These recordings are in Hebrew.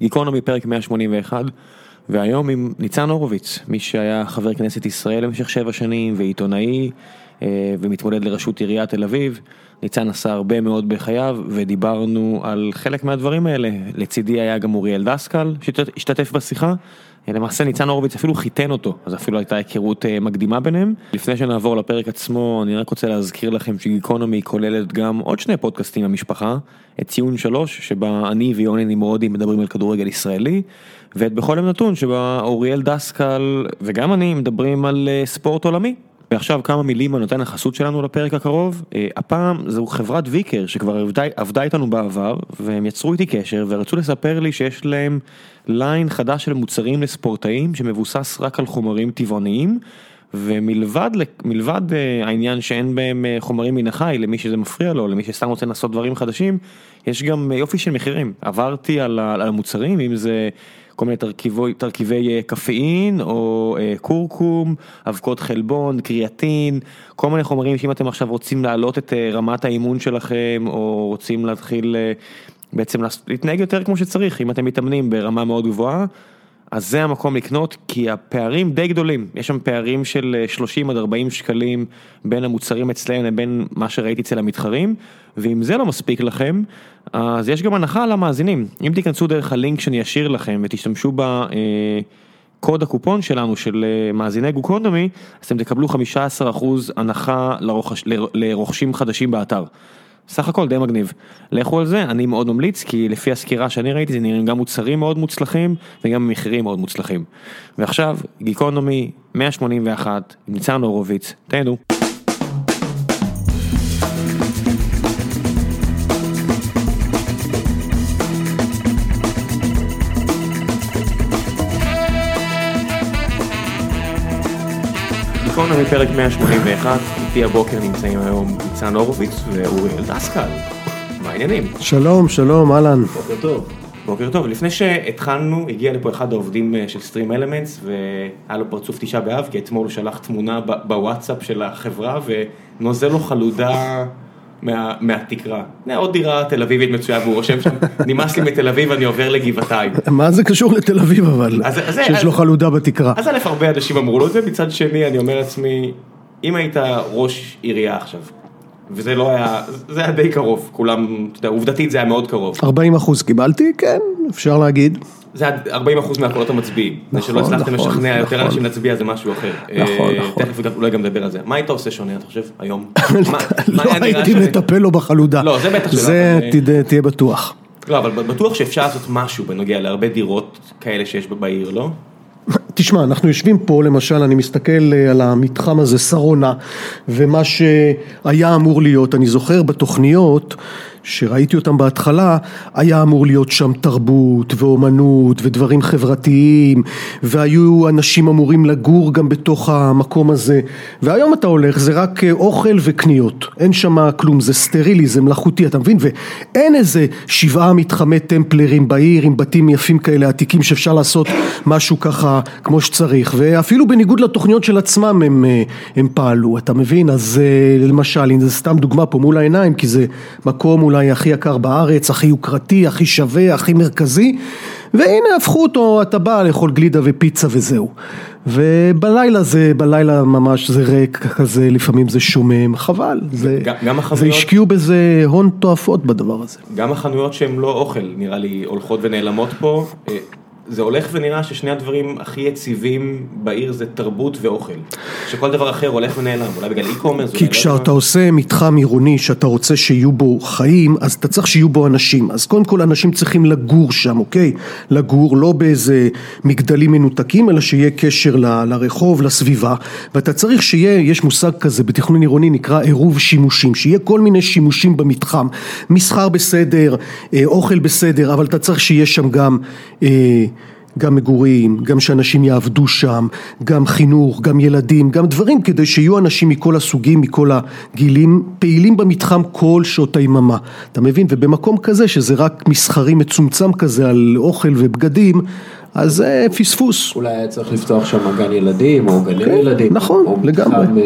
גיקונומי פרק 181, והיום עם ניצן הורוביץ, מי שהיה חבר כנסת ישראל במשך שבע שנים ועיתונאי אה, ומתמודד לראשות עיריית תל אביב. ניצן עשה הרבה מאוד בחייו ודיברנו על חלק מהדברים האלה, לצידי היה גם אוריאל דסקל שהשתתף בשיחה. למעשה ניצן הורוביץ אפילו חיתן אותו, אז אפילו הייתה היכרות אה, מקדימה ביניהם. לפני שנעבור לפרק עצמו, אני רק רוצה להזכיר לכם שגיקונומי כוללת גם עוד שני פודקאסטים במשפחה, את ציון שלוש, שבה אני ויוני נמרודי מדברים על כדורגל ישראלי, ואת בכל יום נתון, שבה אוריאל דסקל וגם אני מדברים על אה, ספורט עולמי. ועכשיו כמה מילים על נותן החסות שלנו לפרק הקרוב, אה, הפעם זו חברת ויקר שכבר עבדה, עבדה איתנו בעבר והם יצרו איתי קשר ורצו לספר לי שיש להם ליין חדש של מוצרים לספורטאים שמבוסס רק על חומרים טבעוניים ומלבד מלבד אה, העניין שאין בהם אה, חומרים מן החי למי שזה מפריע לו למי שסתם רוצה לנסות דברים חדשים יש גם יופי של מחירים עברתי על המוצרים אם זה. כל מיני תרכיבי, תרכיבי קפאין או אה, קורקום, אבקות חלבון, קריאטין, כל מיני חומרים שאם אתם עכשיו רוצים להעלות את אה, רמת האימון שלכם או רוצים להתחיל אה, בעצם להתנהג יותר כמו שצריך, אם אתם מתאמנים ברמה מאוד גבוהה. אז זה המקום לקנות כי הפערים די גדולים, יש שם פערים של 30 עד 40 שקלים בין המוצרים אצלם לבין מה שראיתי אצל המתחרים, ואם זה לא מספיק לכם, אז יש גם הנחה למאזינים, אם תיכנסו דרך הלינק שאני אשאיר לכם ותשתמשו בקוד הקופון שלנו של אה, מאזיני גוקונומי, אז אתם תקבלו 15% הנחה לרוכש, לרוכשים חדשים באתר. סך הכל די מגניב. לכו על זה, אני מאוד ממליץ, כי לפי הסקירה שאני ראיתי זה נראים גם מוצרים מאוד מוצלחים וגם מחירים מאוד מוצלחים. ועכשיו, גיקונומי 181, ניצן הורוביץ, תהנו. גיקונומי פרק 181, איתי הבוקר נמצאים היום ניצן הורוביץ ואוריאל דסקל, מה העניינים? שלום, שלום, אהלן. בוקר טוב. בוקר טוב, לפני שהתחלנו, הגיע לפה אחד העובדים אה, של סטרים אלמנטס והיה לו פרצוף תשעה באב, כי אתמול הוא שלח תמונה בוואטסאפ של החברה ונוזל לו חלודה מהתקרה. עוד דירה תל אביבית מצויה והוא רושם שם, נמאס לי מתל אביב, אני עובר לגבעתיים. מה זה קשור לתל אביב אבל, שיש לו חלודה בתקרה. אז א', הרבה אנשים אמרו לו את זה, מצד שני אני אומר לעצמי, אם היית ראש עירייה עכשיו, וזה לא היה, זה היה די קרוב, כולם, אתה יודע, עובדתית זה היה מאוד קרוב. 40 אחוז קיבלתי, כן, אפשר להגיד. זה היה 40 אחוז מהקולות המצביעים. נכון, זה שלא הצלחתם נכון, לשכנע נכון. יותר אנשים להצביע זה משהו אחר. נכון, אה, נכון. תכף אולי גם נדבר על זה. מה היית עושה שונה, אתה חושב, היום? לא הייתי מטפל לו בחלודה. לא, זה בטח שלא. זה תהיה בטוח. לא, אבל בטוח שאפשר לעשות משהו בנוגע להרבה דירות כאלה שיש בעיר, לא? תשמע, אנחנו יושבים פה, למשל, אני מסתכל אה, על המתחם הזה, שרונה, ומה שהיה אמור להיות, אני זוכר בתוכניות שראיתי אותם בהתחלה, היה אמור להיות שם תרבות ואומנות ודברים חברתיים והיו אנשים אמורים לגור גם בתוך המקום הזה והיום אתה הולך זה רק אה, אוכל וקניות, אין שם כלום, זה סטרילי, זה מלאכותי, אתה מבין? ואין איזה שבעה מתחמי טמפלרים בעיר עם בתים יפים כאלה עתיקים שאפשר לעשות משהו ככה כמו שצריך ואפילו בניגוד לתוכניות של עצמם הם, אה, הם פעלו, אתה מבין? אז אה, למשל, אם זה סתם דוגמה פה מול העיניים כי זה מקום אולי אולי הכי יקר בארץ, הכי יוקרתי, הכי שווה, הכי מרכזי, והנה הפכו אותו, אתה בא לאכול גלידה ופיצה וזהו. ובלילה זה, בלילה ממש זה ריק כזה, לפעמים זה שומם, חבל. זה, גם החנויות... זה השקיעו בזה הון תועפות בדבר הזה. גם החנויות שהן לא אוכל, נראה לי, הולכות ונעלמות פה. זה הולך ונראה ששני הדברים הכי יציבים בעיר זה תרבות ואוכל. שכל דבר אחר הולך ונעלם, אולי בגלל אי-קומרס. כי לא כשאתה לא... עושה מתחם עירוני שאתה רוצה שיהיו בו חיים, אז אתה צריך שיהיו בו אנשים. אז קודם כל אנשים צריכים לגור שם, אוקיי? לגור לא באיזה מגדלים מנותקים, אלא שיהיה קשר ל, לרחוב, לסביבה. ואתה צריך שיהיה, יש מושג כזה בתכנון עירוני נקרא עירוב שימושים, שיהיה כל מיני שימושים במתחם. מסחר בסדר, אה, אוכל בסדר, אבל אתה צריך שיהיה שם גם... אה, גם מגורים, גם שאנשים יעבדו שם, גם חינוך, גם ילדים, גם דברים כדי שיהיו אנשים מכל הסוגים, מכל הגילים, פעילים במתחם כל שעות היממה, אתה מבין? ובמקום כזה שזה רק מסחרי מצומצם כזה על אוכל ובגדים, אז זה פספוס. אולי היה צריך לפתוח שם גן ילדים, או גני כן, ילדים. נכון, או לגמרי. מתחם, אה,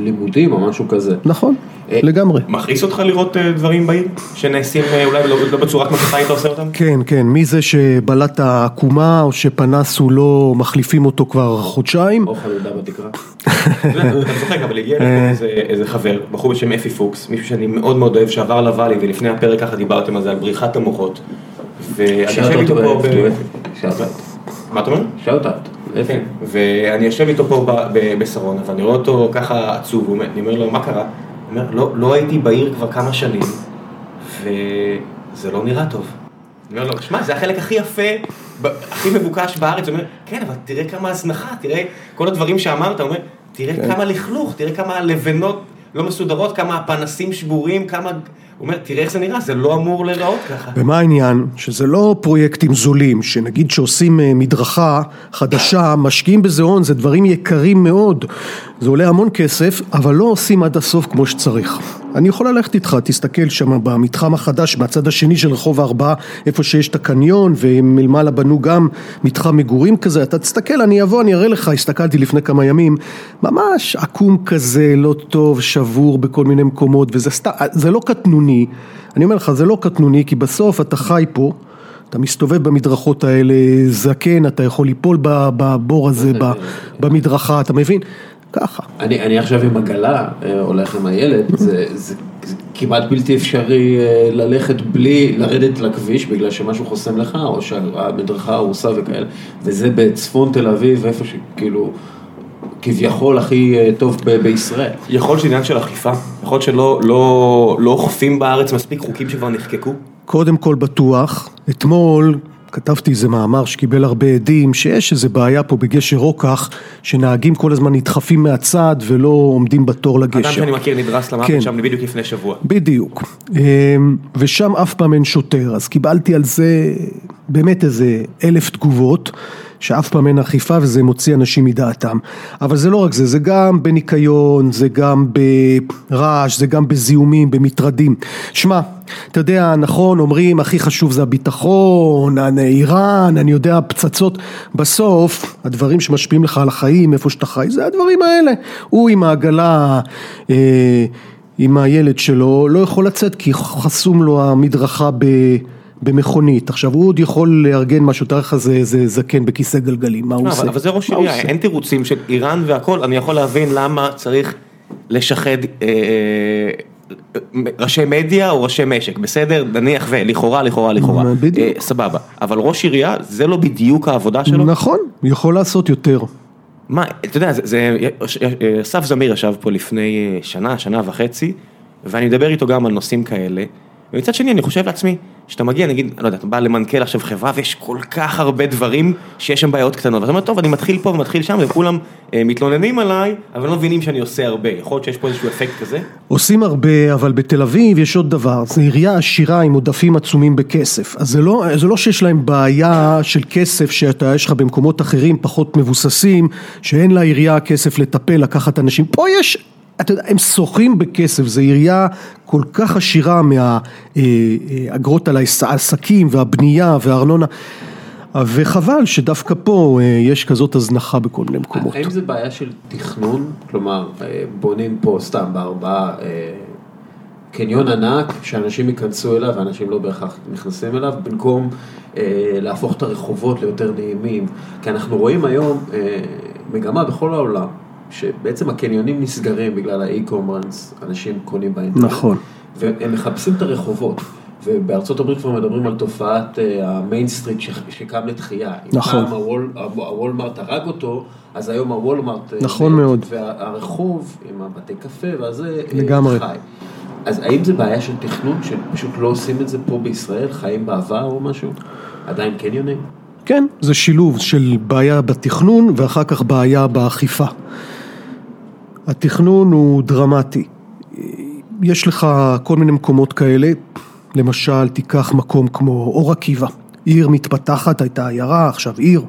לימודים, או משהו כזה. נכון, אה, לגמרי. מכעיס אותך לראות אה, דברים בעיר שנעשים אה, אולי לא לא בצורה כמו שאתה היית עושה אותם? כן, כן, מי זה שבלט העקומה או שפנס הוא לא מחליפים אותו כבר חודשיים? או חלודה בתקרה. אתה יודע, אתה צוחק, אבל הגיע לפה איזה- איזה חבר, בחור בשם אפי פוקס, מישהו שאני מאוד מאוד אוהב שעבר לוואלי ולפני הפרק ככה דיברתם על זה, על בריחת המוחות. ואני יושב שאלת אותו מה אתה אומר? שאלת. אפי. כן, ואני יושב איתו פה בשרונה, ואני רואה אותו ככה עצוב, אני אומר לו, מה קרה? הוא אומר, "לא- לא הייתי בעיר כבר כמה שנים, וזה לא נראה טוב. אני אומר לו, שמע, זה החלק הכי יפה, הכי מבוקש בארץ, הוא אומר, כן, אבל תראה כמה הזנחה, תראה כל הדברים שאמרת, הוא אומר, תראה כן. כמה לכלוך, תראה כמה לבנות לא מסודרות, כמה הפנסים שבורים, כמה... אומר, תראה איך זה נראה, זה לא אמור להיראות ככה. ומה העניין? שזה לא פרויקטים זולים, שנגיד שעושים אה, מדרכה חדשה, משקיעים בזה הון, זה דברים יקרים מאוד, זה עולה המון כסף, אבל לא עושים עד הסוף כמו שצריך. אני יכול ללכת איתך, תסתכל שם במתחם החדש, מהצד השני של רחוב הארבעה, איפה שיש את הקניון, ומלמעלה בנו גם מתחם מגורים כזה, אתה תסתכל, אני אבוא, אני אראה לך, הסתכלתי לפני כמה ימים, ממש עקום כזה, לא טוב, שבור בכל מיני מקומות, וזה סתם, זה לא קטנוני, אני אומר לך, זה לא קטנוני, כי בסוף אתה חי פה, אתה מסתובב במדרכות האלה, זקן, אתה יכול ליפול בבור הזה, במדרכה, אתה מבין? ככה. אני, אני עכשיו עם עגלה, אה, הולך עם הילד, זה, זה, זה כמעט בלתי אפשרי אה, ללכת בלי לרדת לכביש בגלל שמשהו חוסם לך, או שהמדרכה הרוסה וכאלה, וזה בצפון תל אביב, איפה שכאילו, כביכול הכי אה, טוב ב- בישראל. יכול להיות שזה עניין של אכיפה, יכול להיות שלא לא, לא אוכפים בארץ מספיק חוקים שכבר נחקקו. קודם כל בטוח, אתמול כתבתי איזה מאמר שקיבל הרבה עדים, שיש איזה בעיה פה בגשר רוקח, שנהגים כל הזמן נדחפים מהצד ולא עומדים בתור אדם לגשר. שאני מכיר נדרס למוות כן. שם בדיוק לפני שבוע. בדיוק, אמ, ושם אף פעם אין שוטר, אז קיבלתי על זה באמת איזה אלף תגובות, שאף פעם אין אכיפה וזה מוציא אנשים מדעתם. אבל זה לא רק זה, זה גם בניקיון, זה גם ברעש, זה גם בזיהומים, במטרדים. שמע, אתה יודע, נכון, אומרים הכי חשוב זה הביטחון, איראן, אני יודע, פצצות, בסוף הדברים שמשפיעים לך על החיים, איפה שאתה חי, זה הדברים האלה. הוא עם העגלה, אה, עם הילד שלו, לא יכול לצאת כי חסום לו המדרכה ב... במכונית. עכשיו הוא עוד יכול לארגן משהו, תאר לך זה, זה זקן בכיסא גלגלים, מה הוא לא, עושה? אבל, זה ראש עירייה? אין תירוצים של איראן והכל, אני יכול להבין למה צריך לשחד אה, אה, ראשי מדיה או ראשי משק, בסדר? נניח ולכאורה, לכאורה, לכאורה. בדיוק. אה, סבבה, אבל ראש עירייה זה לא בדיוק העבודה שלו? נכון, יכול לעשות יותר. מה, אתה יודע, זה, אסף זמיר ישב פה לפני שנה, שנה וחצי, ואני מדבר איתו גם על נושאים כאלה, ומצד שני אני חושב לעצמי, שאתה מגיע, נגיד, לא יודע, אתה בא למנכ"ל עכשיו חברה ויש כל כך הרבה דברים שיש שם בעיות קטנות, ואתה אומר, טוב, אני מתחיל פה ומתחיל שם, וכולם אה, מתלוננים עליי, אבל לא מבינים שאני עושה הרבה, יכול להיות שיש פה איזשהו אפקט כזה? עושים הרבה, אבל בתל אביב יש עוד דבר, זו עירייה עשירה עם עודפים עצומים בכסף. אז זה לא, זה לא שיש להם בעיה של כסף שאתה, יש לך במקומות אחרים פחות מבוססים, שאין לעירייה כסף לטפל, לקחת אנשים. פה יש, אתה יודע, הם שוחים בכסף, זו עירייה כל כך עשירה מהאגרות על העסקים והבנייה והארנונה. וחבל שדווקא פה אה, יש כזאת הזנחה בכל מיני מקומות. האם זה בעיה של תכנון? כלומר, אה, בונים פה סתם בארבעה אה, קניון ענק, שאנשים ייכנסו אליו ואנשים לא בהכרח נכנסים אליו, במקום אה, להפוך את הרחובות ליותר נעימים. כי אנחנו רואים היום אה, מגמה בכל העולם, שבעצם הקניונים נסגרים בגלל ה e-commerce, אנשים קונים באינטרנט. נכון. והם מחפשים את הרחובות. ובארצות הברית כבר מדברים על תופעת ה Main Street שקם לתחייה. נכון. אם פעם הוול, הוולמרט הרג אותו, אז היום הוולמרט... אה, נכון מת, מאוד. והרחוב עם הבתי קפה והזה אה, לגמרי. חי. אז האם זה בעיה של תכנון, שפשוט לא עושים את זה פה בישראל, חיים בעבר או משהו? עדיין קניונים? כן, זה שילוב של בעיה בתכנון ואחר כך בעיה באכיפה. התכנון הוא דרמטי. יש לך כל מיני מקומות כאלה, למשל תיקח מקום כמו אור עקיבא, עיר מתפתחת, הייתה עיירה, עכשיו עיר,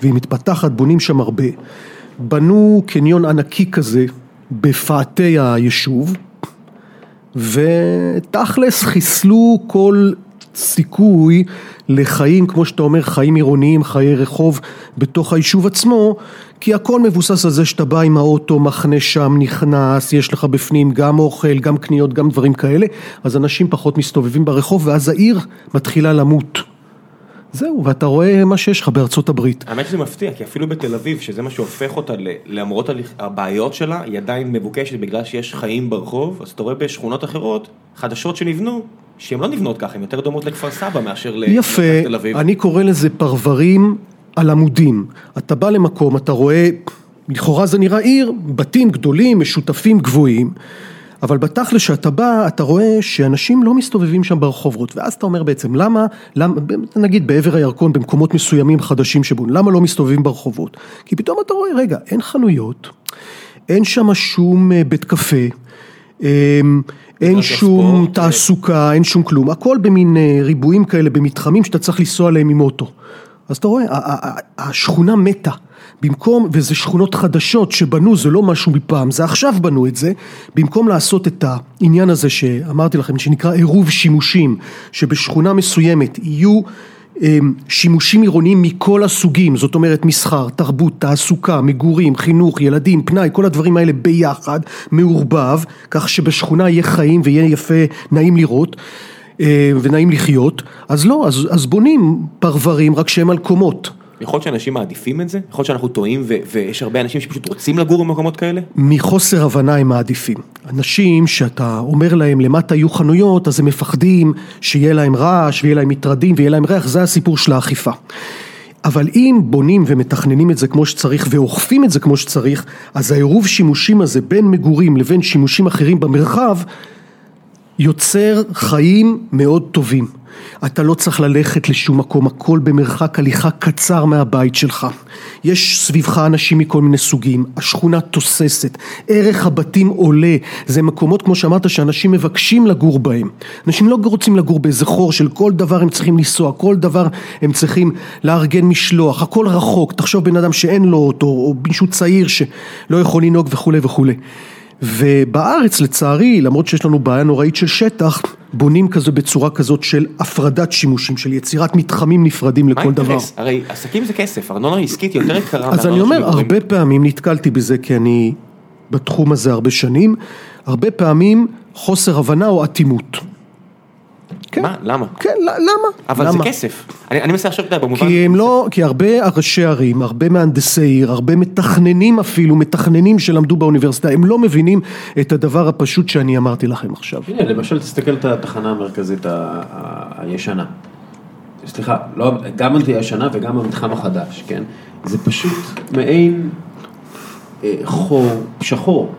והיא מתפתחת, בונים שם הרבה. בנו קניון ענקי כזה בפאתי היישוב, ותכלס חיסלו כל סיכוי לחיים, כמו שאתה אומר, חיים עירוניים, חיי רחוב בתוך היישוב עצמו, כי הכל מבוסס על זה שאתה בא עם האוטו, מחנה שם, נכנס, יש לך בפנים גם אוכל, גם קניות, גם דברים כאלה, אז אנשים פחות מסתובבים ברחוב, ואז העיר מתחילה למות. זהו, ואתה רואה מה שיש לך בארצות הברית. האמת שזה מפתיע, כי אפילו בתל אביב, שזה מה שהופך אותה, למרות הבעיות שלה, היא עדיין מבוקשת בגלל שיש חיים ברחוב, אז אתה רואה בשכונות אחרות, חדשות שנבנו, שהן לא נבנות ככה, הן יותר דומות לכפר סבא מאשר לתל אביב. יפה, אני קורא לזה פרברים על עמודים. אתה בא למקום, אתה רואה, לכאורה זה נראה עיר, בתים גדולים, משותפים, גבוהים. אבל בתכל'ס שאתה בא, אתה רואה שאנשים לא מסתובבים שם ברחובות, ואז אתה אומר בעצם, למה, למה, נגיד בעבר הירקון, במקומות מסוימים חדשים שבון, למה לא מסתובבים ברחובות? כי פתאום אתה רואה, רגע, אין חנויות, אין שם שום אה, בית קפה, אמ, אין שום ספורט, תעסוקה, אין שום כלום, הכל במין אה, ריבועים כאלה, במתחמים שאתה צריך לנסוע עליהם עם אוטו. אז אתה רואה, השכונה מתה. במקום, וזה שכונות חדשות שבנו, זה לא משהו מפעם, זה עכשיו בנו את זה, במקום לעשות את העניין הזה שאמרתי לכם, שנקרא עירוב שימושים, שבשכונה מסוימת יהיו שימושים עירוניים מכל הסוגים, זאת אומרת מסחר, תרבות, תעסוקה, מגורים, חינוך, ילדים, פנאי, כל הדברים האלה ביחד, מעורבב, כך שבשכונה יהיה חיים ויהיה יפה, נעים לראות. אה, ונעים לחיות, אז לא, אז, אז בונים פרברים רק שהם על קומות. יכול להיות שאנשים מעדיפים את זה? יכול להיות שאנחנו טועים ו- ויש הרבה אנשים שפשוט רוצים לגור במקומות כאלה? מחוסר הבנה הם מעדיפים. אנשים שאתה אומר להם למטה יהיו חנויות, אז הם מפחדים שיהיה להם רעש ויהיה להם מטרדים ויהיה להם ריח, זה הסיפור של האכיפה. אבל אם בונים ומתכננים את זה כמו שצריך ואוכפים את זה כמו שצריך, אז העירוב שימושים הזה בין מגורים לבין שימושים אחרים במרחב, יוצר חיים מאוד טובים. אתה לא צריך ללכת לשום מקום, הכל במרחק הליכה קצר מהבית שלך. יש סביבך אנשים מכל מיני סוגים, השכונה תוססת, ערך הבתים עולה, זה מקומות כמו שאמרת שאנשים מבקשים לגור בהם. אנשים לא רוצים לגור באיזה חור של כל דבר הם צריכים לנסוע, כל דבר הם צריכים לארגן משלוח, הכל רחוק, תחשוב בן אדם שאין לו אוטו, או מישהו צעיר שלא יכול לנהוג וכולי וכולי. ובארץ לצערי, למרות שיש לנו בעיה נוראית של שטח, בונים כזה בצורה כזאת של הפרדת שימושים, של יצירת מתחמים נפרדים לכל דבר. הרי עסקים זה כסף, ארנונה עסקית יותר יקרה. אז אני אומר, הרבה פעמים נתקלתי בזה כי אני בתחום הזה הרבה שנים, הרבה פעמים חוסר הבנה או אטימות. כן. מה? למה? כן, למה? אבל למה? זה כסף. אני, אני מנסה לחשוב, במובן... כי הם לא, כי הרבה ראשי ערים, הרבה מהנדסי עיר, הרבה מתכננים אפילו, מתכננים שלמדו באוניברסיטה, הם לא מבינים את הדבר הפשוט שאני אמרתי לכם עכשיו. הנה, למשל תסתכל את התחנה המרכזית הישנה. סליחה, לא, גם הישנה וגם המתחם החדש, כן? זה פשוט מעין אה, חור, שחור.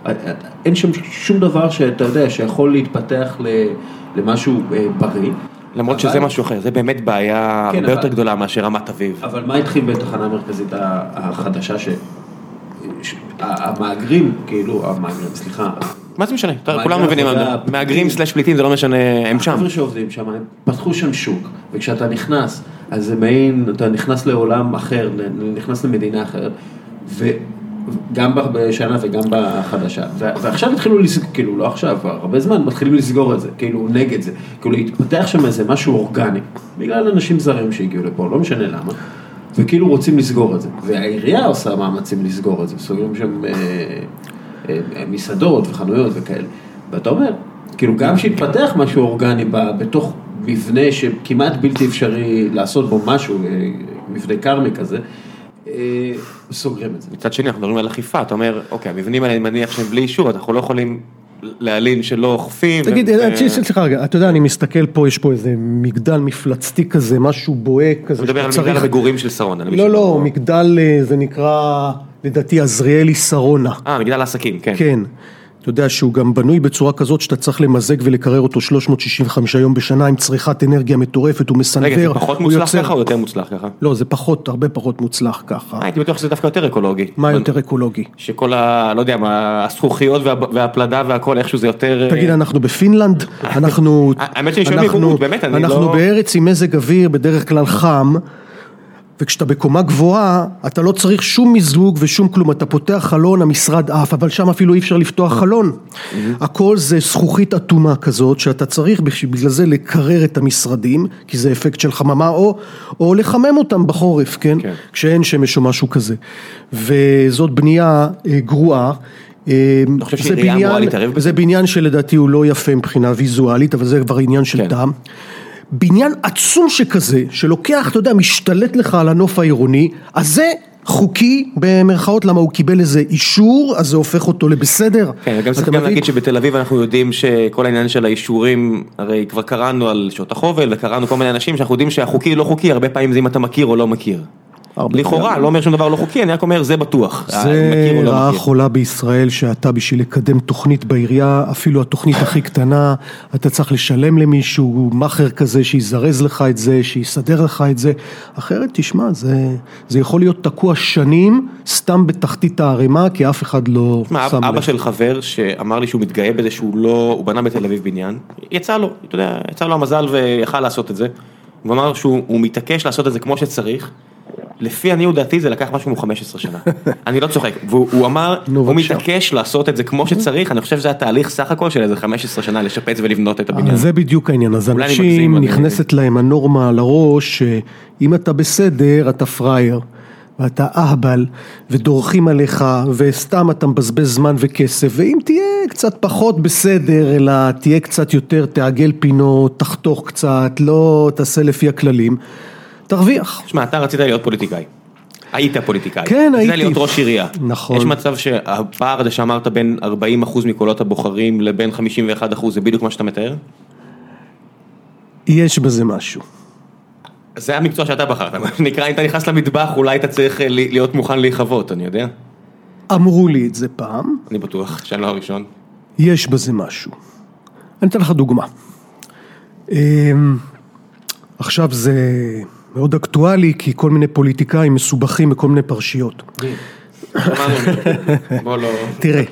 אין שם שום דבר שאתה יודע, שיכול להתפתח ל... למשהו אה, בריא. למרות. שזה משהו אחר, זה באמת בעיה כן, הרבה. יותר גדולה מאשר רמת אביב. אבל מה התחיל בתחנה המרכזית החדשה ש... המהגרים, כאילו, המהגרים, סליחה. מה זה משנה? כולם מבינים, מהגרים סלאש פליטים זה לא משנה, הם שם. החבר'ה שעובדים שם, הם פתחו שם שוק, וכשאתה נכנס, אז זה מעין, אתה נכנס לעולם אחר, נכנס למדינה אחרת, גם בשנה וגם בחדשה, ועכשיו התחילו לסגור, כאילו לא עכשיו, כבר הרבה זמן מתחילים לסגור את זה, כאילו נגד זה, כאילו התפתח שם איזה משהו אורגני, בגלל אנשים זרים שהגיעו לפה, לא משנה למה, וכאילו רוצים לסגור את זה, והעירייה עושה מאמצים לסגור את זה, סוגרים שם אה, אה, אה, מסעדות וחנויות וכאלה, ואתה אומר, כאילו גם שהתפתח משהו אורגני בתוך מבנה שכמעט בלתי אפשרי לעשות בו משהו, אה, מבנה קרמי כזה, סוגרים את זה. מצד שני אנחנו מדברים על אכיפה, אתה אומר, אוקיי, המבנים האלה אני מניח שהם בלי אישור, אנחנו לא יכולים להלין שלא אוכפים. תגיד, אה, סליחה רגע, אתה יודע, אני מסתכל פה, יש פה איזה מגדל מפלצתי כזה, משהו בוהק כזה. אתה מדבר על מגדל המגורים של שרונה. לא, לא, מגדל, אה, זה נקרא, לדעתי, עזריאלי שרונה. אה, מגדל העסקים, כן. כן. אתה יודע שהוא גם בנוי בצורה כזאת שאתה צריך למזג ולקרר אותו 365 יום בשנה עם צריכת אנרגיה מטורפת, הוא מסנוור. רגע, זה פחות מוצלח יוצר... ככה או יותר מוצלח ככה? לא, זה פחות, הרבה פחות מוצלח ככה. הייתי בטוח שזה דווקא יותר אקולוגי. מה יותר אקולוגי? שכל ה... לא יודע, מה, הזכוכיות וה... והפלדה והכל, איכשהו זה יותר... תגיד, אנחנו בפינלנד? אנחנו... האמת שאני שואל מבורות, באמת, אני לא... אנחנו בארץ עם מזג אוויר בדרך כלל חם. וכשאתה בקומה גבוהה, אתה לא צריך שום מיזוג ושום כלום, אתה פותח חלון, המשרד עף, אבל שם אפילו אי אפשר לפתוח חלון. הכל זה זכוכית אטומה כזאת, שאתה צריך בגלל זה לקרר את המשרדים, כי זה אפקט של חממה, או, או לחמם אותם בחורף, כן? כן. כשאין שמש או משהו כזה. וזאת בנייה אה, גרועה. אה, חושב זה שעירייה אמורה בניין- להתערב בזה? זה בניין שלדעתי הוא לא יפה מבחינה ויזואלית, אבל זה כבר עניין של כן. בניין עצום שכזה, שלוקח, אתה יודע, משתלט לך על הנוף העירוני, אז זה חוקי במרכאות, למה הוא קיבל איזה אישור, אז זה הופך אותו לבסדר. כן, וגם צריך גם? להגיד שבתל אביב אנחנו יודעים שכל העניין של האישורים, הרי כבר קראנו על שעות החובל וקראנו כל מיני אנשים שאנחנו יודעים שהחוקי לא חוקי, הרבה פעמים זה אם אתה מכיר או לא מכיר. לכאורה. לא אומר שום דבר לא חוקי, אני רק אומר זה בטוח. זה לא רעה מכיר. חולה בישראל שאתה בשביל לקדם תוכנית בעירייה, אפילו התוכנית הכי קטנה, אתה צריך לשלם למישהו, מאכער כזה שיזרז לך את זה, שיסדר לך את זה, אחרת תשמע, זה, זה יכול להיות תקוע שנים, סתם בתחתית הערימה, כי אף אחד לא שם אבא לב. של חבר שאמר לי שהוא מתגאה בזה שהוא לא, הוא בנה בתל אביב בניין, יצא לו, אתה יודע, יצא לו המזל ויכל לעשות את זה. הוא אמר שהוא הוא מתעקש לעשות את זה כמו שצריך. לפי עניות דעתי זה לקח משהו כמו 15 שנה, אני לא צוחק, והוא הוא אמר, הוא. מתעקש לעשות את זה כמו שצריך, אני חושב שזה התהליך סך הכל של איזה 15 שנה לשפץ ולבנות את הבניין. זה בדיוק העניין, אז אנשים נכנסת להם הנורמה על הראש, שאם אתה בסדר אתה פראייר, ואתה אהבל, ודורכים עליך, וסתם אתה מבזבז זמן וכסף, ואם תהיה קצת פחות בסדר, אלא תהיה קצת יותר, תעגל פינות, תחתוך קצת, לא תעשה לפי הכללים, תרוויח. תשמע, אתה רצית להיות פוליטיקאי. היית פוליטיקאי. כן, רצית הייתי. להיות ראש עירייה. נכון. יש מצב שהפער הזה שאמרת בין 40% מקולות הבוחרים לבין 51% זה בדיוק מה שאתה מתאר? יש בזה משהו. זה המקצוע שאתה בחרת, מה שנקרא, אם אתה נכנס למטבח אולי אתה צריך אה, להיות מוכן להיכבות, אני יודע? אמרו לי את זה פעם, אני בטוח שאני לא הראשון. יש בזה משהו. אני אתן לך דוגמה. אמ, עכשיו זה מאוד אקטואלי, כי כל מיני פוליטיקאים מסובכים בכל מיני פרשיות. לא... תראה,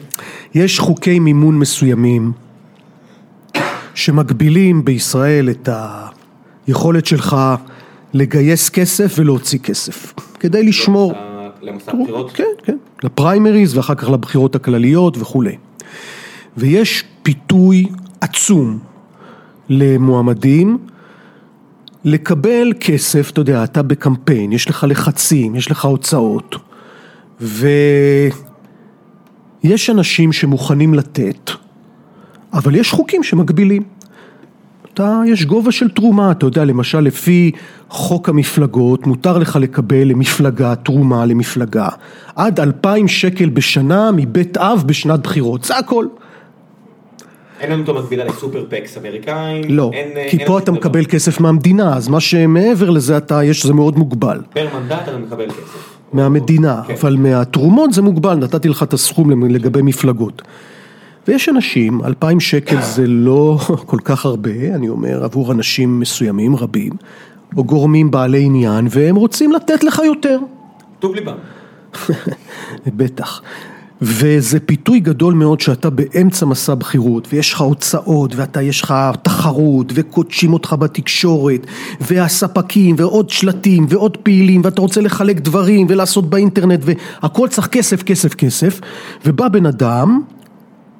יש חוקי מימון מסוימים שמגבילים בישראל את היכולת שלך לגייס כסף ולהוציא כסף, כדי לשמור. למסע בחירות? כן, כן, לפריימריז ואחר כך לבחירות הכלליות וכולי. ויש פיתוי עצום למועמדים לקבל כסף, אתה יודע, אתה בקמפיין, יש לך לחצים, יש לך הוצאות, ויש אנשים שמוכנים לתת, אבל יש חוקים שמגבילים. אתה, יש גובה של תרומה, אתה יודע, למשל לפי חוק המפלגות, מותר לך לקבל למפלגה, תרומה למפלגה, עד אלפיים שקל בשנה מבית אב בשנת בחירות, זה הכל. אין לנו אותו מקבילה לסופר פקס אמריקאים. לא, אין, אה, כי אין פה אתה דבר. מקבל כסף מהמדינה, אז מה שמעבר לזה אתה, יש, זה מאוד מוגבל. פר מנדט אתה מקבל כסף. מהמדינה, כן. אבל מהתרומות זה מוגבל, נתתי לך את הסכום לגבי מפלגות. ויש אנשים, אלפיים שקל זה לא כל כך הרבה, אני אומר, עבור אנשים מסוימים, רבים, או גורמים בעלי עניין, והם רוצים לתת לך יותר. טוב ליבם. בטח. וזה פיתוי גדול מאוד שאתה באמצע מסע בחירות ויש לך הוצאות ואתה יש לך תחרות וקודשים אותך בתקשורת והספקים ועוד שלטים ועוד פעילים ואתה רוצה לחלק דברים ולעשות באינטרנט והכל צריך כסף כסף כסף ובא בן אדם,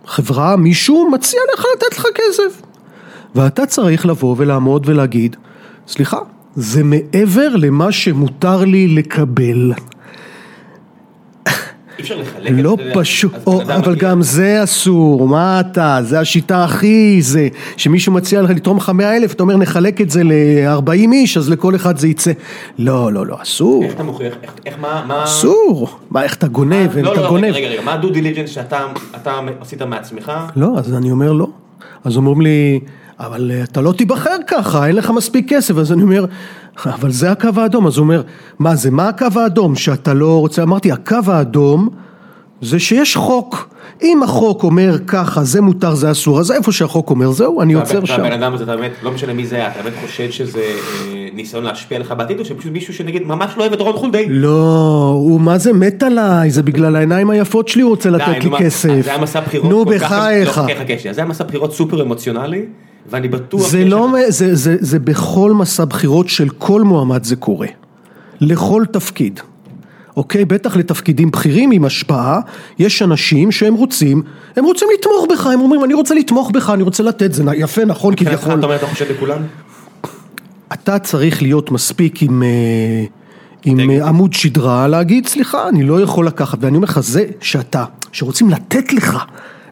חברה, מישהו מציע לך לתת לך כסף. ואתה צריך לבוא ולעמוד ולהגיד סליחה, זה מעבר למה שמותר לי לקבל אי אפשר לחלק לא את זה. פשוט, אז או, בן אדם אבל גם זה אסור, מה אתה, זה השיטה הכי זה, שמישהו מציע לך לתרום לך 100 אלף, אתה אומר נחלק את זה ל-40 איש, אז לכל אחד זה יצא, לא, לא, לא, אסור, איך אתה מוכיח, איך- מה. אסור, מה, איך אתה גונב, לא, אתה לא, גונב, רגע, רגע, מה הדו דיליג'נס שאתה אתה עשית מעצמך? לא, אז אני אומר לא, אז אומרים לי, אבל אה, אתה לא תיבחר ככה, אין לך מספיק כסף, אז אני אומר, אבל זה הקו האדום, אז הוא אומר, מה זה, מה הקו האדום שאתה לא רוצה, אמרתי, הקו האדום זה שיש חוק, אם החוק אומר ככה, זה מותר, זה אסור, אז איפה שהחוק אומר, זהו, אני עוצר שם. והבן אדם הזה, אתה באמת, לא משנה מי זה היה, אתה באמת חושד שזה אה, ניסיון להשפיע עליך בעתיד, או שפשוט מישהו שנגיד ממש לא אוהב את רון חולדאי? לא, הוא מה זה מת עליי, זה בגלל העיניים היפות שלי הוא רוצה לתת לי כסף. זה היה מסע בחירות נו בחייך. לא, זה היה מסע בחירות סופר אמוציונלי, ואני בטוח... זה לא, לך- זה, זה, זה בכל מסע בחירות של כל מועמד זה קורה. לכל תפקיד. אוקיי? בטח לתפקידים בכירים עם השפעה, יש אנשים שהם רוצים, הם רוצים לתמוך בך, הם אומרים אני רוצה לתמוך בך, אני רוצה לתת, זה יפה, נכון, מבחינתך כביכול. אתה אומר אתה חושב לכולם? אתה צריך להיות מספיק עם, אה, עם דגל. אה, עמוד שדרה, להגיד סליחה, אני לא יכול לקחת, ואני אומר לך, זה שאתה, שרוצים לתת לך,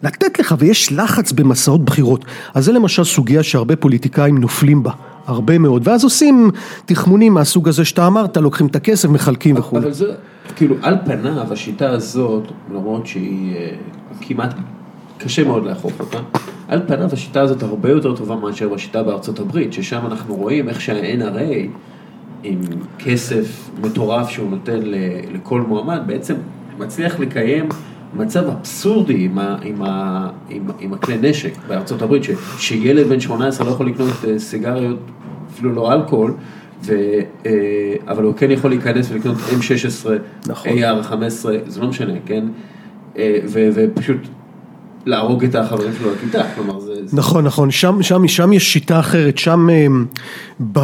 לתת לך, ויש לחץ במסעות בחירות, אז זה למשל סוגיה שהרבה פוליטיקאים נופלים בה, הרבה מאוד, ואז עושים תחמונים מהסוג הזה שאתה אמרת, לוקחים את הכסף, מחלקים וכו'. אבל זה, כאילו, על פניו, השיטה הזאת, למרות שהיא אה, כמעט, קשה מאוד לאכוף אותה, על פניו השיטה הזאת הרבה יותר טובה מאשר בשיטה בארצות הברית, ששם אנחנו רואים איך שה-NRA, עם כסף מטורף שהוא נותן לכל מועמד, בעצם מצליח לקיים מצב אבסורדי עם, ה, עם, ה, עם, עם הכלי נשק בארצות הברית, ש, שילד בן 18 לא יכול לקנות אה, סיגריות, אפילו לא אלכוהול, ו, אה, אבל הוא כן יכול להיכנס ולקנות M16, נכון. AR-15, זה לא משנה, כן? אה, ו, ופשוט להרוג את החברים שלו לכיתה, כלומר זה... נכון, נכון, שם, שם, שם יש שיטה אחרת, שם אה, ב,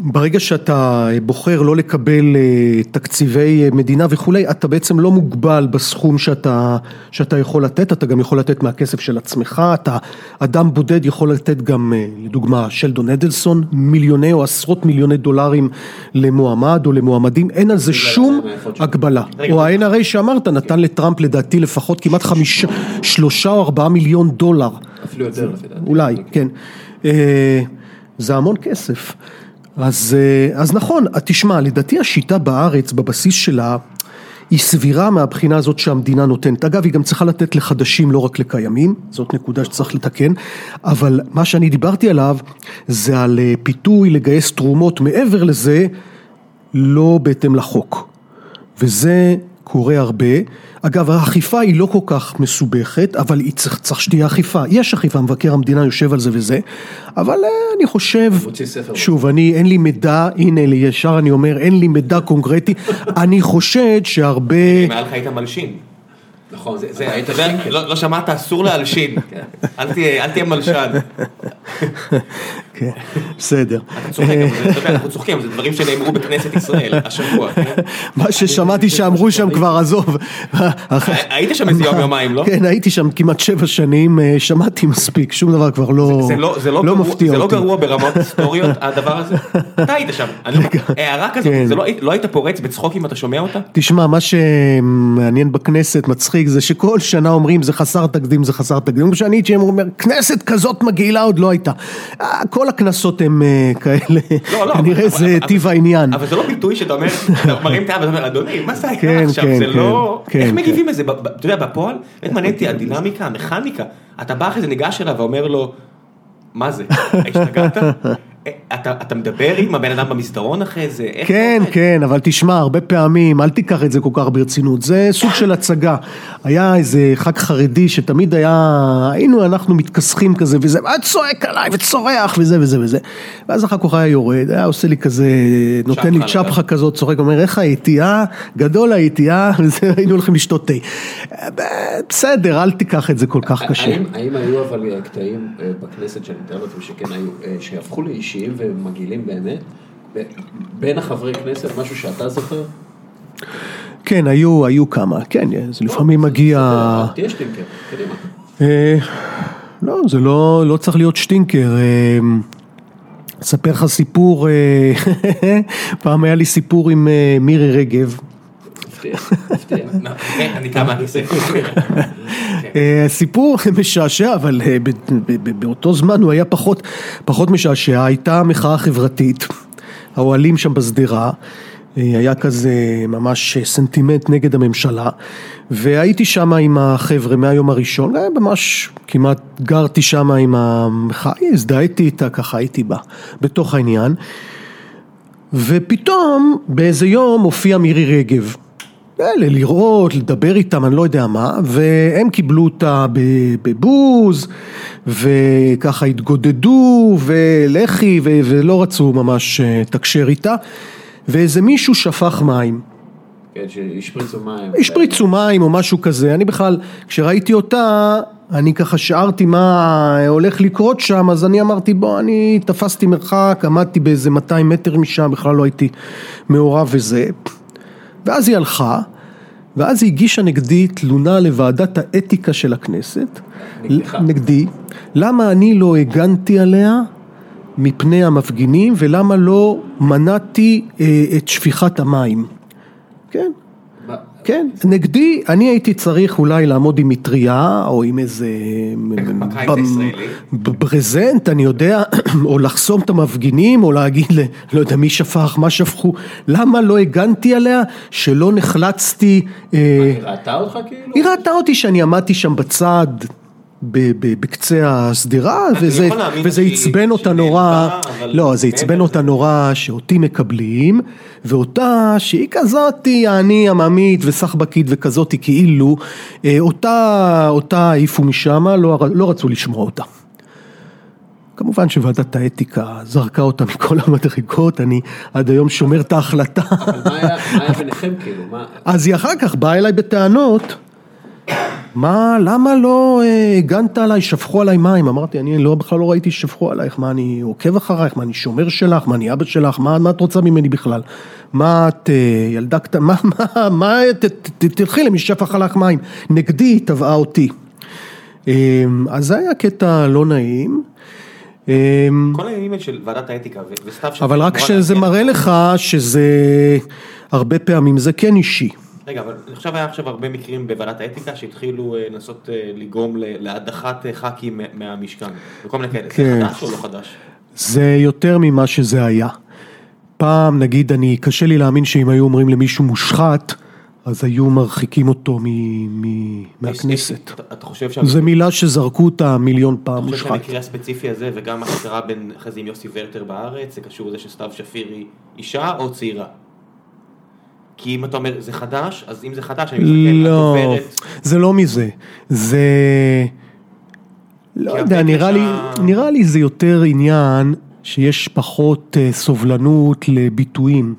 ברגע שאתה בוחר לא לקבל אה, תקציבי אה, מדינה וכולי, אתה בעצם לא מוגבל בסכום שאתה, שאתה יכול לתת, אתה גם יכול לתת מהכסף של עצמך, אתה אדם בודד יכול לתת גם, אה, לדוגמה, שלדון אדלסון, מיליוני או עשרות מיליוני דולרים למועמד או למועמדים, אין על זה שום. הגבלה. או ה-NRA שאמרת נתן לטראמפ לדעתי לפחות כמעט חמישה, שלושה או ארבעה מיליון דולר. אפילו יותר לפי דעתי. אולי, כן. אה, זה המון כסף. אז, אה, אז נכון, תשמע, לדעתי השיטה בארץ, בבסיס שלה, היא סבירה מהבחינה הזאת שהמדינה נותנת. אגב, היא גם צריכה לתת לחדשים, לא רק לקיימים, זאת נקודה שצריך לתקן, אבל מה שאני דיברתי עליו, זה על אה, פיתוי לגייס תרומות, מעבר לזה, לא בהתאם לחוק. וזה קורה הרבה. אגב, האכיפה היא לא כל כך מסובכת, אבל היא צריך, צריך שתהיה אכיפה. יש אכיפה, מבקר המדינה יושב על זה וזה, אבל אה, אני חושב. שוב, אני, אין לי מידע, הנה, ישר אני אומר, אין לי מידע קונקרטי, אני חושד שהרבה... היה לך היית מלשין. נכון, זה, לא לא שמעת, אסור להלשין. אל תהיה אל תהיה מלשן. כן, בסדר. אתה צוחק, יודע, אנחנו צוחקים, זה דברים שנאמרו בכנסת ישראל השבוע. כן? מה ששמעתי שאמרו שם כבר, עזוב. היית שם איזה יום יומיים, לא? כן, הייתי שם כמעט שבע שנים, אה, שמעתי מספיק, שום דבר כבר לא זה לא, זה לא, לא גרוע, מפתיע לא אותי. גרוע ברמות היסטוריות הדבר הזה? אתה היית שם, הערה כזאת, כן. לא היית פורץ בצחוק אם אתה שומע אותה? תשמע, מה שמעניין בכנסת, מצחיק, זה שכל שנה אומרים זה חסר תקדים, זה חסר תקדים. כשאני הייתי, הם אומרים, כנסת כזאת מגעילה עוד לא הייתה. אה, כל הכנסות הם אה, כאלה, לא, לא, כנראה זה טיב העניין. אבל זה לא ביטוי שאתה אומר, אתה מרים את היד ואתה אומר, אדוני, מה זה כן, היה עכשיו? כן, זה כן, לא... כן, איך כן. מגיבים לזה? אתה יודע, בפועל, באמת מעניין אותי הדינמיקה, המכניקה. אתה בא אחרי זה, ניגש אליו ואומר לו, מה זה? השתגעת? אתה אתה מדבר עם הבן אדם במסדרון אחרי זה? כן, עובד? כן, אבל תשמע, הרבה פעמים, אל תיקח את זה כל כך ברצינות, זה סוג של הצגה. היה איזה חג חרדי שתמיד היה, היינו אנחנו מתכסחים כזה וזה, ואת צועק עליי וצורח וזה וזה וזה. ואז אחר כך היה יורד, היה עושה לי כזה, נותן לי צ'פחה כזאת, צוחק, אומר, איך הייתי, אה? גדול הייתי, אה? וזה, היינו הולכים לשתות תה. בסדר, אל תיקח את זה כל כך קשה. האם, האם היו אבל אה, קטעים אה, בכנסת שאני מתאר לעצמי שכן היו, אה, שהפכו לאישיים ומגעילים באמת? בין החברי כנסת, משהו שאתה זוכר? כן, היו, היו כמה, כן, זה לפעמים מגיע... תהיה שטינקר, קדימה. אה, לא, זה לא, לא צריך להיות שטינקר. אה, אספר לך סיפור, אה, פעם היה לי סיפור עם מירי רגב. מפתיע, מפתיע. אני קם מהכיסא. אה, סיפור משעשע, אבל אה, באותו זמן הוא היה פחות, פחות משעשע, הייתה מחאה חברתית, האוהלים שם בשדרה, אה, היה כזה ממש סנטימנט נגד הממשלה, והייתי שם עם החבר'ה מהיום הראשון, אה, ממש כמעט גרתי שם עם המחאה, הזדהיתי איתה, ככה הייתי בה, בתוך העניין, ופתאום באיזה יום הופיעה מירי רגב. אלה, לראות, לדבר איתם, אני לא יודע מה, והם קיבלו אותה בבוז, וככה התגודדו, ולכי, ו- ולא רצו ממש אה, לתקשר איתה, ואיזה מישהו שפך מים. כן, שהשפריצו מים. השפריצו מים או משהו כזה, אני בכלל, כשראיתי אותה, אני ככה שארתי מה הולך לקרות שם, אז אני אמרתי בוא, אני תפסתי מרחק, עמדתי באיזה 200 מטר משם, בכלל לא הייתי מעורב וזה. ואז היא הלכה, ואז היא הגישה נגדי תלונה לוועדת האתיקה של הכנסת. נגדך. נגדי. למה אני לא הגנתי עליה מפני המפגינים, ולמה לא מנעתי אה, את שפיכת המים. כן. נגדי, אני הייתי צריך אולי לעמוד עם מטריה או עם איזה ברזנט, אני יודע, או לחסום את המפגינים, או להגיד, לא יודע מי שפך, מה שפכו, למה לא הגנתי עליה, שלא נחלצתי, אה, היא ראתה אותך כאילו? היא ראתה אותי שאני עמדתי שם בצד. בקצה השדרה וזה, עצבן אותה נורא, לא זה עצבן אותה נורא שאותי מקבלים ואותה שהיא כזאתי אני עממית וסחבקית וכזאתי כאילו אה, אותה, אותה העיפו משם לא, לא רצו לשמוע אותה. כמובן שוועדת האתיקה זרקה אותה מכל המדרגות, אני עד היום שומר את ההחלטה. אבל מה היה ביניכם כאילו? אז היא אחר כך באה אליי בטענות, מה, למה לא אה, הגנת עליי, שפכו עליי מים? אמרתי, אני לא, בכלל לא ראיתי ששפכו עלייך, מה אני עוקב אחרייך, מה אני שומר שלך, מה אני אבא שלך, מה, מה את רוצה ממני בכלל? מה את אה, ילדה קטנה, מה, מה, מה, ת, ת, ת, תלכי למי ששפך עליך מים. נגדי היא תבעה אותי. אה, אז זה היה קטע לא נעים. כל העניינים של ועדת האתיקה וסתיו אבל רק שזה להגיע- מראה לך שזה הרבה פעמים זה כן אישי. רגע, אבל עכשיו היה עכשיו הרבה מקרים בוועדת האתיקה שהתחילו אה, לנסות אה, לגרום להדחת אה, ח"כים מה- מהמשכן, וכל מיני כאלה. כן. זה חדש או לא חדש? זה יותר ממה שזה היה. פעם, נגיד, אני, קשה לי להאמין שאם היו אומרים למישהו מושחת, אז היו מרחיקים אותו מ- מ- מהכנסת. אתה- אתה חושב זו שהמקרה מילה שזרקו אותה מיליון פעם, אתה חושב מושחת. שהמקרה הספציפי הזה וגם מה שקרה בין אחרי זה עם יוסי ורטר בארץ, זה קשור לזה שסתיו שפיר היא אישה או צעירה? כי אם אתה אומר זה חדש, אז אם זה חדש, אני מסתכל, לא, הדוברת, זה לא מזה. זה... לא יודע, נראה לי, ה- נראה לי זה יותר עניין שיש פחות אה, סובלנות לביטויים.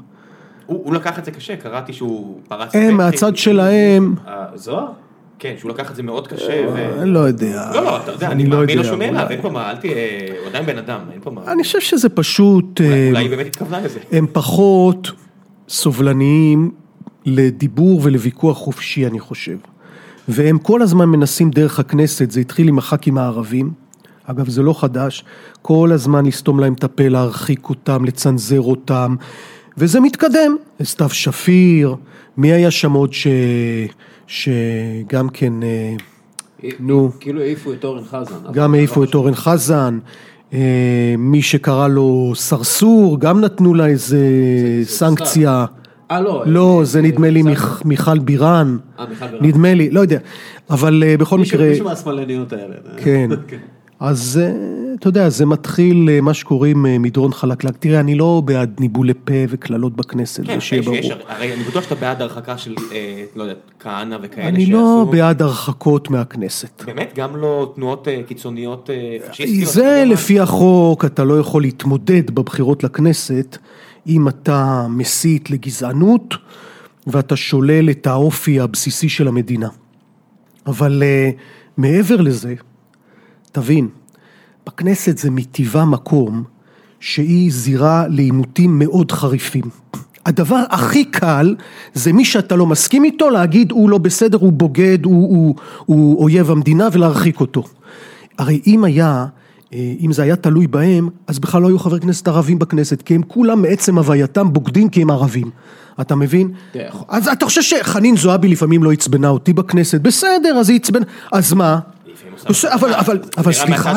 הוא הוא לקח את זה קשה, קראתי שהוא פרץ... הם. מהצד שלהם, אה, זוהר? כן, שהוא לקח את זה מאוד קשה. ו- אני לא יודע. לא, לא, אתה יודע, אני לא מאמין לו נעלב, אולי- אין פה מה, אל תהיה, הוא עדיין בן אדם, אין פה מה. אני חושב שזה פשוט, אה, אולי היא באמת התכוונה לזה. הם פחות סובלניים לדיבור ולוויכוח חופשי, אני חושב. והם כל הזמן מנסים דרך הכנסת, זה התחיל עם הח"כים הערבים, אגב זה לא חדש, כל הזמן לסתום להם את הפה, להרחיק אותם, לצנזר אותם, וזה מתקדם. סתיו שפיר, מי היה שם עוד ש... שגם כן, אה, נו. כאילו העיפו את אורן חזן. גם לא העיפו את. אורן חזן, אה, מי שקרא לו סרסור, גם נתנו לה איזה סנקציה. אה, לא. לא, אה, זה נדמה לי מיכל בירן, אה, מיכל בירן. נדמה לי, לא יודע, אבל אה, בכל מקרה, מישהו מהשמאלניות האלה. כן, אז אה, אתה יודע, זה מתחיל אה, מה שקוראים אה, מדרון חלקלק. תראה, אני לא בעד ניבולי פה וקללות בכנסת, כן, שיהיה יש- יש- ברור. הרי אני בטוח שאתה בעד הרחקה של, לא יודע, כהנא וכאלה אני לא בעד הרחקות מהכנסת. באמת, גם לא תנועות קיצוניות פשיסטיות. זה יודע מה? לפי החוק, אתה לא יכול להתמודד בבחירות לכנסת אם אתה מסית לגזענות ואתה שולל את האופי הבסיסי של המדינה. אבל מעבר לזה, תבין, בכנסת זה מטבעה מקום שהיא זירה לעימותים מאוד חריפים. הדבר הכי קל זה מי שאתה לא מסכים איתו להגיד הוא לא בסדר, הוא בוגד, הוא, הוא, הוא אויב המדינה ולהרחיק אותו. הרי אם היה, אה, אם זה היה תלוי בהם, אז בכלל לא היו חברי כנסת ערבים בכנסת, כי הם כולם מעצם הווייתם בוגדים כי הם ערבים. אתה מבין? תראה, אז אתה חושב שחנין זועבי לפעמים לא עצבנה אותי בכנסת? בסדר, אז היא עצבנה, אז מה? בסדר, אבל. אבל, אבל סליחה,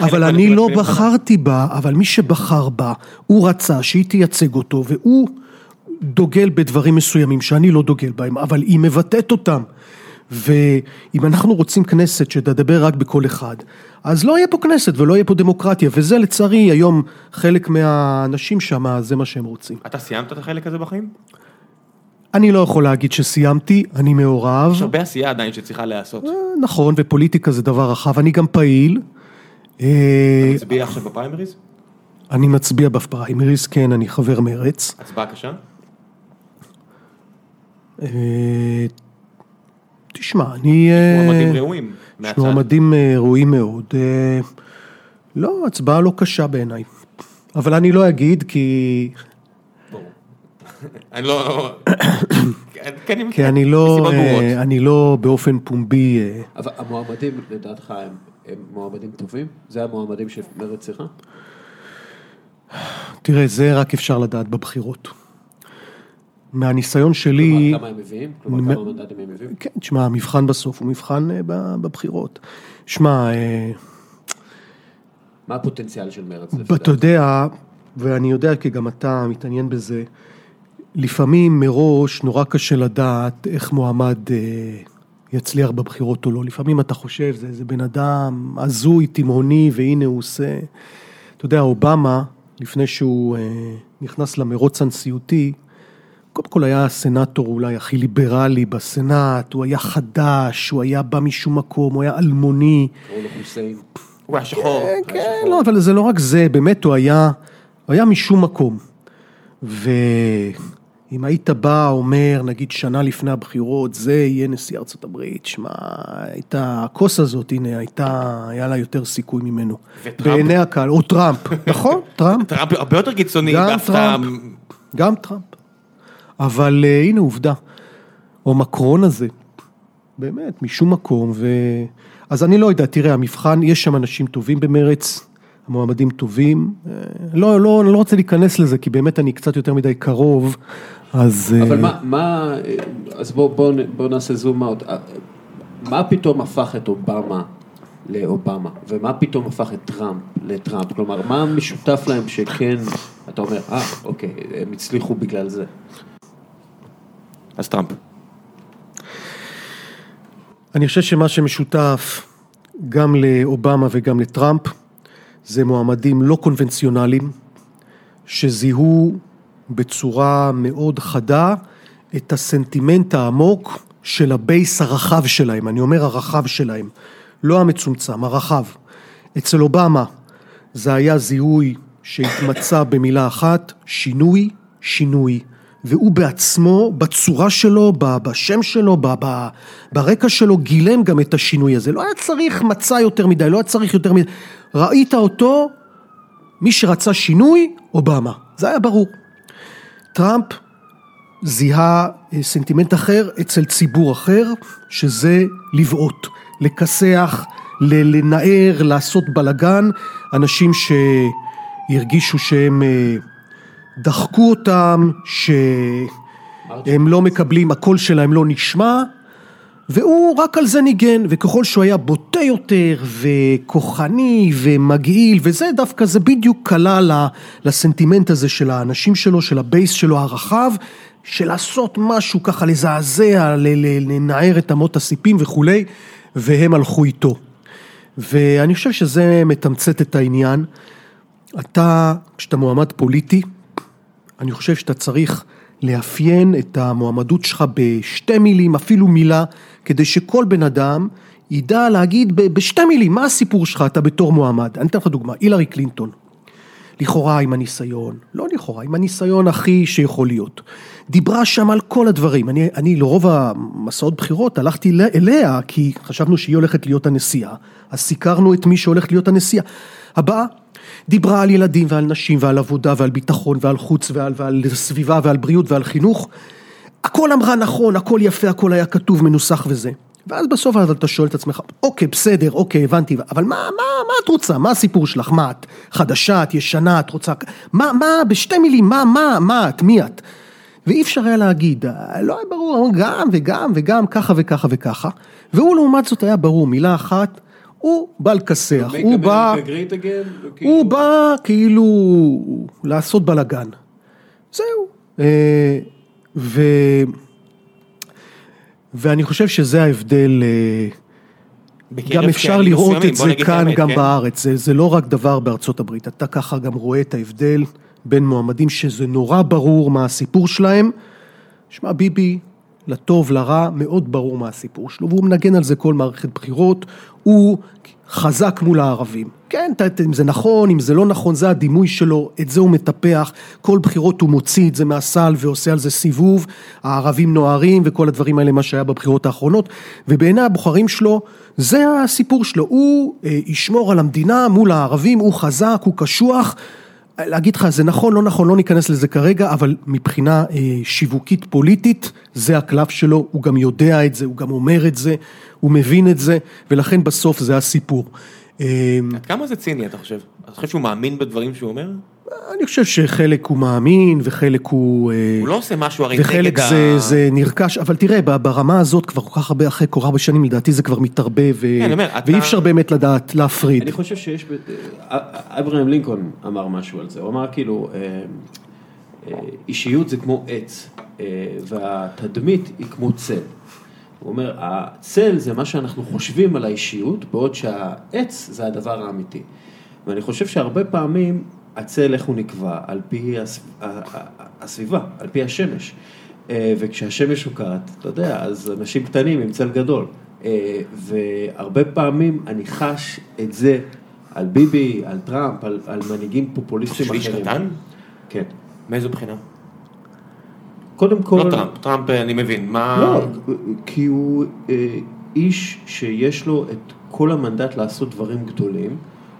אבל אני לא. בחרתי בה, אבל מי שבחר בה, הוא רצה שהיא תייצג אותו, והוא דוגל בדברים מסוימים שאני לא דוגל בהם, אבל היא מבטאת אותם. ואם אנחנו רוצים כנסת שתדבר רק בקול אחד, אז לא יהיה פה כנסת ולא יהיה פה דמוקרטיה, וזה לצערי היום חלק מהאנשים שם, זה מה שהם רוצים. אתה סיימת את החלק הזה בחיים? אני לא יכול להגיד שסיימתי, אני מעורב. יש הרבה עשייה עדיין שצריכה להיעשות. אה, נכון, ופוליטיקה זה דבר רחב, אני גם פעיל. אה, תצביע עכשיו בפריימריז? אני מצביע בפריימריז, כן, אני חבר מרץ. הצבעה קשה? אה, תשמע, אני... אה, מועמדים ראויים. יש? מועמדים ראויים מאוד. לא, הצבעה לא קשה בעיניי. אבל אני לא אגיד כי, אני לא... כן, כי אני לא. אה, אני לא באופן פומבי, אה, אבל המועמדים, לדעתך, הם, מועמדים טובים? זה המועמדים שמרצ צריכה? תראה, זה רק אפשר לדעת בבחירות. מהניסיון שלי, כלומר, כמה הם מביאים? כלומר, כמה מנדטים הם מביאים? כן, תשמע, המבחן בסוף הוא מבחן אה, בבחירות. שמע, אה, מה הפוטנציאל של מרצ? אתה? יודע, ואני יודע כי גם אתה מתעניין בזה, לפעמים מראש נורא קשה לדעת איך מועמד אה, יצליח בבחירות או לא. לפעמים אתה חושב, זה, זה בן אדם הזוי, תימהוני, והנה הוא עושה... אתה יודע, אובמה, לפני שהוא אה, נכנס למרוץ הנשיאותי, קודם כל היה הסנאטור אולי הכי ליברלי בסנאט, הוא היה חדש, הוא היה בא משום מקום, הוא היה אלמוני. קראו לו חוסיין. הוא היה שחור. כן, לא, אבל זה לא רק זה, באמת הוא היה, הוא היה משום מקום. ואם היית בא, אומר, נגיד שנה לפני הבחירות, זה יהיה נשיא ארצות הברית, שמע, הייתה, הכוס הזאת, הנה, הייתה, היה לה יותר סיכוי ממנו. וטראמפ? בעיני הקהל, או טראמפ, נכון, טראמפ, טראמפ הרבה יותר קיצוני, גם. טראמפ. גם טראמפ. אבל אה, הנה עובדה, או מקרון הזה, באמת, משום מקום, ו... אז אני לא יודע, תראה, המבחן, יש שם אנשים טובים במרץ, המועמדים טובים, אה, לא, לא, אני לא רוצה להיכנס לזה, כי באמת אני קצת יותר מדי קרוב, אז... אה, אבל מה, מה, אז בואו בוא, בוא נעשה זום אאוט. מה פתאום הפך את אובמה לאובמה, ומה פתאום הפך את טראמפ לטראמפ? כלומר, מה משותף להם שכן, אתה אומר, אה, אוקיי, הם הצליחו בגלל זה. אז טראמפ. אני חושב שמה שמשותף גם לאובמה וגם לטראמפ, זה מועמדים לא קונבנציונליים, שזיהו בצורה מאוד חדה את הסנטימנט העמוק של ה base הרחב שלהם, אני אומר הרחב שלהם, לא המצומצם, הרחב. אצל אובמה זה היה זיהוי שהתמצא במילה אחת, שינוי, שינוי. והוא בעצמו, בצורה שלו, בשם שלו, ברקע שלו, גילם גם את השינוי הזה. לא היה צריך מצע יותר מדי, לא היה צריך יותר מדי. ראית אותו, מי שרצה שינוי, אובמה. זה היה ברור. טראמפ זיהה אה, סנטימנט אחר אצל ציבור אחר, שזה לבעוט, לכסח, לנער, לעשות בלגן, אנשים שהרגישו שהם אה, דחקו אותם, שהם לא מקבלים, הקול שלהם לא נשמע, והוא רק על זה ניגן, וככל שהוא היה בוטה יותר, וכוחני, ומגעיל, וזה דווקא, זה בדיוק קלע ל- לסנטימנט הזה של האנשים שלו, של ה base שלו הרחב, של לעשות משהו ככה, לזעזע, לנער את אמות הסיפים וכולי, והם הלכו איתו. ואני חושב שזה מתמצת את העניין. אתה, כשאתה מועמד פוליטי, אני חושב שאתה צריך לאפיין את המועמדות שלך בשתי מילים, אפילו מילה, כדי שכל בן אדם ידע להגיד בשתי מילים, מה הסיפור שלך, אתה בתור מועמד. אני אתן לך דוגמה, הילרי קלינטון. לכאורה עם הניסיון, לא לכאורה, עם הניסיון הכי שיכול להיות. דיברה שם על כל הדברים. אני, אני לרוב המסעות בחירות הלכתי אליה, כי חשבנו שהיא הולכת להיות הנשיאה, אז סיקרנו את מי שהולך להיות הנשיאה. הבאה, דיברה על ילדים ועל נשים ועל עבודה ועל ביטחון ועל חוץ ועל, ועל סביבה ועל בריאות ועל חינוך. הכל אמרה נכון, הכל יפה, הכל היה כתוב, מנוסח וזה. ואז בסוף אתה שואל את עצמך, אוקיי, בסדר, אוקיי, הבנתי, אבל מה, מה, מה את רוצה? מה הסיפור שלך? מה את? חדשה, את ישנה, את רוצה... מה, מה, בשתי מילים, מה, מה, מה את? מי את? ואי אפשר היה להגיד, לא היה ברור, גם וגם וגם, ככה וככה וככה. והוא לעומת זאת היה ברור, מילה אחת, הוא בא לכסח, הוא בא... הוא בא כאילו לעשות בלאגן. זהו. אה, ו... ואני חושב שזה ההבדל, אה, גם אפשר לראות את זה כאן גם כן? בארץ, זה, זה לא רק דבר בארצות הברית, אתה ככה גם רואה את ההבדל בין מועמדים שזה נורא ברור מה הסיפור שלהם. שמע, ביבי לטוב, לרע, מאוד ברור מה הסיפור שלו, והוא מנגן על זה כל מערכת בחירות, הוא חזק מול הערבים. כן, אם זה נכון, אם זה לא נכון, זה הדימוי שלו, את זה הוא מטפח, כל בחירות הוא מוציא את זה מהסל ועושה על זה סיבוב, הערבים נוהרים וכל הדברים האלה, מה שהיה בבחירות האחרונות, ובעיני הבוחרים שלו, זה הסיפור שלו, הוא אה, ישמור על המדינה מול הערבים, הוא חזק, הוא קשוח. להגיד לך, זה נכון, לא נכון, לא ניכנס לזה כרגע, אבל מבחינה אה, שיווקית פוליטית, זה הקלף שלו, הוא גם יודע את זה, הוא גם אומר את זה, הוא מבין את זה, ולכן בסוף זה הסיפור. אה, עד כמה זה ציני, אתה חושב? אתה חושב שהוא מאמין בדברים שהוא אומר? אני חושב שחלק הוא מאמין וחלק הוא... אה, הוא לא עושה משהו הרי נגד ה... וחלק זה, זה נרכש, אבל תראה, ברמה הזאת כבר כל כך הרבה, אחרי כל כך הרבה שנים, לדעתי זה כבר מתערבב, ו... כן, אומר, ואי אתה... אפשר באמת לדעת, להפריד. אני חושב שיש, אה, אברהם לינקולן אמר משהו על זה, הוא אמר כאילו, אה, אישיות זה כמו עץ, והתדמית היא כמו צל. הוא אומר, הצל זה מה שאנחנו חושבים על האישיות, בעוד שהעץ זה הדבר האמיתי. ואני חושב שהרבה פעמים הצל איך הוא נקבע, על פי הסביבה, על פי השמש. אה, וכשהשמש שוקעת, אתה יודע, אז אנשים קטנים עם צל גדול. אה, והרבה פעמים אני חש את זה על ביבי, על טראמפ, על, על מנהיגים פופוליסטים אחרים. איש קטן? כן. מאיזו בחינה? קודם כל... לא טראמפ, טראמפ אני מבין, מה... לא, כי הוא אה, איש שיש לו את כל המנדט לעשות דברים גדולים.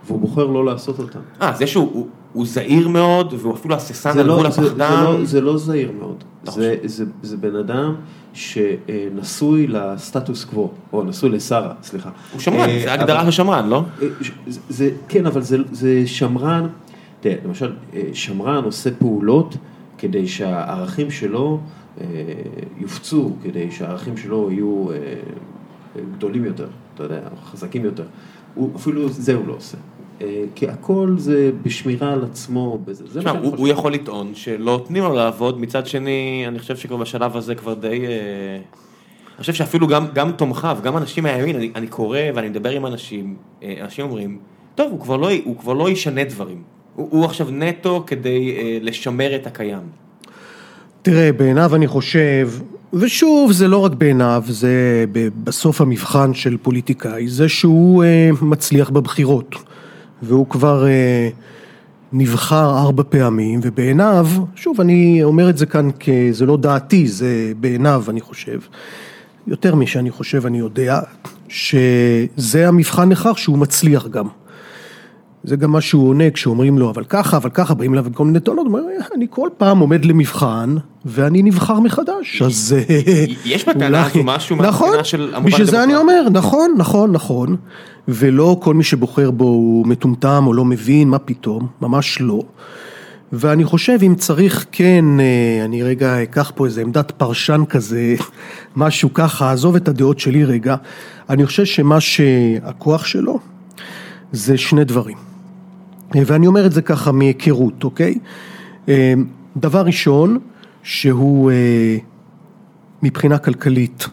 והוא בוחר לא לעשות אותם. אה, זה שהוא הוא זהיר מאוד, והוא אפילו הססן על לא- גבול הפחדן. לא- זה לא זהיר מאוד, זה בן אדם שנשוי לסטטוס קוו, או נשוי לשרה, סליחה. הוא שמרן, אה, זה הגדרה של שמרן, לא? אה, כן, אבל זה שמרן, תראה, למשל, אה, שמרן עושה פעולות כדי שהערכים שלו יופצו, כדי שהערכים שלו יהיו גדולים יותר, אתה יודע, חזקים יותר. הוא אפילו זה הוא לא עושה. אה, כי הכל זה בשמירה על עצמו, בזה. תשמע, הוא, הוא יכול לטעון שלא נותנים לו לעבוד, מצד שני, אני חושב שכבר בשלב הזה כבר די... אה, אני חושב שאפילו גם, גם תומכיו, גם אנשים מהימין, אני, אני קורא ואני מדבר עם אנשים, אה, אנשים אומרים, טוב, הוא כבר לא, הוא כבר לא ישנה דברים, הוא, הוא עכשיו נטו כדי לשמר את הקיים. תראה, בעיניו אני חושב, ושוב, זה לא רק בעיניו, זה בסוף המבחן של פוליטיקאי, זה שהוא אה, מצליח בבחירות, והוא כבר אה, נבחר ארבע פעמים, ובעיניו, שוב, אני אומר את זה כאן כי זה לא דעתי, זה בעיניו, אני חושב, יותר משאני חושב, אני יודע, שזה המבחן לכך שהוא מצליח גם. זה גם מה שהוא עונה כשאומרים לו, אבל ככה, אבל ככה, באים אליו עם כל מיני טענות, הוא אומר, אני כל פעם עומד למבחן, ואני נבחר מחדש, אז... יש בטענה הזו משהו נכון, בשביל זה אני אומר, נכון, נכון, נכון, ולא כל מי שבוחר בו הוא מטומטם או לא מבין, מה פתאום, ממש לא. ואני חושב אם צריך כן, אה, אני רגע אקח פה איזה עמדת פרשן כזה, משהו ככה, עזוב את הדעות שלי רגע, אני חושב שמה שהכוח שלו זה שני דברים. ואני אומר את זה ככה מהיכרות, אוקיי? אה, דבר ראשון, שהוא אה, מבחינה כלכלית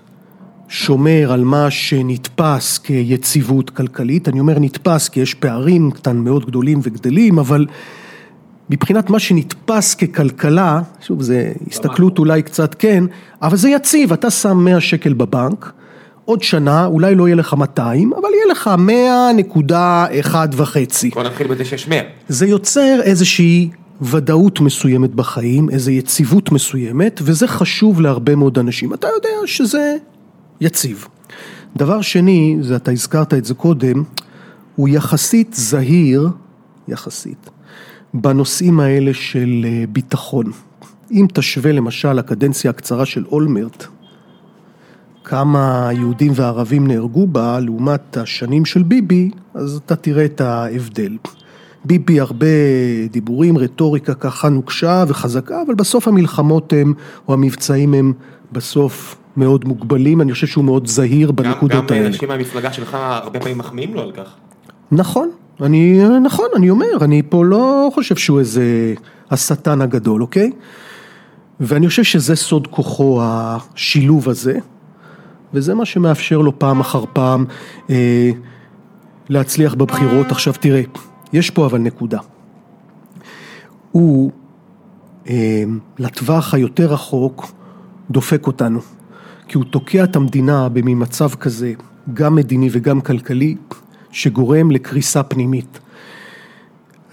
שומר על מה שנתפס כיציבות כלכלית, אני אומר נתפס כי יש פערים קטן מאוד גדולים וגדלים, אבל מבחינת מה שנתפס ככלכלה, שוב זה הסתכלות אולי קצת כן, אבל זה יציב, אתה שם 100 שקל בבנק, עוד שנה אולי לא יהיה לך 200, אבל יהיה לך 100.1 וחצי. בוא נתחיל בזה שיש 100. זה יוצר איזושהי ודאות מסוימת בחיים, איזו יציבות מסוימת, וזה חשוב להרבה מאוד אנשים. אתה יודע שזה יציב. דבר שני, זה אתה הזכרת את זה קודם, הוא יחסית זהיר, יחסית, בנושאים האלה של אה, ביטחון. אם תשווה למשל הקדנציה הקצרה של אולמרט, כמה יהודים וערבים נהרגו בה לעומת השנים של ביבי, אז אתה תראה את ההבדל. ביבי הרבה דיבורים, רטוריקה ככה נוקשה וחזקה, אבל בסוף המלחמות הם, או המבצעים הם בסוף מאוד מוגבלים, אני חושב שהוא מאוד זהיר בנקודות האלה. גם אנשים מהמפלגה שלך הרבה פעמים מחמיאים לו על כך. נכון, אני, נכון, אני אומר, אני פה לא חושב שהוא איזה השטן הגדול, אוקיי? ואני חושב שזה סוד כוחו, השילוב הזה. וזה מה שמאפשר לו פעם אחר פעם אה, להצליח בבחירות. עכשיו תראה, יש פה אבל נקודה. הוא אה, לטווח היותר רחוק דופק אותנו. כי הוא תוקע את המדינה במצב כזה, גם מדיני וגם כלכלי, שגורם לקריסה פנימית.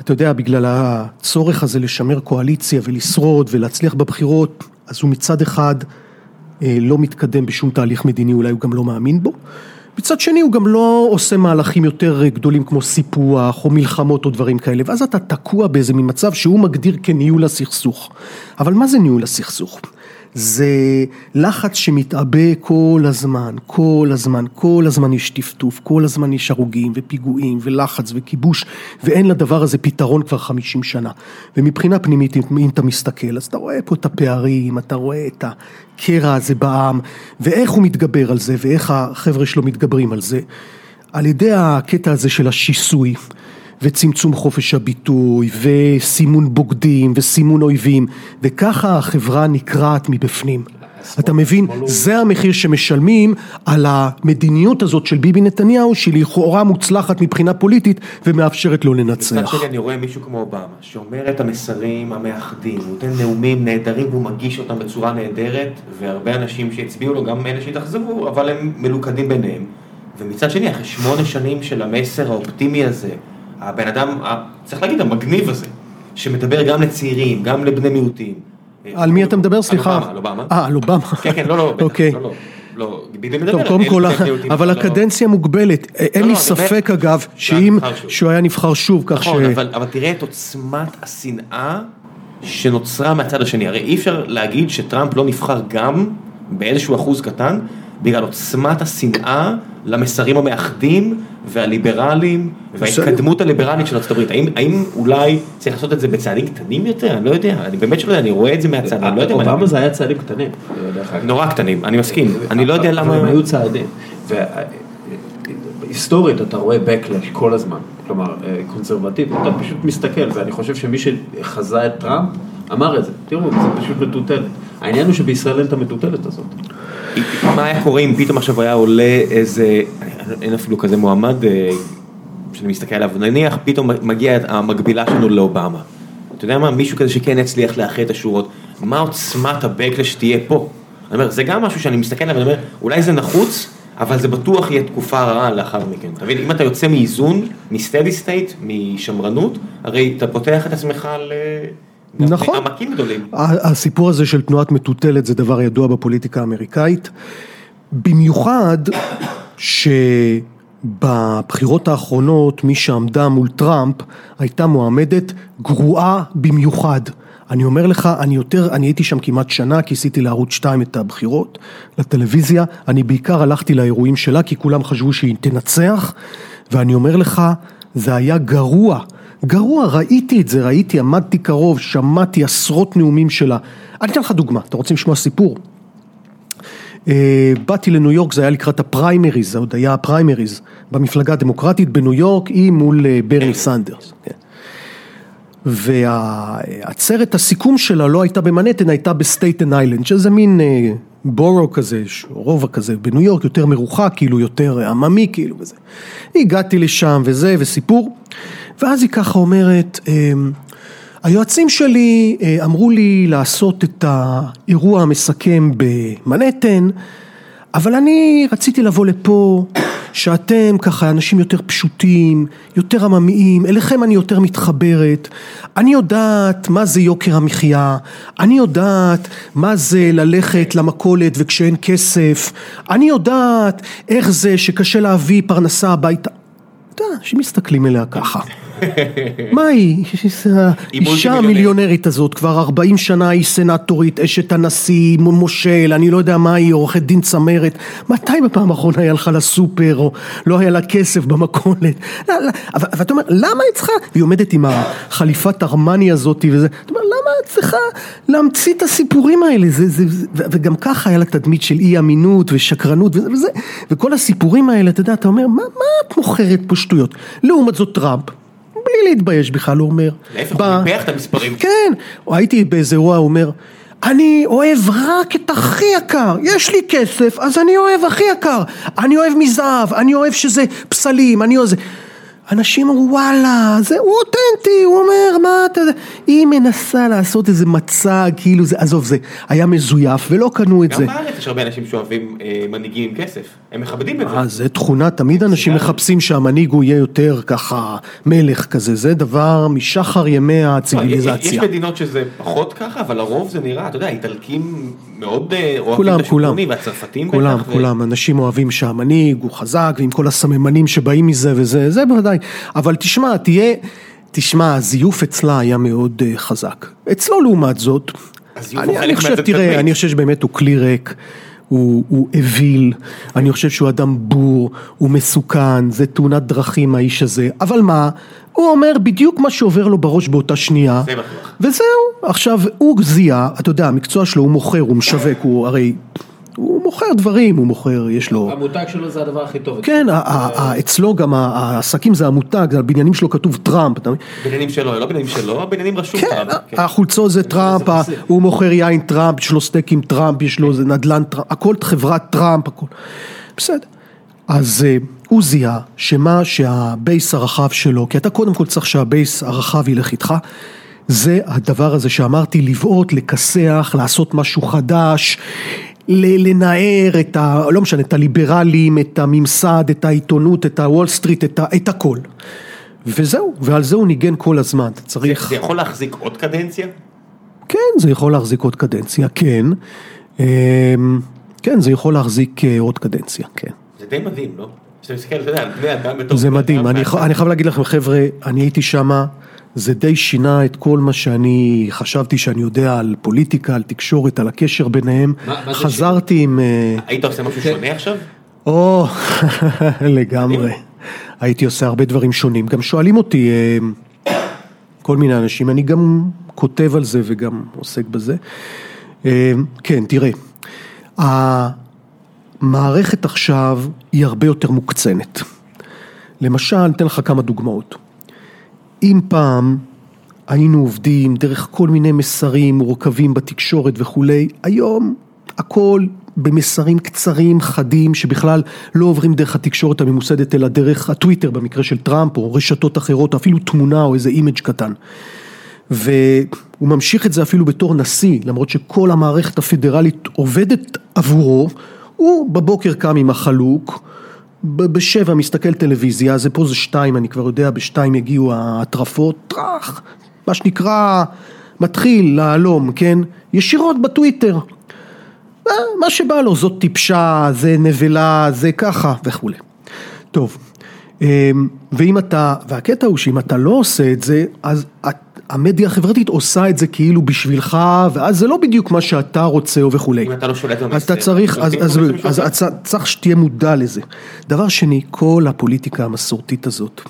אתה יודע, בגלל הצורך הזה לשמר קואליציה ולשרוד ולהצליח בבחירות, אז הוא מצד אחד לא מתקדם בשום תהליך מדיני, אולי הוא גם לא מאמין בו. מצד שני הוא גם לא עושה מהלכים יותר גדולים כמו סיפוח או מלחמות או דברים כאלה, ואז אתה תקוע באיזה מין מצב שהוא מגדיר כניהול הסכסוך. אבל מה זה ניהול הסכסוך? זה לחץ שמתעבה כל הזמן, כל הזמן, כל הזמן יש טפטוף, כל הזמן יש הרוגים ופיגועים ולחץ וכיבוש ואין לדבר הזה פתרון כבר חמישים שנה. ומבחינה פנימית אם אתה מסתכל אז אתה רואה פה את הפערים, אתה רואה את הקרע הזה בעם ואיך הוא מתגבר על זה ואיך החבר'ה שלו מתגברים על זה. על ידי הקטע הזה של השיסוי. וצמצום חופש הביטוי, וסימון בוגדים, וסימון אויבים, וככה החברה נקרעת מבפנים. אתה מבין? זה המחיר שמשלמים על המדיניות הזאת של ביבי נתניהו, שהיא לכאורה מוצלחת מבחינה פוליטית, ומאפשרת לו לנצח. מצד שני אני רואה מישהו כמו אובמה, שאומר את המסרים המאחדים, הוא נותן נאומים נהדרים והוא מגיש אותם בצורה נהדרת, והרבה אנשים שהצביעו לו, גם אלה שהתאכזבו, אבל הם מלוכדים ביניהם. ומצד שני, אחרי שמונה שנים של המסר האופטימי הזה, הבן אדם, צריך להגיד, המגניב הזה, שמדבר גם לצעירים, גם לבני מיעוטים. על מי אתה מדבר? סליחה. על אובמה. אה, על אובמה. כן, כן, לא, לא, בטח, אוקיי. לא, לא. לא, טוב, קודם כל, אבל לא- הקדנציה מוגבלת, אין לא, לי ספק אגב, שאם. שהוא היה נבחר שוב, כך ש... נכון, אבל תראה את עוצמת השנאה שנוצרה מהצד השני. הרי אי אפשר להגיד שטראמפ לא נבחר גם באיזשהו אחוז קטן, בגלל עוצמת השנאה למסרים המאחדים והליברליים וההתקדמות הליברלית של ארצות הברית. האם, האם אולי צריך לעשות את זה בצעדים קטנים יותר? אני לא יודע, אני באמת שלא יודע, אני רואה את זה מהצד, אני לא יודע מה אובמה. זה היה צעדים קטנים. נורא קטנים, אני מסכים, אני לא יודע למה... הם היו צעדים. והיסטורית אתה רואה backlash כל הזמן, כלומר אה, קונסרבטיבי, אתה פשוט מסתכל, ואני חושב שמי שחזה את טראמפ אמר את זה, תראו, זה פשוט מטוטלת. העניין הוא שבישראל אין את המטוטלת הזאת. מה היה קורה אם פתאום עכשיו היה עולה איזה, אין אפילו כזה מועמד אה, שאני מסתכל עליו, נניח פתאום מגיע המקבילה שלנו לאובמה. אתה יודע מה, מישהו כזה שכן יצליח לאחד את השורות, מה עוצמת ה-Backlash שתהיה פה? אני אומר, זה גם משהו שאני מסתכל עליו ואני אומר, אולי זה נחוץ, אבל זה בטוח יהיה תקופה רעה לאחר מכן. אתה מבין, אם אתה יוצא מאיזון, מ steady state, משמרנות, הרי אתה פותח את עצמך ל... נכון. עמקים גדולים. הסיפור הזה של תנועת מטוטלת זה דבר ידוע בפוליטיקה האמריקאית, במיוחד שבבחירות האחרונות מי שעמדה מול טראמפ הייתה מועמדת גרועה במיוחד. אני אומר לך, אני יותר, אני הייתי שם כמעט שנה, כיסיתי לערוץ 2 את הבחירות, לטלוויזיה, אני בעיקר הלכתי לאירועים שלה כי כולם חשבו שהיא תנצח, ואני אומר לך, זה היה גרוע. גרוע, ראיתי את זה, ראיתי, עמדתי קרוב, שמעתי עשרות נאומים שלה. אני אתן לך דוגמה, אתה רוצה לשמוע סיפור? אה, באתי לניו יורק, זה היה לקראת הפריימריז, זה עוד היה הפריימריז, במפלגה הדמוקרטית בניו יורק, היא מול אה, ברני סנדרס. כן. והעצרת הסיכום שלה לא הייתה במנהטן, הייתה בסטייטן איילנד, שזה מין אה, borough כזה, רובע כזה בניו יורק, יותר מרוחק, כאילו יותר עממי כאילו וזה. הגעתי לשם וזה, וסיפור, ואז היא ככה אומרת, אה, היועצים שלי אה, אמרו לי לעשות את האירוע המסכם במנהטן, אבל אני רציתי לבוא לפה, שאתם ככה אנשים יותר פשוטים, יותר עממיים, אליכם אני יותר מתחברת, אני יודעת מה זה יוקר המחיה, אני יודעת מה זה ללכת למכולת וכשאין כסף, אני יודעת איך זה שקשה להביא פרנסה הביתה. אתה יודע, אנשים מסתכלים עליה ככה. מה היא? האישה המיליונרית הזאת, כבר 40 שנה היא סנטורית, אשת הנשיא, מושל, אני לא יודע מה היא, עורכת דין צמרת. מתי בפעם האחרונה היה לך לסופר, או לא היה לה כסף במכולת? לא, לא, אבל אבל אתה אומר, למה היא צריכה? והיא עומדת עם החליפת ארמני הזאת וזה, אתה אומר, למה את צריכה להמציא את הסיפורים האלה? זה, זה, זה, וגם ככה היה לה תדמית של אי אמינות ושקרנות וזה, וזה, וכל הסיפורים האלה, אתה יודע, אתה אומר, מה, מה את מוכרת פה שטויות? לעומת זאת טראמפ. בלי להתבייש בכלל, הוא אומר. להפך, הוא ניפח את המספרים. כן, הייתי באיזה אירוע, הוא אומר, אני אוהב רק את הכי יקר, יש לי כסף, אז אני אוהב הכי יקר, אני אוהב מזהב, אני אוהב שזה פסלים, אני אוהב זה. אנשים אמרו וואלה, זה, הוא אותנטי, הוא אומר מה אתה, היא מנסה לעשות איזה מצג, כאילו זה, עזוב זה, היה מזויף ולא קנו את גם זה. בארץ יש הרבה אנשים שאוהבים אה, מנהיגים עם כסף, הם מכבדים את זה. אה, זה תכונה, תמיד אנשים. מחפשים שהמנהיג הוא יהיה יותר ככה מלך כזה, זה דבר משחר ימי לא, יש הציוויליזציה. מדינות שזה פחות ככה, אבל לרוב זה נראה, אתה יודע, האיטלקים מאוד אה, אוהבים כולם, את כולם, השלטונים, והצרפתים כולם, בטח, ו- כולם, אנשים אוהבים שהמנהיג הוא חזק ועם כל הסממנים שבאים מזה וזה, זה בוודאי, אבל תשמע, תהיה, תשמע, הזיוף אצלה היה מאוד אה, חזק. אצלו לעומת זאת, אני, אני חושב. תראה, אני חושב שבאמת הוא כלי ריק. הוא, הוא אוויל, אני חושב שהוא אדם בור, הוא מסוכן, זה תאונת דרכים האיש הזה, אבל מה, הוא אומר בדיוק מה שעובר לו בראש באותה שנייה. וזהו, עכשיו הוא זיהה, אתה יודע, המקצוע שלו הוא מוכר, הוא משווק, הוא הרי, הוא מוכר דברים, הוא מוכר, יש לו, המותג שלו זה הדבר הכי טוב. כן, ה- ה- ה- אצלו גם העסקים זה המותג, על בניינים שלו כתוב טראמפ? בניינים שלו, לא בניינים שלו, בניינים רשום כן, טראמפ, כן. החולצות זה טראמפ, זה. הוא מוכר יין טראמפ, יש לו סטייקים טראמפ, יש לו איזה נדל"ן טראמפ, הכל חברת טראמפ, הכל. בסדר. אז אה, הוא זיהה שמה שה base הרחב שלו, כי אתה קודם כל צריך שה base הרחב ילך איתך, זה הדבר הזה שאמרתי, לבעוט, לכסח, לעשות משהו חדש, לנער את ה... לא משנה, את הליברלים, את הממסד, את העיתונות, את הוול סטריט, את, ה, את הכל. וזהו, ועל זה הוא ניגן כל הזמן, אתה צריך... זה יכול להחזיק עוד קדנציה? כן, זה יכול להחזיק עוד קדנציה, כן. אמ, כן, זה יכול להחזיק אה, עוד קדנציה, כן. זה די מדהים, לא? כשאתה מסתכל, אתה יודע, על בני אדם בתור זה מדהים, אני, אני חייב להגיד לכם, חבר'ה, אני הייתי שמה, זה די שינה את כל מה שאני חשבתי שאני יודע על פוליטיקה, על תקשורת, על הקשר ביניהם. מה- מה חזרתי עם... אה, היית עושה משהו כן. שונה עכשיו? או, לגמרי. הייתי עושה הרבה דברים שונים. גם שואלים אותי אה, כל מיני אנשים, אני גם כותב על זה וגם עוסק בזה. אה, כן, תראה, המערכת עכשיו היא הרבה יותר מוקצנת. למשל, אתן לך כמה דוגמאות. אם פעם היינו עובדים דרך כל מיני מסרים מורכבים בתקשורת וכולי, היום הכל במסרים קצרים, חדים, שבכלל לא עוברים דרך התקשורת הממוסדת, אלא דרך הטוויטר במקרה של טראמפ, או רשתות אחרות, או אפילו תמונה או איזה image קטן. והוא ממשיך את זה אפילו בתור נשיא, למרות שכל המערכת הפדרלית עובדת עבורו, הוא בבוקר קם עם החלוק, בשבע מסתכל טלוויזיה, זה פה זה שתיים, אני כבר יודע, בשתיים יגיעו ההטרפות, טראח, מה שנקרא, מתחיל להלום, כן? ישירות בטוויטר. אה, מה שבא לו, זאת טיפשה, זה נבלה, זה ככה וכולי. טוב, אמ, ואם אתה, והקטע הוא שאם אתה לא עושה את זה, אז המדיה החברתית עושה את זה כאילו בשבילך, ואז זה לא בדיוק מה שאתה רוצה וכולי. אם אתה לא שולט במסר. אז אתה צריך, אז, צריך שתהיה מודע לזה. דבר שני, כל הפוליטיקה המסורתית הזאת,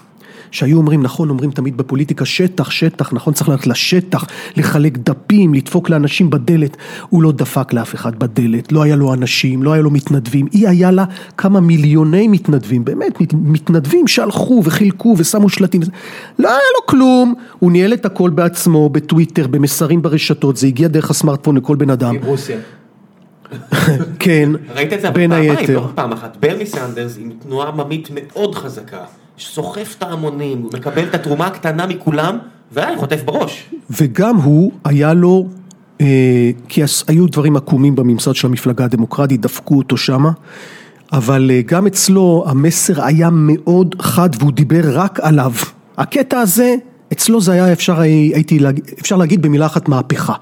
שהיו אומרים, נכון, אומרים תמיד בפוליטיקה שטח, שטח, נכון, צריך ללכת לשטח, לחלק דפים, לדפוק לאנשים בדלת. הוא לא דפק לאף אחד בדלת, לא היה לו אנשים, לא היה לו מתנדבים, היא היה לה כמה מיליוני מתנדבים, באמת, מת- מתנדבים שהלכו וחילקו ושמו שלטים, לא היה לו כלום, הוא ניהל את הכל בעצמו, בטוויטר, במסרים ברשתות, זה הגיע דרך הסמארטפון לכל בן אדם, עם רוסיה. כן, ראית את זה בין פעמיים, היתר. לא פעם אחת. ברני סנדרס עם תנועה עממית מאוד חזקה, סוחף את ההמונים, מקבל את התרומה הקטנה מכולם, והיה חוטף בראש. וגם הוא, היה לו, אה, כי הס- היו דברים עקומים בממסד של המפלגה הדמוקרטית, דפקו אותו שמה, אבל אה, גם אצלו המסר היה מאוד חד והוא דיבר רק עליו. הקטע הזה, אצלו זה היה אפשר, הייתי, להג- אפשר להגיד במילה אחת מהפכה.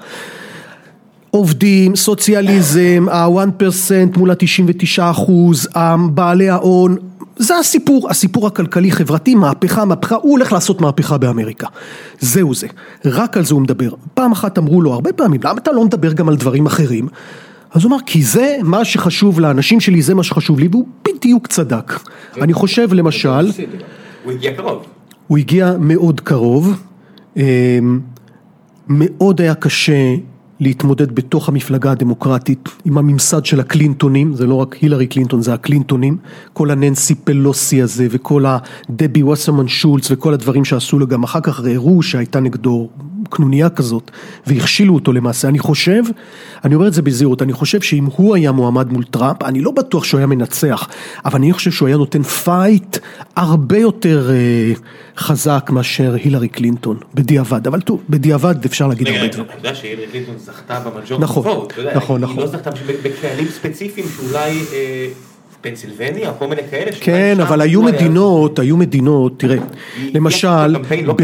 עובדים, סוציאליזם, ה-1% מול ה-99 אחוז, בעלי ההון, זה הסיפור, הסיפור הכלכלי חברתי, מהפכה, מהפכה, הוא הולך לעשות מהפכה באמריקה. זהו זה, רק על זה הוא מדבר. פעם אחת אמרו לו, הרבה פעמים, למה אתה לא מדבר גם על דברים אחרים? אז הוא אמר, כי זה מה שחשוב לאנשים שלי, זה מה שחשוב לי, והוא בדיוק צדק. אני חושב למשל, הוא הגיע קרוב. הוא הגיע מאוד קרוב, אמ, מאוד היה קשה להתמודד בתוך המפלגה הדמוקרטית עם הממסד של הקלינטונים, זה לא רק הילרי קלינטון, זה הקלינטונים, כל הננסי פלוסי הזה וכל הדבי ווסרמן שולץ וכל הדברים שעשו לו, גם אחר כך הראו שהייתה נגדו קנוניה כזאת, והכשילו אותו למעשה. אני חושב, אני אומר את זה בזהירות, אני חושב שאם הוא היה מועמד מול טראמפ, אני לא בטוח שהוא היה מנצח, אבל אני חושב שהוא היה נותן fight הרבה יותר אה, חזק מאשר הילרי קלינטון, בדיעבד, אבל טוב, בדיעבד אפשר להגיד רגע, הרבה רגע, דברים. אתה יודע שהילרי קלינטון זכתה ב majority נכון, אתה יודע, נכון, היא נכון. לא זכתה בקהלים ספציפיים שאולי אה, פנסילבניה, כל מיני כאלה. כן, אבל היו מדינות, היו מדינות, תראה, למשל, לא.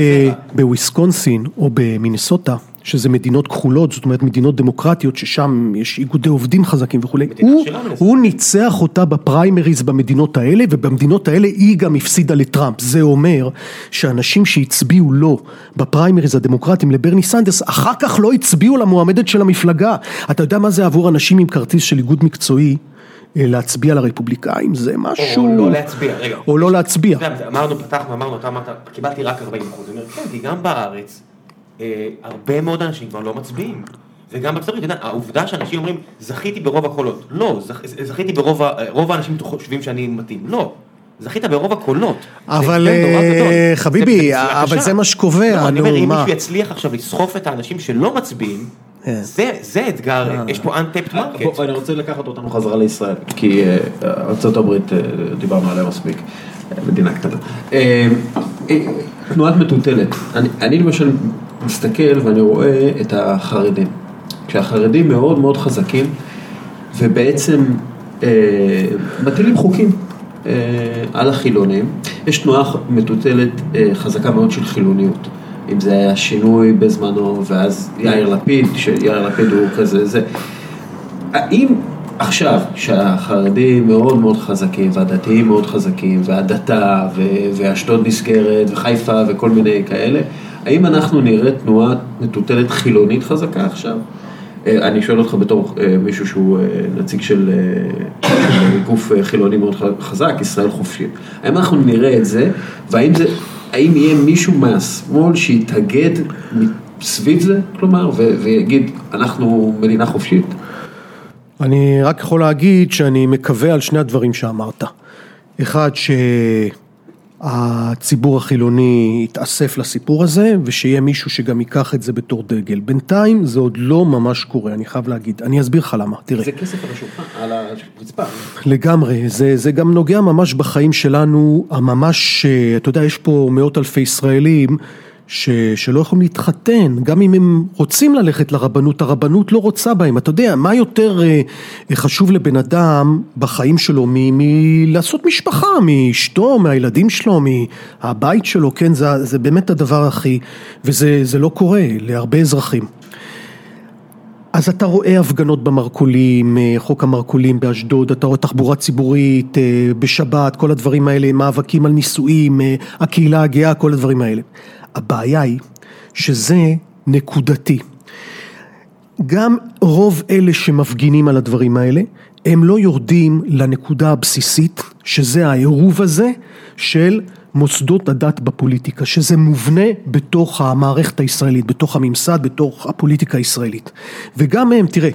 בוויסקונסין או במינסוטה, שזה מדינות כחולות, זאת אומרת מדינות דמוקרטיות, ששם יש איגודי עובדים חזקים וכולי, הוא- הוא ניצח אותה בפריימריז במדינות האלה, ובמדינות האלה היא גם הפסידה לטראמפ. זה אומר שאנשים שהצביעו לו בפריימריז הדמוקרטיים לברני סנדרס, אחר כך לא הצביעו למועמדת של המפלגה. אתה יודע מה זה עבור אנשים עם כרטיס של איגוד מקצועי? אה, להצביע לרפובליקאים זה משהו... או לא להצביע, רגע. או לא להצביע. אמרנו, פתחנו, אמרנו, אתה אמרת, קיבלתי רק 40 אחוז. אני אומר, כן, כי גם בארץ, אה, הרבה מאוד אנשים כבר לא מצביעים. וגם בארצות הברית, העובדה שאנשים אומרים, זכיתי ברוב הקולות. לא, זכ- זכיתי ברוב, רוב האנשים חושבים שאני מתאים. לא. זכית ברוב הקולות. אבל, אה. חביבי, זה פציעה אבל. זה מה שקובע, לא, אני נו, אומר, אם מה? מישהו יצליח עכשיו לסחוף את האנשים שלא מצביעים, כן. זה זה אתגר, יש פה untapped market. בוא, אני רוצה לקחת אותנו חזרה לישראל, כי אה, ארצות הברית, אה, דיברנו עליה מספיק, אה, מדינה קטנה. אה, אה, תנועת מטוטלת, אני, אני למשל מסתכל ואני רואה את החרדים, כשהחרדים מאוד מאוד חזקים, ובעצם אה, מטילים חוקים אה, על החילונים, יש תנועה מטוטלת אה, חזקה מאוד של חילוניות. אם זה היה שינוי בזמנו, ואז יאיר לפיד, שיאיר לפיד הוא כזה, זה. האם עכשיו, שהחרדים מאוד מאוד חזקים, והדתיים מאוד חזקים, והדתה, ואשדוד נסגרת, וחיפה, וכל מיני כאלה, האם אנחנו נראה תנועה מטוטלת חילונית חזקה עכשיו? אה, אני שואל אותך בתור אה, מישהו שהוא אה, נציג של גוף חילוני מאוד חזק, ישראל חופשית. האם אנחנו נראה את זה, והאם זה, האם יהיה מישהו מהשמאל שיתאגד סביב זה, כלומר, ויגיד, אנחנו מדינה חופשית? אני רק יכול להגיד שאני מקווה על שני הדברים שאמרת. אחד, שהציבור החילוני יתאסף לסיפור הזה, ושיהיה מישהו שגם ייקח את זה בתור דגל. בינתיים זה עוד לא ממש קורה, אני חייב להגיד. אני אסביר לך למה, תראה. זה כסף על השולחן, על הרצפה. לגמרי, זה, זה גם נוגע ממש בחיים שלנו, הממש, אה, אתה יודע, יש פה מאות אלפי ישראלים ש, שלא יכולים להתחתן, גם אם הם רוצים ללכת לרבנות, הרבנות לא רוצה בהם, אתה יודע, מה יותר אה, חשוב לבן אדם בחיים שלו מ- מלעשות משפחה, מאשתו, מהילדים שלו, מהבית שלו, כן, זה, זה באמת הדבר הכי, וזה זה לא קורה להרבה אזרחים. אז אתה רואה הפגנות במרכולים, אה, חוק המרכולים באשדוד, אתה רואה תחבורה ציבורית אה, בשבת, כל הדברים האלה, מאבקים על נישואים, אה, הקהילה הגאה, כל הדברים האלה. הבעיה היא שזה נקודתי. גם רוב אלה שמפגינים על הדברים האלה, הם לא יורדים לנקודה הבסיסית, שזה העירוב הזה של מוסדות הדת בפוליטיקה, שזה מובנה בתוך המערכת הישראלית, בתוך הממסד, בתוך הפוליטיקה הישראלית. וגם הם, תראה,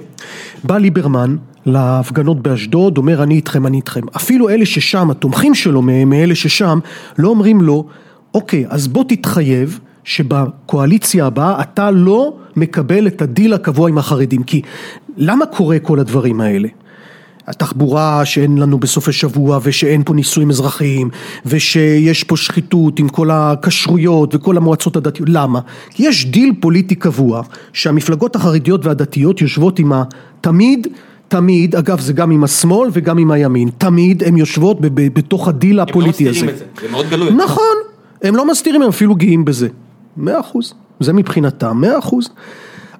בא ליברמן להפגנות באשדוד, אומר אני איתכם, אני איתכם. אפילו אלה ששם, התומכים שלו מאלה ששם, לא אומרים לו, אוקיי, אז בוא תתחייב שבקואליציה הבאה אתה לא מקבל את הדיל הקבוע עם החרדים, כי למה קורה כל הדברים האלה? התחבורה שאין לנו בסופי שבוע ושאין פה נישואים אזרחיים ושיש פה שחיתות עם כל הכשרויות וכל המועצות הדתיות, למה? כי יש דיל פוליטי קבוע שהמפלגות החרדיות והדתיות יושבות עם ה... תמיד תמיד, אגב זה גם עם השמאל וגם עם הימין, תמיד הן יושבות ב- ב- בתוך הדיל הפוליטי הזה. הם לא מסתירים את זה, זה מאוד גלוי. נכון, הם לא מסתירים, הם אפילו גאים בזה. מאה אחוז, זה מבחינתם, מאה אחוז.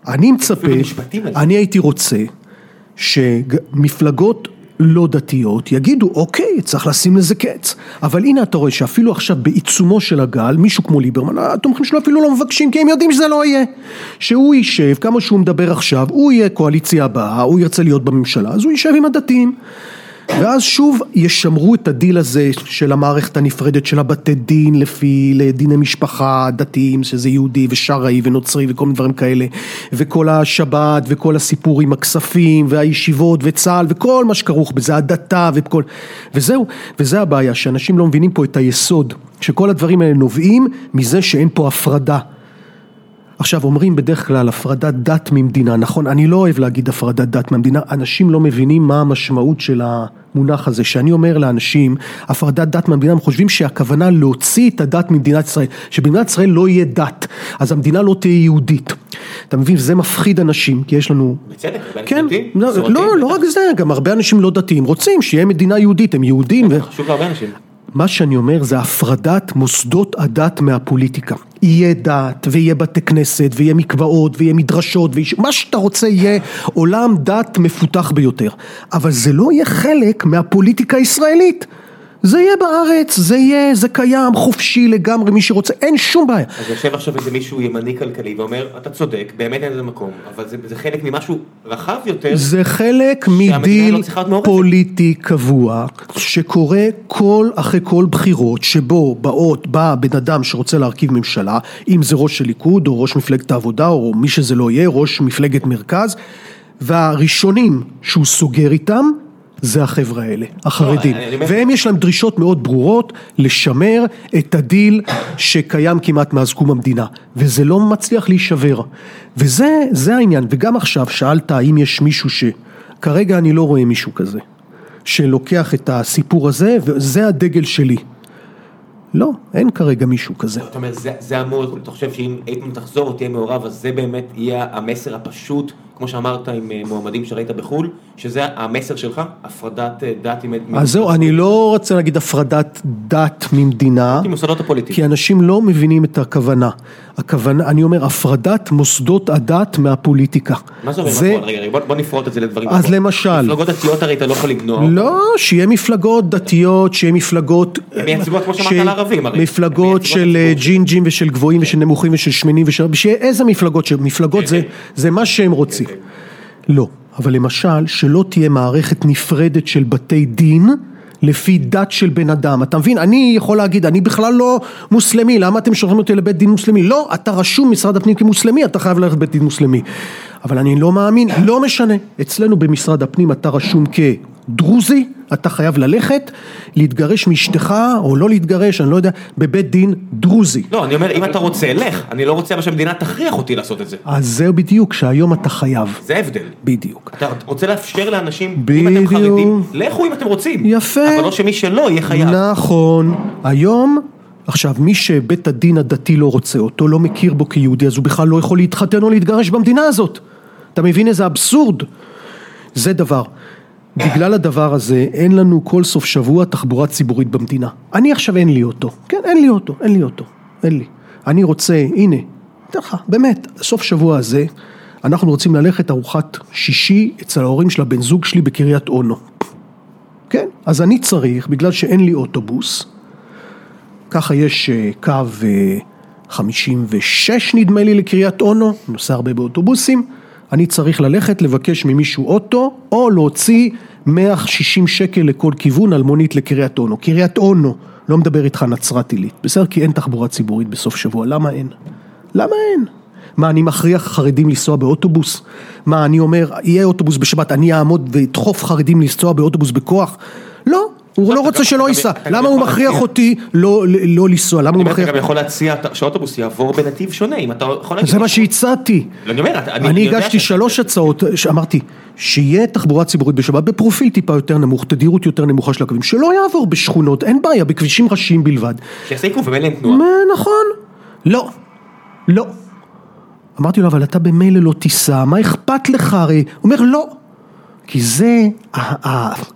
אני מצפה. אני הייתי רוצה שמפלגות לא דתיות יגידו אוקיי צריך לשים לזה קץ אבל הנה אתה רואה שאפילו עכשיו בעיצומו של הגל מישהו כמו ליברמן התומכים שלו אפילו לא מבקשים כי הם יודעים שזה לא יהיה שהוא יישב כמה שהוא מדבר עכשיו הוא יהיה קואליציה הבאה הוא ירצה להיות בממשלה אז הוא יישב עם הדתיים ואז שוב ישמרו את הדיל הזה של המערכת הנפרדת של הבתי דין לפי לדיני משפחה דתיים שזה יהודי ושרעי ונוצרי וכל מיני דברים כאלה וכל השבת וכל הסיפור עם הכספים והישיבות וצה"ל וכל מה שכרוך בזה הדתה וכל וזהו וזה הבעיה שאנשים לא מבינים פה את היסוד שכל הדברים האלה נובעים מזה שאין פה הפרדה עכשיו אומרים בדרך כלל הפרדת דת ממדינה, נכון? אני לא אוהב להגיד הפרדת דת מהמדינה, אנשים לא מבינים מה המשמעות של המונח הזה. שאני אומר לאנשים הפרדת דת מהמדינה, הם חושבים שהכוונה להוציא את הדת ממדינת ישראל, שבמדינת ישראל לא יהיה דת, אז המדינה לא תהיה יהודית. אתה מבין? זה מפחיד אנשים, כי יש לנו... בצדק, כן, דתיים, לא, לא, לא בטח. רק זה, גם הרבה אנשים לא דתיים רוצים שיהיה מדינה יהודית, הם יהודים. ו... חשוב להרבה אנשים. מה שאני אומר זה הפרדת מוסדות הדת מהפוליטיקה. יהיה דת, ויהיה בתי כנסת, ויהיה מקוואות, ויהיה מדרשות, ויש... מה שאתה רוצה יהיה עולם דת מפותח ביותר. אבל זה לא יהיה חלק מהפוליטיקה הישראלית. זה יהיה בארץ, זה יהיה, זה קיים, חופשי לגמרי, מי שרוצה, אין שום בעיה. אז יושב עכשיו איזה מישהו ימני כלכלי ואומר, אתה צודק, באמת אין לזה מקום, אבל זה, זה חלק ממשהו רחב יותר. זה חלק שהמדינה מדיל לא. פוליטי קבוע שקורה כל אחרי כל בחירות שבו באות, בא בן אדם שרוצה להרכיב ממשלה אם זה ראש הליכוד או ראש מפלגת העבודה או מי שזה לא יהיה ראש מפלגת מרכז והראשונים שהוא סוגר איתם זה החבר'ה האלה, החרדים, אומר- והם יש להם דרישות מאוד ברורות לשמר את הדיל שקיים כמעט מאז קום המדינה, וזה לא מצליח להישבר, וזה זה העניין, וגם עכשיו שאלת האם יש מישהו ש... כרגע אני לא רואה מישהו כזה, שלוקח את הסיפור הזה וזה הדגל שלי. לא, אין כרגע מישהו כזה. זאת אומרת, זה, זה אמור, אתה חושב שאם איתן תחזור או תהיה מעורב, אז זה באמת יהיה המסר הפשוט, כמו שאמרת עם אה, מועמדים שראית בחו"ל, שזה המסר שלך, הפרדת אה, דת עם... אז זהו, אני לא רוצה להגיד הפרדת דת ממדינה, עם מוסדות הפוליטיים. כי אנשים לא מבינים את הכוונה. הכוונה, אני אומר, הפרדת מוסדות הדת מהפוליטיקה. מה זה אומר? רגע, רגע, בוא, בוא נפרוט את זה לדברים. אז. למשל- מפלגות דתיות הרי אתה לא יכול למנוע. לא, שיהיה מפלגות דתיות, שיהיה מפלגות... מייצגות, כמו שאמרת, על הערבים, הרי. מפלגות של אה. ג'ינג'ים ושל גבוהים ושל נמוכים ושל שמנים ושל... איזה מפלגות, מפלגות זה- כן. זה מה שהם רוצים. לא, אבל למשל, שלא תהיה מערכת נפרדת של בתי דין. לפי דת של בן אדם, אתה מבין? אני יכול להגיד, אני בכלל לא מוסלמי, למה אתם שולחים אותי לבית דין מוסלמי? לא, אתה רשום במשרד הפנים כמוסלמי, אתה חייב ללכת לבית דין מוסלמי. אבל אני לא מאמין, לא משנה. אצלנו במשרד הפנים אתה רשום כדרוזי, אתה חייב ללכת, להתגרש מאשתך, או לא להתגרש, אני לא יודע, בבית דין דרוזי. לא, אני אומר, אם אתה רוצה, לך. אני לא רוצה שהמדינה תכריח אותי לעשות את זה. אז זהו בדיוק, שהיום אתה חייב. זה ההבדל. בדיוק. אתה רוצה לאפשר לאנשים, אם אתם בדיוק. חרדים, לכו אם אתם רוצים. יפה. אבל לא שמי שלא יהיה חייב. נכון, היום, עכשיו מי שבית הדין הדתי לא רוצה אותו, לא מכיר בו כיהודי, אז הוא בכלל לא יכול להתחתן או להתגרש במדינה הזאת. אתה מבין איזה אבסורד? זה דבר. בגלל הדבר הזה אין לנו כל סוף שבוע תחבורה ציבורית במדינה. אני עכשיו אין לי אוטו, כן אין לי אוטו, אין לי אוטו, אין לי. אני רוצה, הנה, אתן באמת, סוף שבוע הזה אנחנו רוצים ללכת ארוחת שישי אצל ההורים של הבן זוג שלי בקריית אונו. כן, אז אני צריך, בגלל שאין לי אוטובוס, ככה יש אה, קו אה, 56 נדמה לי לקריית אונו, נוסע הרבה באוטובוסים, אני צריך ללכת לבקש ממישהו אוטו, או להוציא 160 שקל לכל כיוון על מונית לקריית אונו. קריית אונו, לא מדבר איתך נצרת עילית, בסדר? כי אין תחבורה ציבורית בסוף שבוע, למה אין? למה אין? מה, אני מכריח חרדים לנסוע באוטובוס? מה, אני אומר, יהיה אוטובוס בשבת, אני אעמוד ואדחוף חרדים לנסוע באוטובוס בכוח? הוא אתה לא רוצה שלא אתה ייסע. אתה למה הוא מכריח אותי לא לא לנסוע? למה הוא אתה מכריח... גם יכול להציע שהאוטובוס יעבור בנתיב שונה, אם אתה יכול להגיד... זה מה שהצעתי. לא, אני אתה- הגשתי שלוש הצעות, שאמרתי, שיהיה תחבורה ציבורית בשבת בפרופיל טיפה יותר נמוך, תדירות יותר נמוכה של הקווים, שלא יעבור בשכונות, אין בעיה, בכבישים ראשיים בלבד. שיעשה עיכוב ומילא אין תנועה. נכון. לא, לא. אמרתי לו, אבל אתה במילא לא תיסע, מה אכפת לך הרי? הוא אומר, לא. כי זה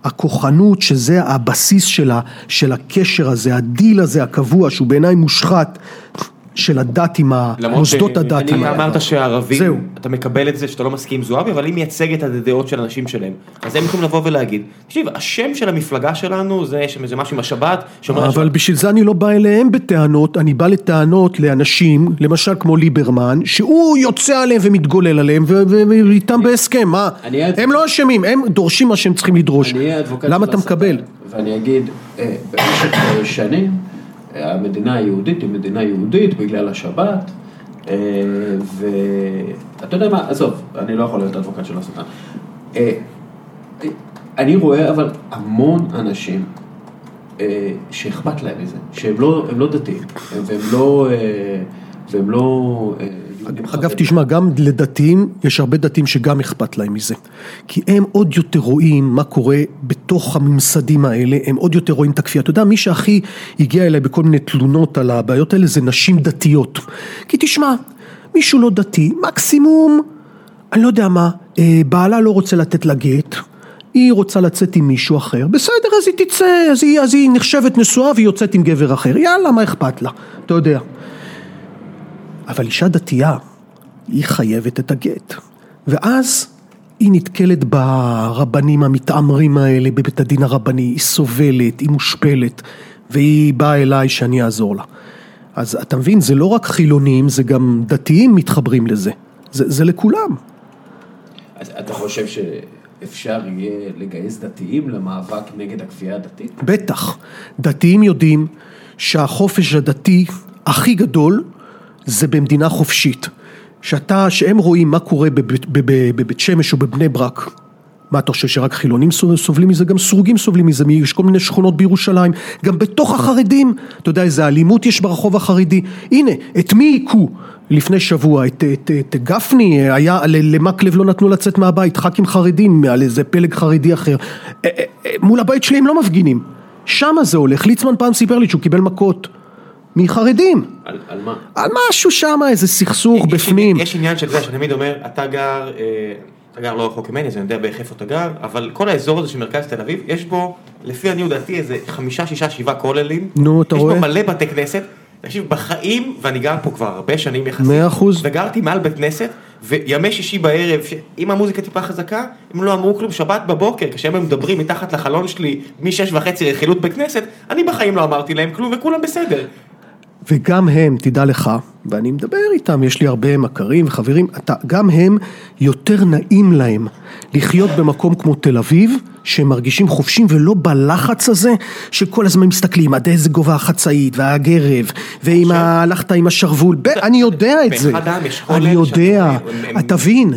הכוחנות, שזה הבסיס שלה, של הקשר הזה, הדיל הזה הקבוע, שהוא בעיניי מושחת, של הדת עם המוסדות הדת. עם אתה ה- אמרת שהערבים, זהו. אתה מקבל את זה שאתה לא מסכים עם זועבי, אבל היא מייצגת את הדעות של האנשים שלהם. אז הם יכולים לבוא ולהגיד, תקשיב, השם של המפלגה שלנו זה משהו עם השבת, אבל בשביל זה אני לא בא אליהם בטענות, אני בא לטענות לאנשים, למשל כמו ליברמן, שהוא יוצא עליהם ומתגולל עליהם ואיתם בהסכם, מה? הם לא אשמים, הם דורשים מה שהם צריכים לדרוש. למה אתה מקבל? ואני אגיד, אה, במשך אה, שנים, המדינה היהודית היא מדינה יהודית בגלל השבת, אה, ואתה יודע מה, עזוב, אני לא יכול להיות אדבוקט של השטן. אה, אני רואה אבל המון אנשים אה, שאכפת להם מזה, שהם לא, לא דתיים, הם- והם לא, והם לא אגב, תשמע, גם לדתיים, יש הרבה דתיים שגם אכפת להם מזה. כי הם עוד יותר רואים מה קורה בתוך הממסדים האלה, הם עוד יותר רואים את הכפייה. אתה יודע, מי שהכי הגיע אליי בכל מיני תלונות על הבעיות האלה זה נשים דתיות. כי תשמע, מישהו לא דתי, מקסימום, אני לא יודע מה, אה, בעלה לא רוצה לתת לה גט. היא רוצה לצאת עם מישהו אחר, בסדר, אז היא תצא, אז היא, אז היא נחשבת נשואה והיא יוצאת עם גבר אחר, יאללה, מה אכפת לה, אתה יודע. אבל אישה דתייה, היא חייבת את הגט. ואז היא נתקלת ברבנים המתעמרים האלה בבית הדין הרבני, היא סובלת, היא מושפלת, והיא באה אליי שאני אעזור לה. אז אתה מבין, זה לא רק חילונים, זה גם דתיים מתחברים לזה. זה, זה לכולם. אז אתה חושב שאפשר יהיה לגייס דתיים למאבק נגד הכפייה הדתית? בטח. דתיים יודעים שהחופש הדתי הכי גדול זה במדינה חופשית. שאתה, שהם רואים מה קורה בבית, שמש או בבני ברק, מה אתה חושב שרק חילונים סובלים מזה? גם סרוגים סובלים מזה, יש כל מיני שכונות בירושלים, גם בתוך החרדים, אתה יודע איזה אלימות יש ברחוב החרדי, הנה, את מי היכו לפני שבוע? את, את, את, את גפני, היה, למקלב לא נתנו לצאת מהבית, ח"כים חרדים, על איזה פלג חרדי אחר, אה, אה, אה, מול הבית שלי הם לא מפגינים, שמה זה הולך, ליצמן פעם סיפר לי שהוא קיבל מכות. מחרדים. על, על מה? על משהו שם, איזה סכסוך בפנים. יש עניין של זה שאני תמיד אומר, אתה גר, אתה גר לא רחוק ממני, אז אני יודע בערך איפה אתה גר, אבל כל האזור הזה של מרכז תל אביב, יש בו, לפי עניות דעתי, איזה חמישה, שישה, שבעה כוללים. נו, אתה רואה? יש בו מלא בתי כנסת. תקשיב, בחיים, ואני גר פה כבר הרבה שנים יחסית. מאה אחוז. וגרתי מעל בית כנסת, וימי שישי בערב, אם המוזיקה טיפה חזקה, הם לא אמרו כלום, שבת בבוקר, כשהם מדברים מתחת לחלון שלי, משש וחצי רכילות בית כנסת, אני בחיים לא אמרתי להם כלום, וכולם בסדר. וגם הם, תדע לך, ואני מדבר איתם, יש לי הרבה מכרים וחברים, אתה, גם הם, יותר נעים להם לחיות במקום כמו תל אביב, שהם מרגישים חופשים ולא בלחץ הזה, שכל הזמן מסתכלים עד איזה גובה החצאית והגרב, ואם הלכת עם השרוול, אני יודע את זה, אני יודע, תבין.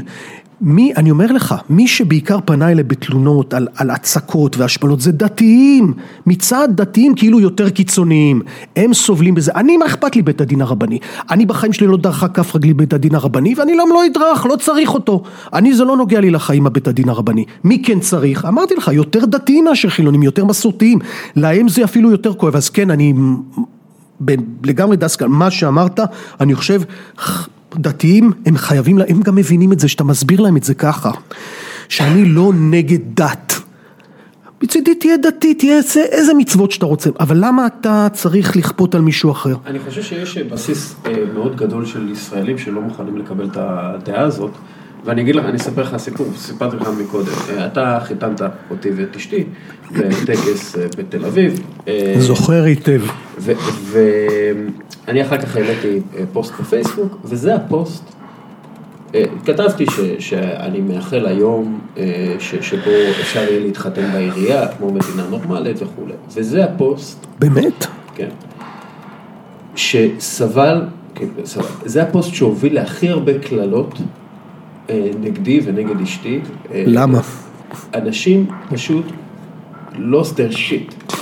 מי, אני אומר לך, מי שבעיקר פנה אליי בתלונות על, על הצקות והשפלות זה דתיים, מצד דתיים כאילו יותר קיצוניים, הם סובלים בזה, אני מה אכפת לי בית הדין הרבני, אני בחיים שלי לא דרכה כף רגלי בית הדין הרבני ואני לא, לא אדרך, לא צריך אותו, אני זה לא נוגע לי לחיים הבית הדין הרבני, מי כן צריך? אמרתי לך, יותר דתיים מאשר חילונים, יותר מסורתיים, להם זה אפילו יותר כואב, אז כן, אני לגמרי דסקל, מה שאמרת, אני חושב דתיים הם חייבים, הם גם מבינים את זה, שאתה מסביר להם את זה ככה, שאני לא נגד דת. מצידי תהיה דתי, תהיה איזה, איזה מצוות שאתה רוצה, אבל למה אתה צריך לכפות על מישהו אחר? אני חושב שיש בסיס אה, מאוד גדול של ישראלים שלא מוכנים לקבל את הדעה הזאת. ואני אגיד לך, אני אספר לך סיפור, סיפרתי לך מקודם, אה, אתה חיתנת אותי ואת אשתי בטקס אה, בתל אביב. זוכר היטב. ואני אחר כך העליתי פוסט בפייסבוק, וזה הפוסט, כתבתי ש, שאני מאחל היום ש, שבו אפשר יהיה להתחתן בעירייה, כמו מדינה נורמלית וכולי, וזה הפוסט. באמת? כן. שסבל, כן, סבל, זה הפוסט שהוביל להכי הרבה קללות. נגדי ונגד אשתי. למה? אנשים פשוט lost their shit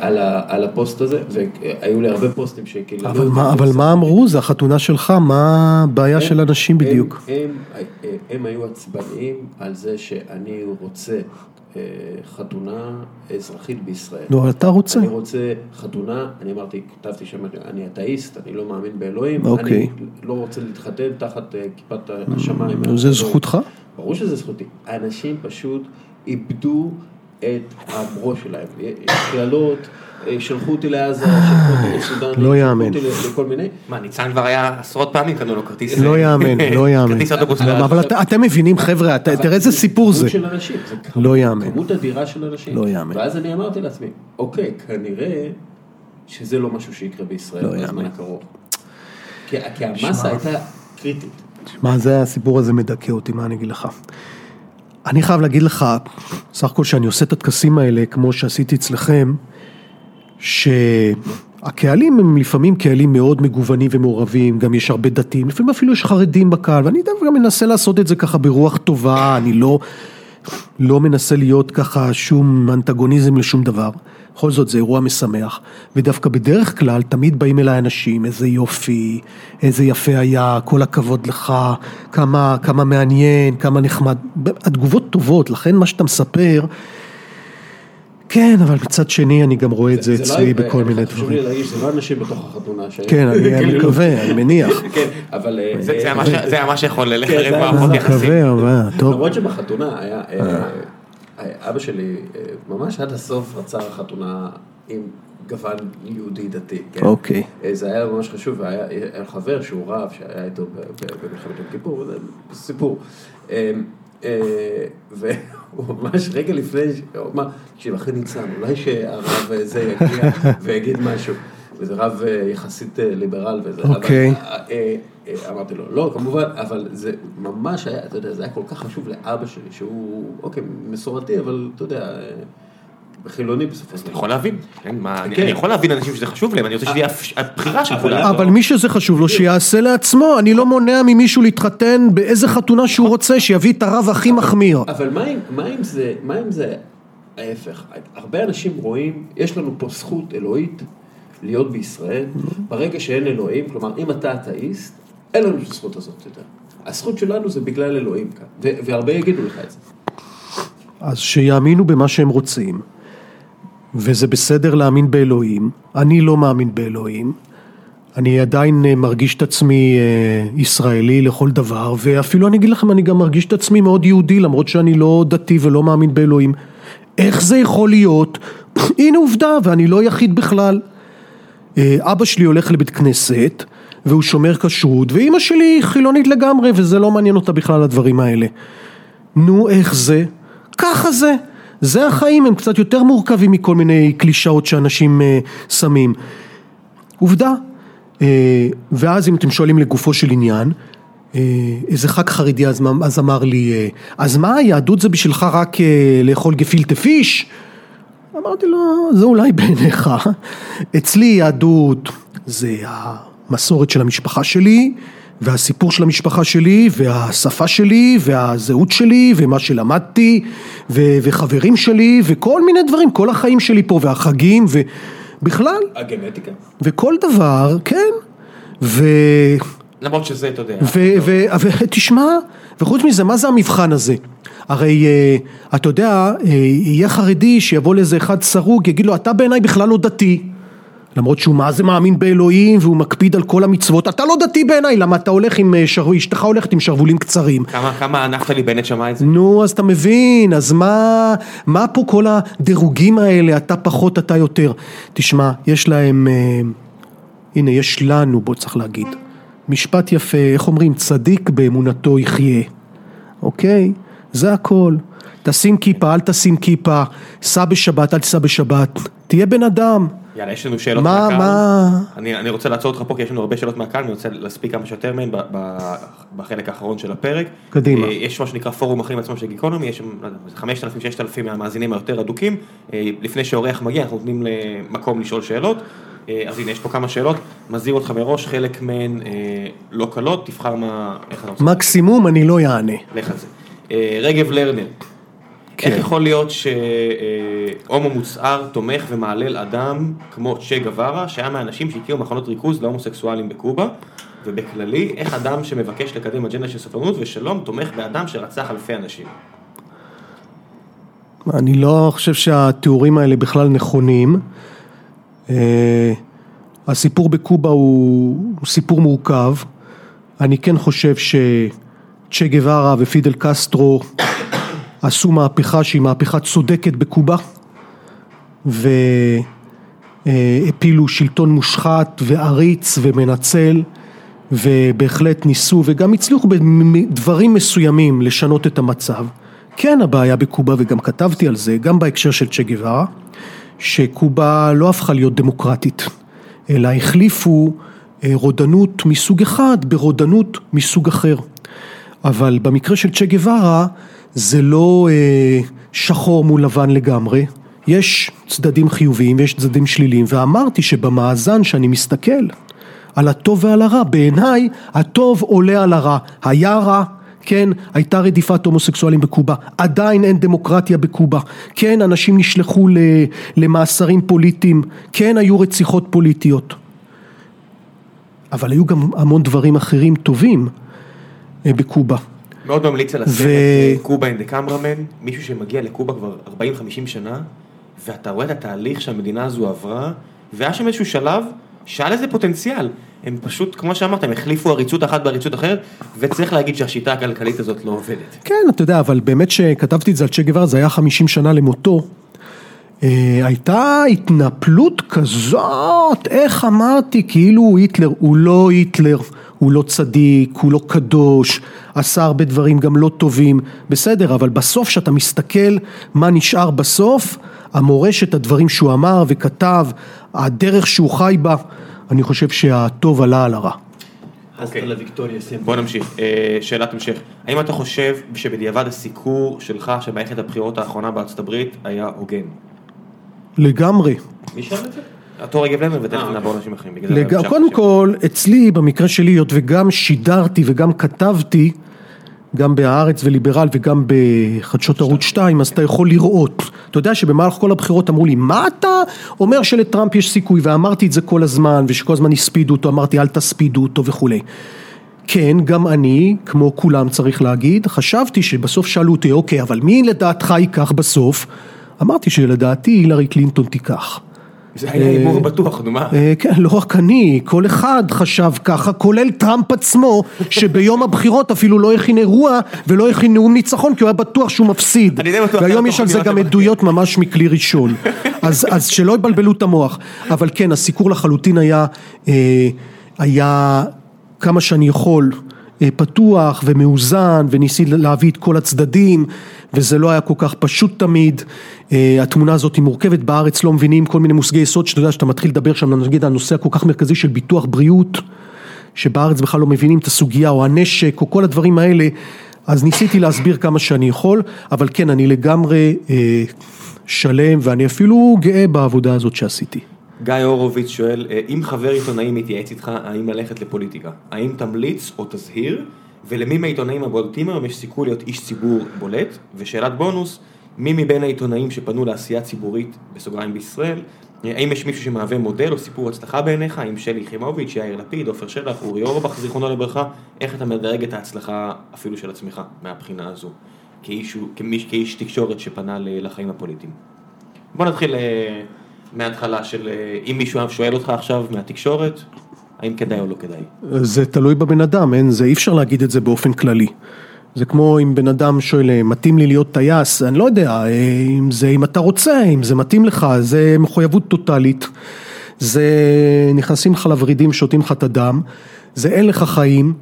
על, על הפוסט הזה, והיו לי הרבה פוסטים שכאילו... אבל, מה, אבל מה אמרו? זה החתונה שלך, מה הבעיה של אנשים בדיוק? הם, הם, הם, הם היו עצבניים על זה שאני רוצה חתונה אזרחית בישראל. נו, אתה רוצה. אני רוצה חתונה, אני אמרתי, כתבתי שם, אני אתאיסט, אני לא מאמין באלוהים, אוקיי. אני לא רוצה להתחתן תחת כיפת השמיים. זה זכותך? ברור שזה זכותי. אנשים פשוט איבדו את הברוש שלהם. יש קללות. שלחו אותי לעזה, שלחו אותי לסודאן, לא יאמן. לכל מיני. מה, ניצן כבר היה עשרות פעמים קנו לו כרטיס. לא יאמן, לא יאמן. כרטיס אוטובוס. אבל אתם מבינים חבר'ה, תראה איזה סיפור זה. לא יאמן. כמות אדירה של אנשים. לא יאמן. ואז אני אמרתי לעצמי, אוקיי, כנראה שזה לא משהו שיקרה בישראל בזמן הקרוב. כי המסה הייתה קריטית. שמע, זה הסיפור הזה מדכא אותי, מה אני אגיד לך. אני חייב להגיד לך, סך הכל שאני עושה את הטקסים האלה, כמו שעשיתי אצלכם, שהקהלים הם לפעמים קהלים מאוד מגוונים ומעורבים, גם יש הרבה דתיים, לפעמים אפילו יש חרדים בקהל, ואני גם מנסה לעשות את זה ככה ברוח טובה, אני לא, לא מנסה להיות ככה שום אנטגוניזם לשום דבר. בכל זאת זה אירוע משמח, ודווקא בדרך כלל תמיד באים אליי אנשים, איזה יופי, איזה יפה היה, כל הכבוד לך, כמה, כמה מעניין, כמה נחמד, התגובות טובות, לכן מה שאתה מספר, כן, אבל מצד שני אני גם רואה את זה לא אצלי היה- בכל מיני חשוב דברים. לי להגיד שזה לא אנשים בתוך החתונה. כן, אני כאילו- מקווה, אני מניח. כן, אבל... אה, זה זה אה, ממש- זה היה מה שיכול זה לחרב היה- מערכות אני יחסים. מקווה, אבל טוב. למרות שבחתונה היה, אה, אבא שלי ממש עד הסוף רצה חתונה עם גוון יהודי דתי. כן? אוקיי. זה היה ממש חשוב, והיה היה חבר שהוא רב שהיה איתו במלחמת יום כיפור, זה סיפור. אה, והוא ממש רגע לפני, הוא אמר, תקשיב, אחי ניצן, אולי שהרב הזה יגיע ויגיד משהו. וזה רב אה, יחסית אה, ליברל וזה. אוקיי. אמרתי לו, לא, כמובן, אבל זה ממש היה, אתה יודע, זה היה כל כך חשוב לאבא שלי, שהוא, אוקיי, מסורתי, אבל אתה יודע, אה, חילוני בסופו של אתה דבר. יכול להבין, כן, מה, אני כן. אני יכול להבין אנשים שזה חשוב להם, אני רוצה שתהיה הבחירה של כולם. אבל מי שזה חשוב לו, שיעשה לעצמו, אני לא מונע ממישהו להתחתן באיזה חתונה שהוא רוצה, שיביא את הרב הכי מחמיר. אבל מה אם, מה אם זה, מה אם זה ההפך? הרבה אנשים רואים, יש לנו פה זכות אלוהית להיות בישראל, ברגע שאין אלוהים, כלומר, אם אתה אתאיסט, אין לנו את הזכות הזאת יותר. הזכות שלנו זה בגלל אלוהים כאן, והרבה יגידו לך את זה. אז שיאמינו במה שהם רוצים, וזה בסדר להאמין באלוהים, אני לא מאמין באלוהים, אני עדיין אה, מרגיש את עצמי אה, ישראלי לכל דבר, ואפילו אני אגיד לכם, אני גם מרגיש את עצמי מאוד יהודי, למרות שאני לא דתי ולא מאמין באלוהים. איך זה יכול להיות? הנה עובדה, ואני לא יחיד בכלל. אה, אבא שלי הולך לבית כנסת, והוא שומר כשרות, ואימא שלי חילונית לגמרי, וזה לא מעניין אותה בכלל הדברים האלה. נו, איך זה? ככה זה. זה החיים, הם קצת יותר מורכבים מכל מיני קלישאות שאנשים אה, שמים. עובדה. אה, ואז אם אתם שואלים לגופו של עניין, אה, איזה ח"כ חרדי אז, אז אמר לי, אז מה, היהדות זה בשבילך רק לאכול גפילטה פיש? אמרתי לו, זה אולי בעיניך. אצלי יהדות זה המסורת של המשפחה שלי, והסיפור של המשפחה שלי, והשפה שלי, והזהות שלי, ומה שלמדתי, ו- וחברים שלי, וכל מיני דברים, כל החיים שלי פה, והחגים, ובכלל, הגנטיקה? וכל דבר, כן. ו... למרות שזה, אתה יודע. ו- ו- ותשמע, וחוץ מזה, מה זה המבחן הזה? הרי אה, אתה יודע, אה, יהיה חרדי שיבוא לאיזה אחד סרוג, יגיד לו, אתה בעיניי בכלל לא דתי. למרות שהוא מה זה מאמין באלוהים והוא מקפיד על כל המצוות, אתה לא דתי בעיניי, למה אתה הולך עם אה, שרוול, אשתך הולכת עם שרוולים קצרים. כמה, כמה נפתלי בנט שמע את זה? נו, אז אתה מבין, אז מה, מה פה כל הדירוגים האלה, אתה פחות, אתה יותר. תשמע, יש להם, אה, הנה, יש לנו, בוא צריך להגיד, משפט יפה, איך אומרים, צדיק באמונתו יחיה, אוקיי? זה הכל. תשים כיפה, אל תשים כיפה, סע בשבת, אל תיסע בשבת, תהיה בן אדם. יאללה, יש לנו שאלות מה, מהקהל. מה? אני, אני רוצה לעצור אותך פה כי יש לנו הרבה שאלות מהקהל, אני רוצה להספיק כמה שיותר מהן בחלק האחרון של הפרק. קדימה. אה, יש מה שנקרא פורום החיים עצמם של גיקונומי, יש שם לא יודע, 5,000-6,000 מהמאזינים היותר אדוקים. אה, לפני שאורח מגיע אנחנו נותנים מקום לשאול שאלות. אה, אז הנה יש פה כמה שאלות, מזהיר אותך מראש, חלק מהן לא קלות, תבחר מה. מקסימום אני לא יענה. לך על זה. רגב לרנר. איך יכול להיות שהומו מוצהר תומך ומהלל אדם כמו צ'ה גווארה, שהיה מהאנשים שהקימו מחנות ריכוז להומוסקסואלים בקובה, ובכללי, איך אדם שמבקש לקדם אג'נדה של סובלנות ושלום תומך באדם שרצח אלפי אנשים? אני לא חושב שהתיאורים האלה בכלל נכונים. אה, הסיפור בקובה הוא סיפור מורכב. אני כן חושב שצ'ה גווארה ופידל קסטרו עשו מהפכה שהיא מהפכה צודקת בקובה והפילו שלטון מושחת ועריץ ומנצל ובהחלט ניסו וגם הצליחו בדברים מסוימים לשנות את המצב. כן הבעיה בקובה וגם כתבתי על זה, גם בהקשר של צ'ה גווארה, שקובה לא הפכה להיות דמוקרטית, אלא החליפו אה, רודנות מסוג אחד ברודנות מסוג אחר. אבל במקרה של צ'ה גווארה זה לא אה, שחור מול לבן לגמרי, יש צדדים חיוביים ויש צדדים שליליים, ואמרתי שבמאזן שאני מסתכל על הטוב ועל הרע, בעיניי הטוב עולה על הרע, היה רע, כן, הייתה רדיפת הומוסקסואלים בקובה, עדיין אין דמוקרטיה בקובה, כן, אנשים נשלחו למאסרים פוליטיים, כן, היו רציחות פוליטיות. אבל היו גם המון דברים אחרים טובים אה, בקובה. מאוד ממליץ על הסרט קובה אין דה קמרמן, מישהו שמגיע לקובה כבר 40-50 שנה, ואתה רואה את התהליך שהמדינה הזו עברה, והיה שם איזשהו שלב שהיה לזה פוטנציאל. הם פשוט, כמו שאמרת, הם החליפו עריצות אחת בעריצות אחרת, וצריך להגיד שהשיטה הכלכלית הזאת לא עובדת. כן, אתה יודע, אבל באמת שכתבתי את זה על צ'ה גווארה, זה היה 50 שנה למותו. אה, הייתה התנפלות כזאת, איך אמרתי, כאילו הוא היטלר, הוא לא היטלר, הוא לא צדיק, הוא לא קדוש, עשה הרבה דברים גם לא טובים, בסדר, אבל בסוף כשאתה מסתכל מה נשאר בסוף, המורשת, הדברים שהוא אמר וכתב, הדרך שהוא חי בה, אני חושב שהטוב עלה על הרע. אוקיי. בוא נמשיך, אה, שאלת המשך, האם אתה חושב שבדיעבד הסיקור שלך שמערכת הבחירות האחרונה בארצות הברית היה הוגן? לגמרי. מי שאל את זה? אותו רגב ותכף אה, נעבור לאנשים אחרים. קודם כל, אצלי במקרה שלי, היות וגם שידרתי וגם כתבתי, גם בהארץ וליברל וגם בחדשות ערוץ 2, אז אתה יכול לראות. אתה יודע שבמהלך כל הבחירות אמרו לי, מה אתה אומר שלטראמפ יש סיכוי? ואמרתי את זה כל הזמן, ושכל הזמן הספידו אותו, אמרתי אל תספידו אותו וכולי. כן, גם אני, כמו כולם צריך להגיד, חשבתי שבסוף שאלו אותי, אוקיי, אבל מי לדעתך ייקח בסוף? אמרתי שלדעתי הילרי קלינטון תיקח. זה היה הימור בטוח, נו מה? אה, כן, לא רק אני, כל אחד חשב ככה, כולל טראמפ עצמו, שביום הבחירות אפילו לא הכין אירוע ולא הכין נאום ניצחון, כי הוא היה בטוח שהוא מפסיד. אני די בטוח. והיום יש על זה גם עדויות ממש מכלי ראשון. אז שלא יבלבלו את המוח. אבל כן, הסיקור לחלוטין היה, אה, היה כמה שאני יכול. אה, פתוח ומאוזן וניסי להביא את כל הצדדים וזה לא היה כל כך פשוט תמיד, אה, התמונה הזאת היא מורכבת, בארץ לא מבינים כל מיני מושגי יסוד שאתה יודע שאתה מתחיל לדבר שם נגיד על הנושא הכל כך מרכזי של ביטוח בריאות, שבארץ בכלל לא מבינים את הסוגיה או הנשק או כל הדברים האלה, אז ניסיתי להסביר כמה שאני יכול, אבל כן אני לגמרי אה, שלם ואני אפילו גאה בעבודה הזאת שעשיתי. גיא הורוביץ שואל, אה, אם חבר עיתונאי מתייעץ איתך האם ללכת לפוליטיקה, האם תמליץ או תזהיר, ולמי מהעיתונאים הבולטים היום יש סיכוי להיות איש ציבור בולט, ושאלת בונוס, מי מבין העיתונאים שפנו לעשייה ציבורית, בסוגריים בישראל, אה, האם יש מישהו שמהווה מודל או סיפור הצלחה בעיניך, האם שלי יחימוביץ', יאיר לפיד, עופר שלח, אורי אורבך, זיכרונו לברכה, איך אתה מדרג את ההצלחה אפילו של עצמך מהבחינה הזו, כאיש, כאיש תקשורת שפנה לחיים הפוליטיים. בוא נתחיל אה, מההתחלה של אה, אם מישהו שואל אותך עכשיו מהתקשורת, האם כדאי או לא כדאי? זה תלוי בבן אדם, אין, זה אי אפשר להגיד את זה באופן כללי. זה כמו אם בן אדם שואל, אה, מתאים לי להיות טייס, אני לא יודע, אה, אם זה, אם אתה רוצה, אם זה מתאים לך, זה מחויבות טוטאלית, זה נכנסים לך לוורידים, שותים לך את הדם, זה אין לך חיים,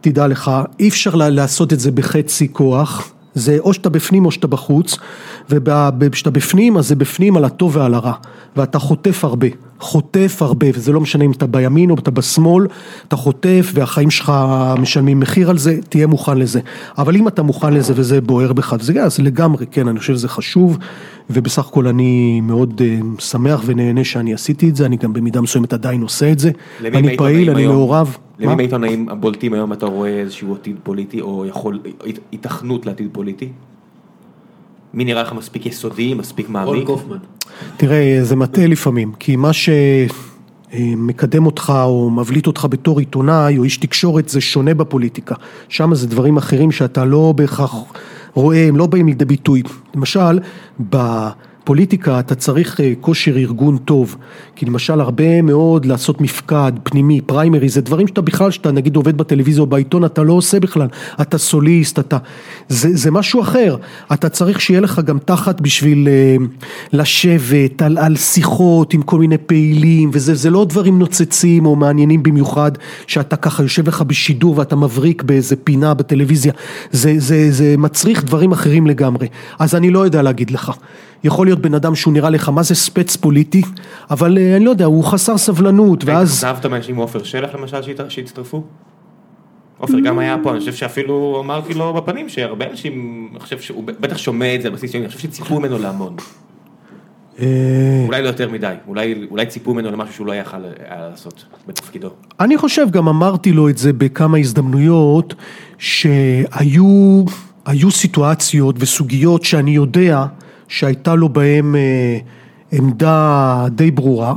תדע לך, אי אפשר לעשות את זה בחצי כוח, זה או שאתה בפנים או שאתה בחוץ, וכשאתה בפנים אז זה בפנים על הטוב ועל הרע, ואתה חוטף הרבה, חוטף הרבה, וזה לא משנה אם אתה בימין או אתה בשמאל, אתה חוטף והחיים שלך משלמים מחיר על זה, תהיה מוכן לזה. אבל אם אתה מוכן לזה וזה בוער בך, זה, אז לגמרי, כן, אני חושב שזה חשוב, ובסך הכל אני מאוד uh, שמח ונהנה שאני עשיתי את זה, אני גם במידה מסוימת עדיין עושה את זה. אני פעיל, אני מעורב. למי מהעיתונאים הבולטים היום אתה רואה איזשהו עתיד פוליטי, או יכול, היתכנות לעתיד פוליטי? מי נראה לך מספיק יסודי, מספיק מעמיק? רון קופמן. תראה, זה מטעה לפעמים, כי מה שמקדם אותך או מבליט אותך בתור עיתונאי או איש תקשורת זה שונה בפוליטיקה. שם זה דברים אחרים שאתה לא בהכרח רואה, הם לא באים לידי ביטוי. למשל, ב... פוליטיקה אתה צריך אה, כושר ארגון טוב, כי למשל הרבה מאוד לעשות מפקד פנימי, פריימרי, זה דברים שאתה בכלל, שאתה נגיד עובד בטלוויזיה או בעיתון, אתה לא עושה בכלל, אתה סוליסט, אתה, זה, זה משהו אחר, אתה צריך שיהיה לך גם תחת בשביל אה, לשבת על, על שיחות עם כל מיני פעילים, וזה לא דברים נוצצים או מעניינים במיוחד, שאתה ככה יושב לך בשידור ואתה מבריק באיזה פינה בטלוויזיה, זה, זה, זה מצריך דברים אחרים לגמרי, אז אני לא יודע להגיד לך. יכול להיות בן אדם שהוא נראה לך מה זה ספץ פוליטי, אבל אה, אני לא יודע, הוא חסר סבלנות, ואז... התאכזבת מאנשים כמו עופר שלח למשל שהצטרפו? עופר גם היה פה, אני חושב שאפילו אמרתי לו בפנים שהרבה אנשים, אני חושב שהוא בטח שומע את זה על בסיס יומי, אני חושב שציפו ממנו לעמוד. אה, אולי לא יותר מדי, אולי, אולי ציפו ממנו למשהו שהוא לא יכל היה לעשות בתפקידו. אני חושב, גם אמרתי לו את זה בכמה הזדמנויות, שהיו היו סיטואציות וסוגיות שאני יודע שהייתה לו בהן אה, עמדה די ברורה.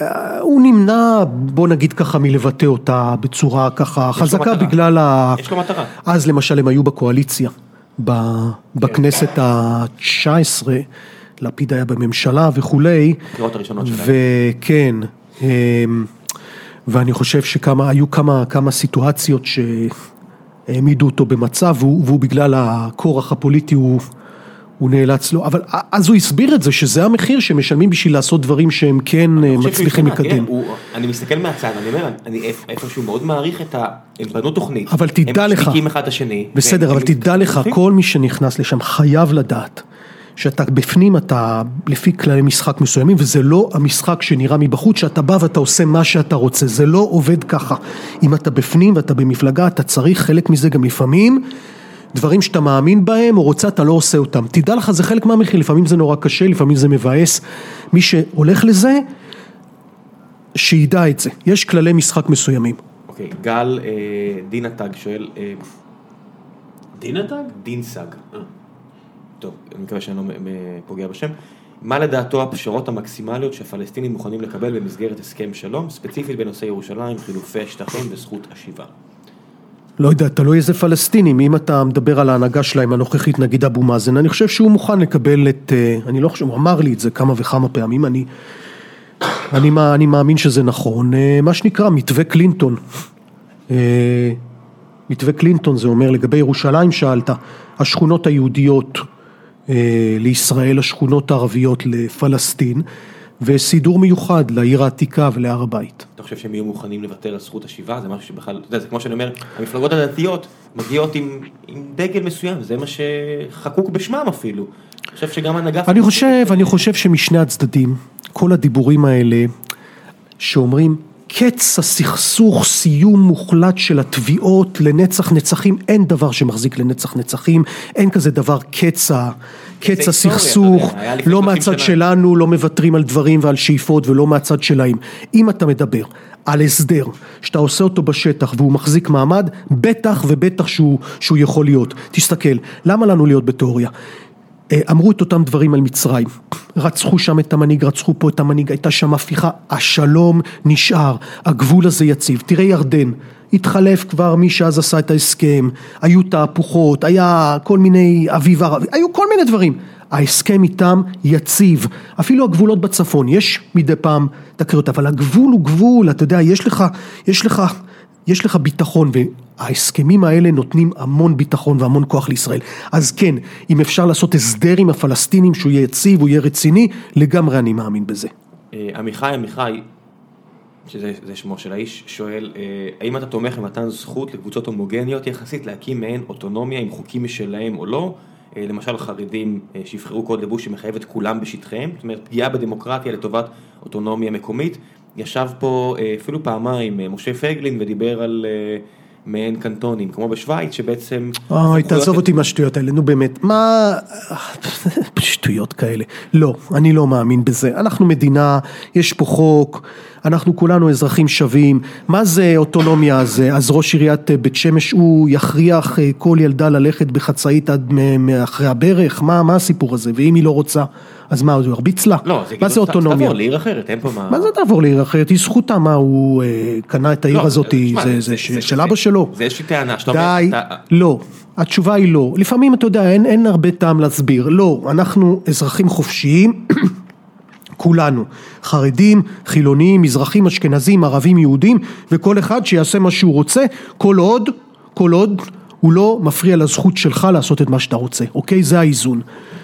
אה, הוא נמנע, בוא נגיד ככה, מלבטא אותה בצורה ככה חזקה. בגלל ה... יש לו מטרה. אז למשל הם היו בקואליציה, ב- בכנסת ה-19, לפיד היה בממשלה וכולי. הבחירות הראשונות שלהם. וכן, אמ, ואני חושב שכמה, היו כמה, כמה סיטואציות שהעמידו אותו במצב, והוא, והוא בגלל הכורח הפוליטי הוא, הוא נאלץ לו, אבל אז הוא הסביר את זה, שזה המחיר שמשלמים בשביל לעשות דברים שהם כן שהוא מצליחים לקדם. כן, אני מסתכל מהצד, אני אומר, אני איפ- איפשהו מאוד מעריך את ה... הם בנו תוכנית. אבל תדע הם לך, משתיקים אחד את השני. בסדר, אבל תדע לך. כל מי שנכנס לשם חייב לדעת שאתה בפנים אתה לפי כללי משחק מסוימים וזה לא המשחק שנראה מבחוץ שאתה בא ואתה עושה מה שאתה רוצה, זה לא עובד ככה. אם אתה בפנים ואתה במפלגה אתה צריך חלק מזה גם לפעמים. דברים שאתה מאמין בהם או רוצה אתה לא עושה אותם. תדע לך זה חלק מהמחיר, לפעמים זה נורא קשה, לפעמים זה מבאס. מי שהולך לזה, שידע את זה. יש כללי משחק מסוימים. אוקיי, גל אה, דינה טג שואל, אה, דינה טאג? דין סג, אה. טוב, אני מקווה שאני לא פוגע בשם, מה לדעתו הפשרות המקסימליות שהפלסטינים מוכנים לקבל במסגרת הסכם שלום, ספציפית בנושא ירושלים, חילופי שטחים וזכות השיבה? לא יודע, תלוי איזה פלסטינים, אם אתה מדבר על ההנהגה שלהם הנוכחית, נגיד אבו מאזן, אני חושב שהוא מוכן לקבל את, אה, אני לא חושב, הוא אמר לי את זה כמה וכמה פעמים, אני, אני, אני מאמין שזה נכון, אה, מה שנקרא מתווה קלינטון. אה, מתווה קלינטון זה אומר לגבי ירושלים שאלת, השכונות היהודיות לישראל, השכונות הערביות לפלסטין, וסידור מיוחד לעיר העתיקה ולהר הבית. חושב שהם יהיו מוכנים לוותר על זכות השיבה? זה משהו שבכלל, אתה יודע, זה כמו שאני אומר, המפלגות הדתיות מגיעות עם, עם דגל מסוים, זה מה שחקוק בשמם אפילו. אני חושב שגם הנהגה... אני חושב, אני חושב שמשני הצדדים, כל הדיבורים האלה שאומרים קץ הסכסוך, סיום מוחלט של התביעות לנצח נצחים, אין דבר שמחזיק לנצח נצחים, אין כזה דבר קץ, קץ הסכסוך, היה לא 30 מהצד שנה. שלנו, לא מוותרים על דברים ועל שאיפות ולא מהצד שלהם. אם אתה מדבר על הסדר שאתה עושה אותו בשטח והוא מחזיק מעמד, בטח ובטח שהוא, שהוא יכול להיות. תסתכל, למה לנו להיות בתיאוריה? אה, אמרו את אותם דברים על מצרים, רצחו שם את המנהיג, רצחו פה את המנהיג, הייתה שם הפיכה, השלום נשאר, הגבול הזה יציב, תראה ירדן, התחלף כבר מי שאז עשה את ההסכם, היו תהפוכות, היה כל מיני אביב ערבי, היו כל מיני דברים, ההסכם איתם יציב, אפילו הגבולות בצפון, יש מדי פעם תקריות, אבל הגבול הוא גבול, אתה יודע, יש לך, יש לך יש לך ביטחון וההסכמים האלה נותנים המון ביטחון והמון כוח לישראל. אז כן, אם אפשר לעשות הסדר עם הפלסטינים שהוא יהיה יציב, הוא יהיה רציני, לגמרי אני מאמין בזה. אה, עמיחי עמיחי, שזה זה שמו של האיש, שואל, אה, האם אתה תומך במתן זכות לקבוצות הומוגניות יחסית להקים מעין אוטונומיה עם חוקים משלהם או לא? אה, למשל חרדים שיבחרו קוד לבוש שמחייב את כולם בשטחיהם, זאת אומרת פגיעה בדמוקרטיה לטובת אוטונומיה מקומית. ישב פה אה, אפילו פעמיים אה, משה פייגלין ודיבר על אה, מעין קנטונים, כמו בשוויץ, שבעצם... אוי, תעזוב אותי מהשטויות האלה, נו באמת, מה... שטויות כאלה. לא, אני לא מאמין בזה. אנחנו מדינה, יש פה חוק, אנחנו כולנו אזרחים שווים. מה זה אוטונומיה הזה? אז ראש עיריית אה, בית שמש, הוא יכריח אה, כל ילדה ללכת בחצאית עד מאחרי הברך? מה, מה הסיפור הזה? ואם היא לא רוצה, אז מה, הוא ירביץ לה? לא, זה מה זה כאילו, אוטונומיה? תעבור לעיר אחרת, אין פה מה... מה זה תעבור לעיר אחרת? היא זכותה, מה הוא אה, קנה את העיר לא, הזאת, תשמע, זה- זה ש- של אבא שלו? זה איזושהי טענה שאתה אומר, די, אתה- לא. התשובה היא לא. לפעמים אתה יודע, אין, אין הרבה טעם להסביר. לא, אנחנו אזרחים חופשיים, כולנו. חרדים, חילונים, מזרחים, אשכנזים, ערבים, יהודים, וכל אחד שיעשה מה שהוא רוצה, כל עוד, כל עוד הוא לא מפריע לזכות שלך לעשות את מה שאתה רוצה, אוקיי? זה האיזון.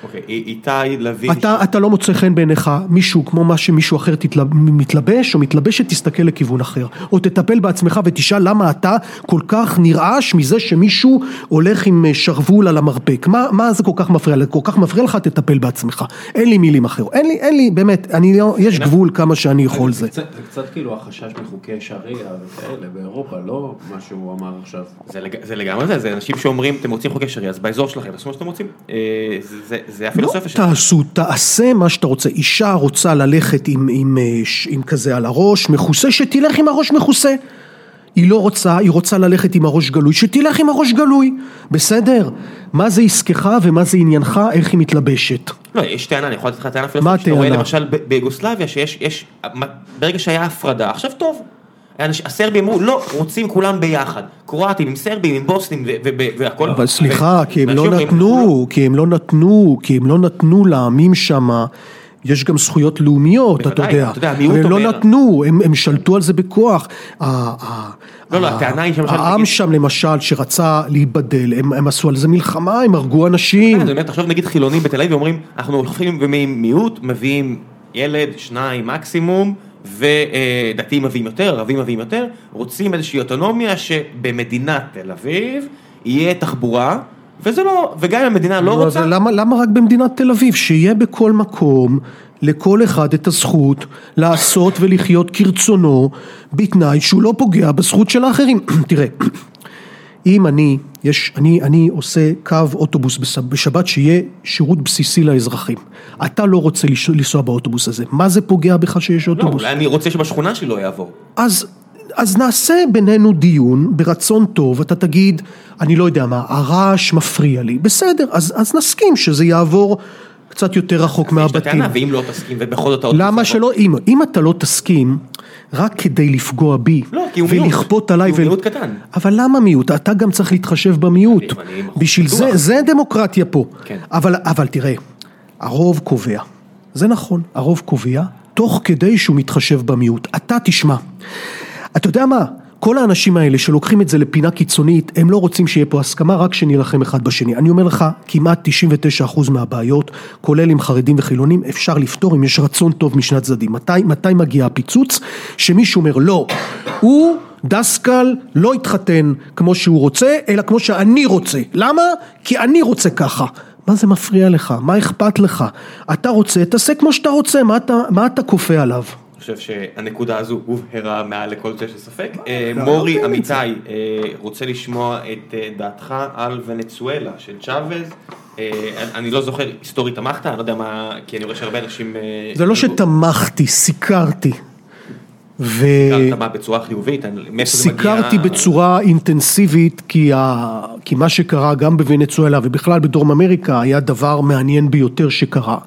אוקיי, איתי לוין, אתה, אתה לא מוצא חן בעיניך מישהו כמו מה שמישהו אחר תתלב, מתלבש או מתלבשת, תסתכל לכיוון אחר. או תטפל בעצמך ותשאל למה אתה כל כך נרעש מזה שמישהו הולך עם אה, שרוול על המרפק. מה, מה זה כל כך מפריע לך? כל כך מפריע לך, תטפל בעצמך. אין לי מילים אחרות. אין לי, אין לי, באמת, אני לא, יש גבול כמה שאני יכול זה. זה קצת- זה קצת כאילו החשש מחוקי שריעה וכאלה באירופה, לא מה שהוא אמר עכשיו. זה לג- זה לגמרי זה, זה אנשים שאומרים, אתם רוצים חוקי שריעה, אז באזור שלכם, תעשו מה שאתם רוצים. אה, זה- זה- זה לא הפילוסופיה שלנו. תעשו, תעשה מה שאתה רוצה. אישה רוצה ללכת עם, עם, אה, ש- עם כזה על הראש, מכוסה, שתלך עם הראש מכוסה. היא לא רוצה, היא רוצה ללכת עם הראש גלוי, שתלך עם הראש גלוי. בסדר? מה זה עסקך ומה זה עניינך, איך היא מתלבשת. לא, יש טענה, אני יכול לתת לך טענה מה פילוסופית, שאתה רואה? למשל ב- ביוגוסלביה, שיש, יש, ברגע שהיה הפרדה, עכשיו טוב. הסרבים אמרו, לא, רוצים כולם ביחד. קרואטים עם סרבים, עם בוסנים והכל. אבל סליחה, כי הם לא אומרים, נתנו, כי הם לא נתנו, כי הם לא נתנו לעמים שמה. יש גם זכויות לאומיות, אתה יודע. הם לא נתנו, הם, שלטו על זה בכוח. לא, לא, הטענה היא שלמשל, העם שם למשל, שרצה להיבדל, הם, עשו על זה מלחמה, הם הרגו אנשים. אני אומר, תחשוב נגיד חילונים בתל אביב ואומרים, אנחנו הולכים וממיעוט מביאים ילד, שניים מקסימום, ודתיים מביאים יותר, ערבים מביאים יותר, רוצים איזושהי אוטונומיה שבמדינת תל אביב יהיה תחבורה, וזה לא, וגם אם המדינה לא לא, רוצה, למה, למה רק במדינת תל אביב? שיהיה בכל מקום לכל אחד את הזכות לעשות ולחיות כרצונו, בתנאי שהוא לא פוגע בזכות של האחרים. תראה, אם אני, יש, אני, אני עושה קו אוטובוס בשבת שיהיה שירות בסיסי לאזרחים. אתה לא רוצה לנסוע באוטובוס הזה, מה זה פוגע בך שיש לא, אוטובוס? אולי אני רוצה שבשכונה שלי לא יעבור. אז, אז נעשה בינינו דיון ברצון טוב, אתה תגיד, אני לא יודע מה, הרעש מפריע לי, בסדר, אז, אז נסכים שזה יעבור קצת יותר רחוק יש את מהבתים. הטענה, ואם לא תסכים ובכל זאת למה. שלא, אם, אם אתה לא תסכים, רק כדי לפגוע בי, לא, כי הוא מיעוט. ולכפות עליי, הוא מיעוט קטן. אבל למה מיעוט? אתה גם צריך להתחשב במיעוט, אני- אני בשביל. זה, זה דמוקרטיה פה, כן. אבל, אבל תראה, הרוב קובע, זה נכון, הרוב קובע, תוך כדי שהוא מתחשב במיעוט, אתה תשמע, אתה יודע מה? כל האנשים האלה שלוקחים את זה לפינה קיצונית, הם לא רוצים שיהיה פה הסכמה, רק שנילחם אחד בשני. אני אומר לך, כמעט 99% מהבעיות, כולל עם חרדים וחילונים, אפשר לפתור אם יש רצון טוב משני הצדדים. מתי, מתי מגיע הפיצוץ? שמישהו אומר, לא, הוא... דסקל לא התחתן כמו שהוא רוצה, אלא כמו שאני רוצה. למה? כי אני רוצה ככה. מה זה מפריע לך? מה אכפת לך? אתה רוצה, תעשה כמו שאתה רוצה, מה אתה, מה אתה כופה עליו? אני חושב שהנקודה הזו הובהרה מעל לכל צל של ספק. אה, לא, מורי לא אמיתי אה, רוצה לשמוע את אה, דעתך על ונצואלה של צ'אבז. אני- לא זוכר, היסטורית תמכת? אני לא יודע מה, כי אני רואה שהרבה אנשים... זה לא שתמכתי, סיקרתי. ו... סיקרת בצורה חיובית, זה? סיקרתי בצורה אינטנסיבית כי, ה... כי מה שקרה גם בוונצואלה ובכלל בדרום אמריקה היה דבר מעניין ביותר שקרה.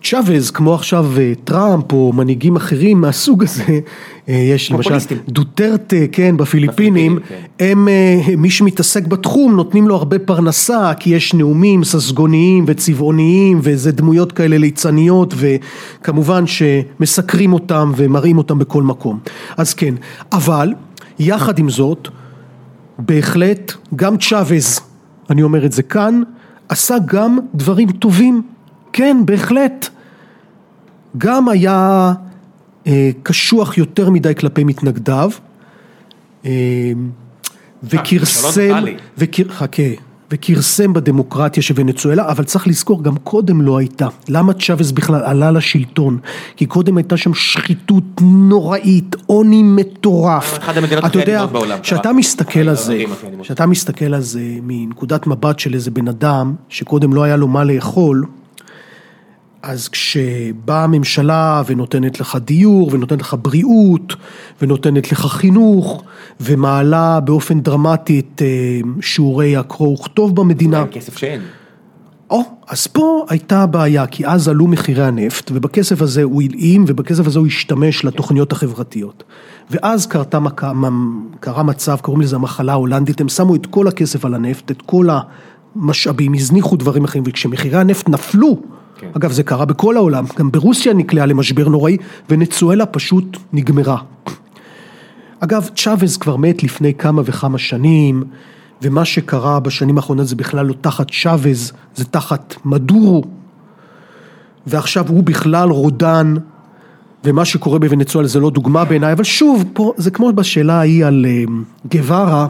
וצ'אבז, כמו עכשיו אה, טראמפ או מנהיגים אחרים מהסוג הזה, אה, יש למשל. דוטרטה, כן, בפיליפינים, בפיליפינים, כן. הם, אה, מי שמתעסק בתחום נותנים לו הרבה פרנסה כי יש נאומים ססגוניים וצבעוניים וזה דמויות כאלה ליצניות וכמובן שמסקרים אותם ומראים אותם בכל מקום. אז כן, אבל יחד עם זאת, בהחלט גם צ'אבז, אני אומר את זה כאן, עשה גם דברים טובים, כן, בהחלט. גם היה אה, קשוח יותר מדי כלפי מתנגדיו, אה, וכרסם, כישלון טוטאלי. וכר, חכה, וכרסם בדמוקרטיה של ונצואלה, אבל צריך לזכור, גם קודם לא הייתה. למה צ'אבז בכלל עלה לשלטון? כי קודם הייתה שם שחיתות נוראית, עוני מטורף. אחת המדינות אתה הכי עניות בעולם, כשאתה. מסתכל על אה, זה, מדהים, מדהים. כשאתה מסתכל על זה מנקודת מבט של איזה בן אדם, שקודם לא היה לו מה לאכול, אז כשבאה הממשלה ונותנת לך דיור, ונותנת לך בריאות, ונותנת לך חינוך, ומעלה באופן דרמטי את אה, שיעורי הקרוא וכתוב במדינה, כסף שאין. או, אז פה הייתה הבעיה, כי אז עלו מחירי הנפט, ובכסף הזה הוא הלאים, ובכסף הזה הוא השתמש לתוכניות החברתיות. ואז קרתה, מכה- מ- קרה מצב, קוראים לזה המחלה ההולנדית, הם שמו את כל הכסף על הנפט, את כל המשאבים, הזניחו דברים אחרים, וכשמחירי הנפט נפלו. אגב זה קרה בכל העולם, גם ברוסיה נקלעה למשבר נוראי, ונצואלה פשוט נגמרה. אגב, צ'אבז כבר מת לפני כמה וכמה שנים, ומה שקרה בשנים האחרונות זה בכלל לא תחת צ'אבז, זה תחת מדורו, ועכשיו הוא בכלל רודן, ומה שקורה בוונצואלה זה לא דוגמה בעיניי, אבל שוב, פה זה כמו בשאלה ההיא על אה, גווארה,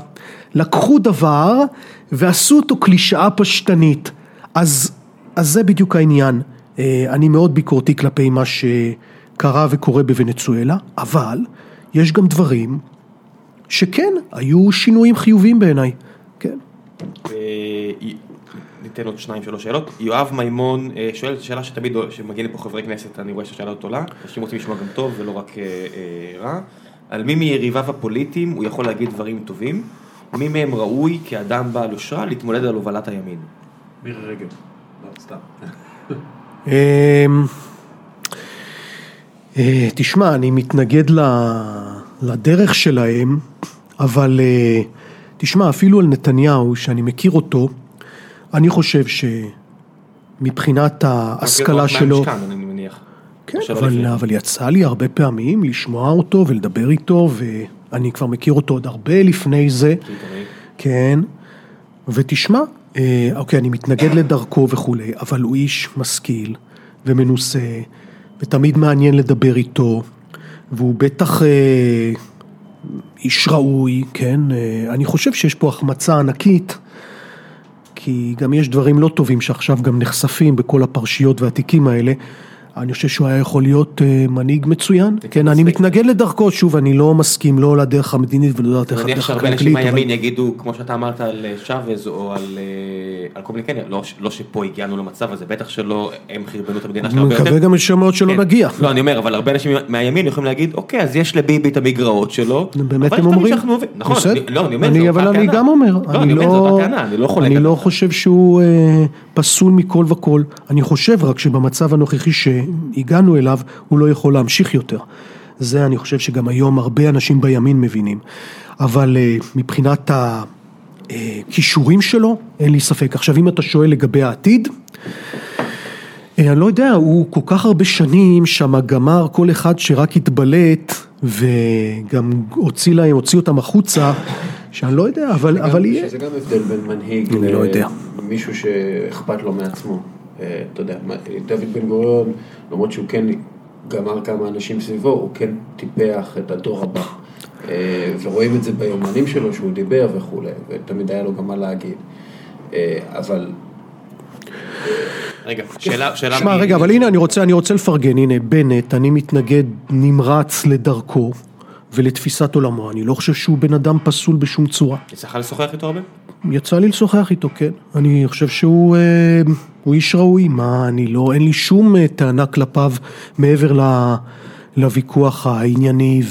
לקחו דבר ועשו אותו קלישאה פשטנית, אז, אז זה בדיוק העניין. אה, אני מאוד ביקורתי כלפי מה שקרה וקורה בוונצואלה, אבל יש גם דברים שכן, היו שינויים חיוביים בעיניי, כן. אה, ניתן עוד שניים שלוש שאלות. יואב מימון אה, שואל שאלה שתמיד, שמגיעים לפה חברי כנסת, אני רואה שהשאלה הזאת עולה, אנשים רוצים לשמוע גם טוב ולא רק רע. על מי מיריביו הפוליטיים הוא יכול להגיד דברים טובים, מי מהם ראוי כאדם בעל יושרה להתמודד על הובלת הימין. מירי רגב, סתם. אמ, אה, תשמע, אני מתנגד לדרך שלהם, אבל אה, תשמע, אפילו על נתניהו, שאני מכיר אותו, אני חושב שמבחינת ההשכלה שלו... מהמשכן, אני מניח. כן, אבל. אבל יצא לי הרבה פעמים לשמוע אותו ולדבר איתו, ואני כבר מכיר אותו עוד הרבה לפני זה. כן, ותשמע, אוקיי, אני מתנגד לדרכו וכולי, אבל הוא איש משכיל ומנוסה, ותמיד מעניין לדבר איתו, והוא בטח אה, איש ראוי, כן, אה, אני חושב שיש פה החמצה ענקית. כי גם יש דברים לא טובים שעכשיו גם נחשפים בכל הפרשיות והתיקים האלה. אני חושב שהוא היה יכול להיות אה, מנהיג מצוין. כן, אני מספיק. מתנגד לדרכו, שוב, אני לא מסכים לא לדרך המדינית ולא לדרך אני מניח שהרבה אנשים הכלכלית. מהימין יגידו, כמו שאתה אמרת על אה, שוויז או על אה, על כל מיני כאלה, לא לא שפה הגענו למצב הזה, בטח שלא הם חרבנו את המדינה שלנו אני. מקווה גם לשמות שלא כן. נגיע. לא, אני אומר, אבל הרבה אנשים מהימין יכולים להגיד, אוקיי, אז יש לביבי את המגרעות שלו. באמת הם אומרים? נכון. אני- לא, אני אומר, אני- אבל אני. גם אומר, לא, אני אני לא אני. חושב שהוא פסול מכל וכל, אני חושב רק שבמצב הנוכחי שהגענו אליו, הוא לא יכול להמשיך יותר. זה אני חושב שגם היום הרבה אנשים בימין מבינים. אבל אה, מבחינת הכישורים שלו, אין לי ספק. עכשיו אם אתה שואל לגבי העתיד, אה, אני לא יודע, הוא כל כך הרבה שנים שם גמר כל אחד שרק התבלט וגם הוציא להם, הוציא אותם החוצה, שאני לא יודע, אבל, אבל יהיה. שזה גם הבדל בין מנהיג אני לא יודע. למישהו שאכפת לו מעצמו. אה, אתה יודע, דוד בן גוריון, למרות שהוא כן גמר כמה אנשים סביבו, הוא כן טיפח את הדור הבא. אה, ורואים את זה ביומנים שלו שהוא דיבר וכולי, ותמיד היה לו גם מה להגיד. אה, אבל רגע, שאלה, שאלה... שמע, רגע, אבל הנה אני רוצה, אני רוצה לפרגן, הנה, בנט, אני מתנגד נמרץ לדרכו ולתפיסת עולמו, אני לא חושב שהוא בן אדם פסול בשום צורה. יצא לך לשוחח איתו הרבה? יצא לי לשוחח איתו, כן. אני חושב שהוא אה, איש ראוי, מה, אני לא, אין לי שום אה, טענה כלפיו מעבר ל, לוויכוח הענייני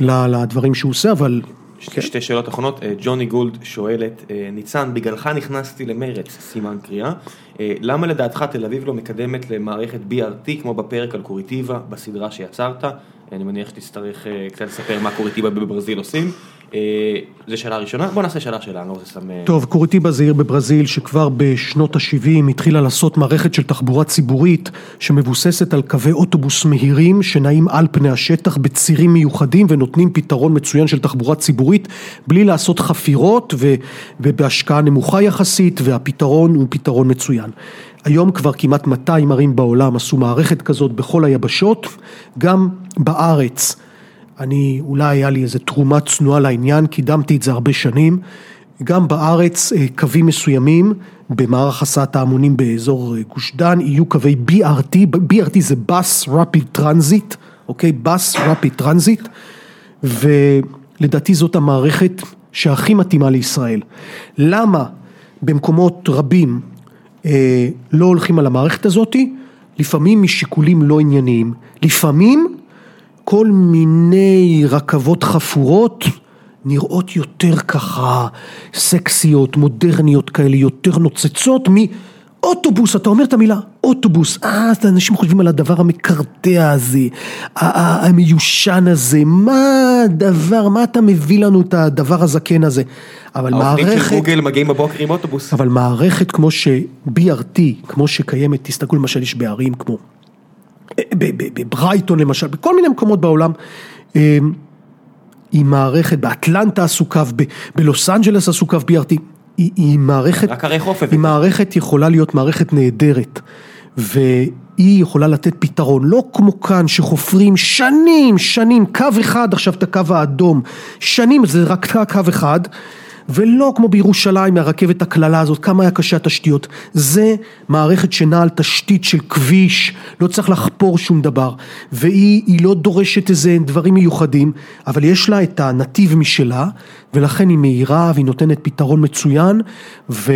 ולדברים שהוא עושה, אבל כן. שתי שאלות אחרונות, אה, ג'וני גולד שואלת, אה, ניצן, בגללך נכנסתי למרץ, סימן קריאה, אה, למה לדעתך תל אביב לא מקדמת למערכת BRT כמו בפרק על קוריטיבה בסדרה שיצרת? אני מניח שתצטרך אה, קצת לספר מה קוריטיבה בברזיל עושים. אה, זו שאלה ראשונה, בוא נעשה שאלה שלנו, זה סתם... אה, טוב, קוריטיבה זה עיר בברזיל שכבר בשנות ה-70 התחילה לעשות מערכת של תחבורה ציבורית שמבוססת על קווי אוטובוס מהירים שנעים על פני השטח בצירים מיוחדים ונותנים פתרון מצוין של תחבורה ציבורית בלי לעשות חפירות ובהשקעה נמוכה יחסית והפתרון הוא פתרון מצוין. היום כבר כמעט 200 ערים בעולם עשו מערכת כזאת בכל היבשות, גם בארץ. אני, אולי היה לי איזה תרומה צנועה לעניין, קידמתי את זה הרבה שנים. גם בארץ אה, קווים מסוימים במערך הסעת ההמונים באזור אה, גוש דן יהיו קווי BRT, BRT זה Bus Rapid Transit, אוקיי? Bus Rapid Transit, ולדעתי זאת המערכת שהכי מתאימה לישראל. למה במקומות רבים לא הולכים על המערכת הזאתי? לפעמים משיקולים לא ענייניים, לפעמים כל מיני רכבות חפורות נראות יותר ככה סקסיות, מודרניות כאלה, יותר נוצצות מאוטובוס, אתה אומר את המילה אוטובוס, אה, אנשים חושבים על הדבר המקרטע הזה, המיושן הזה, מה הדבר, מה אתה מביא לנו את הדבר הזקן הזה, אבל העובדים של מערכת... גוגל מגיעים בבוקר עם אוטובוס. אבל מערכת כמו ש-BRT, כמו שקיימת, תסתכלו למשל יש בערים כמו בברייטון למשל, בכל מיני מקומות בעולם, אה, היא מערכת, באטלנטה עשו קו, ב- בלוס אנג'לס עשו קו BRT, היא, היא מערכת, רק חוף הבאת. היא מערכת יכולה להיות מערכת נהדרת, והיא יכולה לתת פתרון, לא כמו כאן שחופרים שנים, שנים, קו אחד, עכשיו את הקו האדום, שנים זה רק קו אחד, ולא כמו בירושלים מהרכבת הקללה הזאת, כמה היה קשה התשתיות. זה מערכת שנעה על תשתית של כביש, לא צריך לחפור שום דבר, והיא לא דורשת איזה דברים מיוחדים, אבל יש לה את הנתיב משלה, ולכן היא מהירה והיא נותנת פתרון מצוין, ו...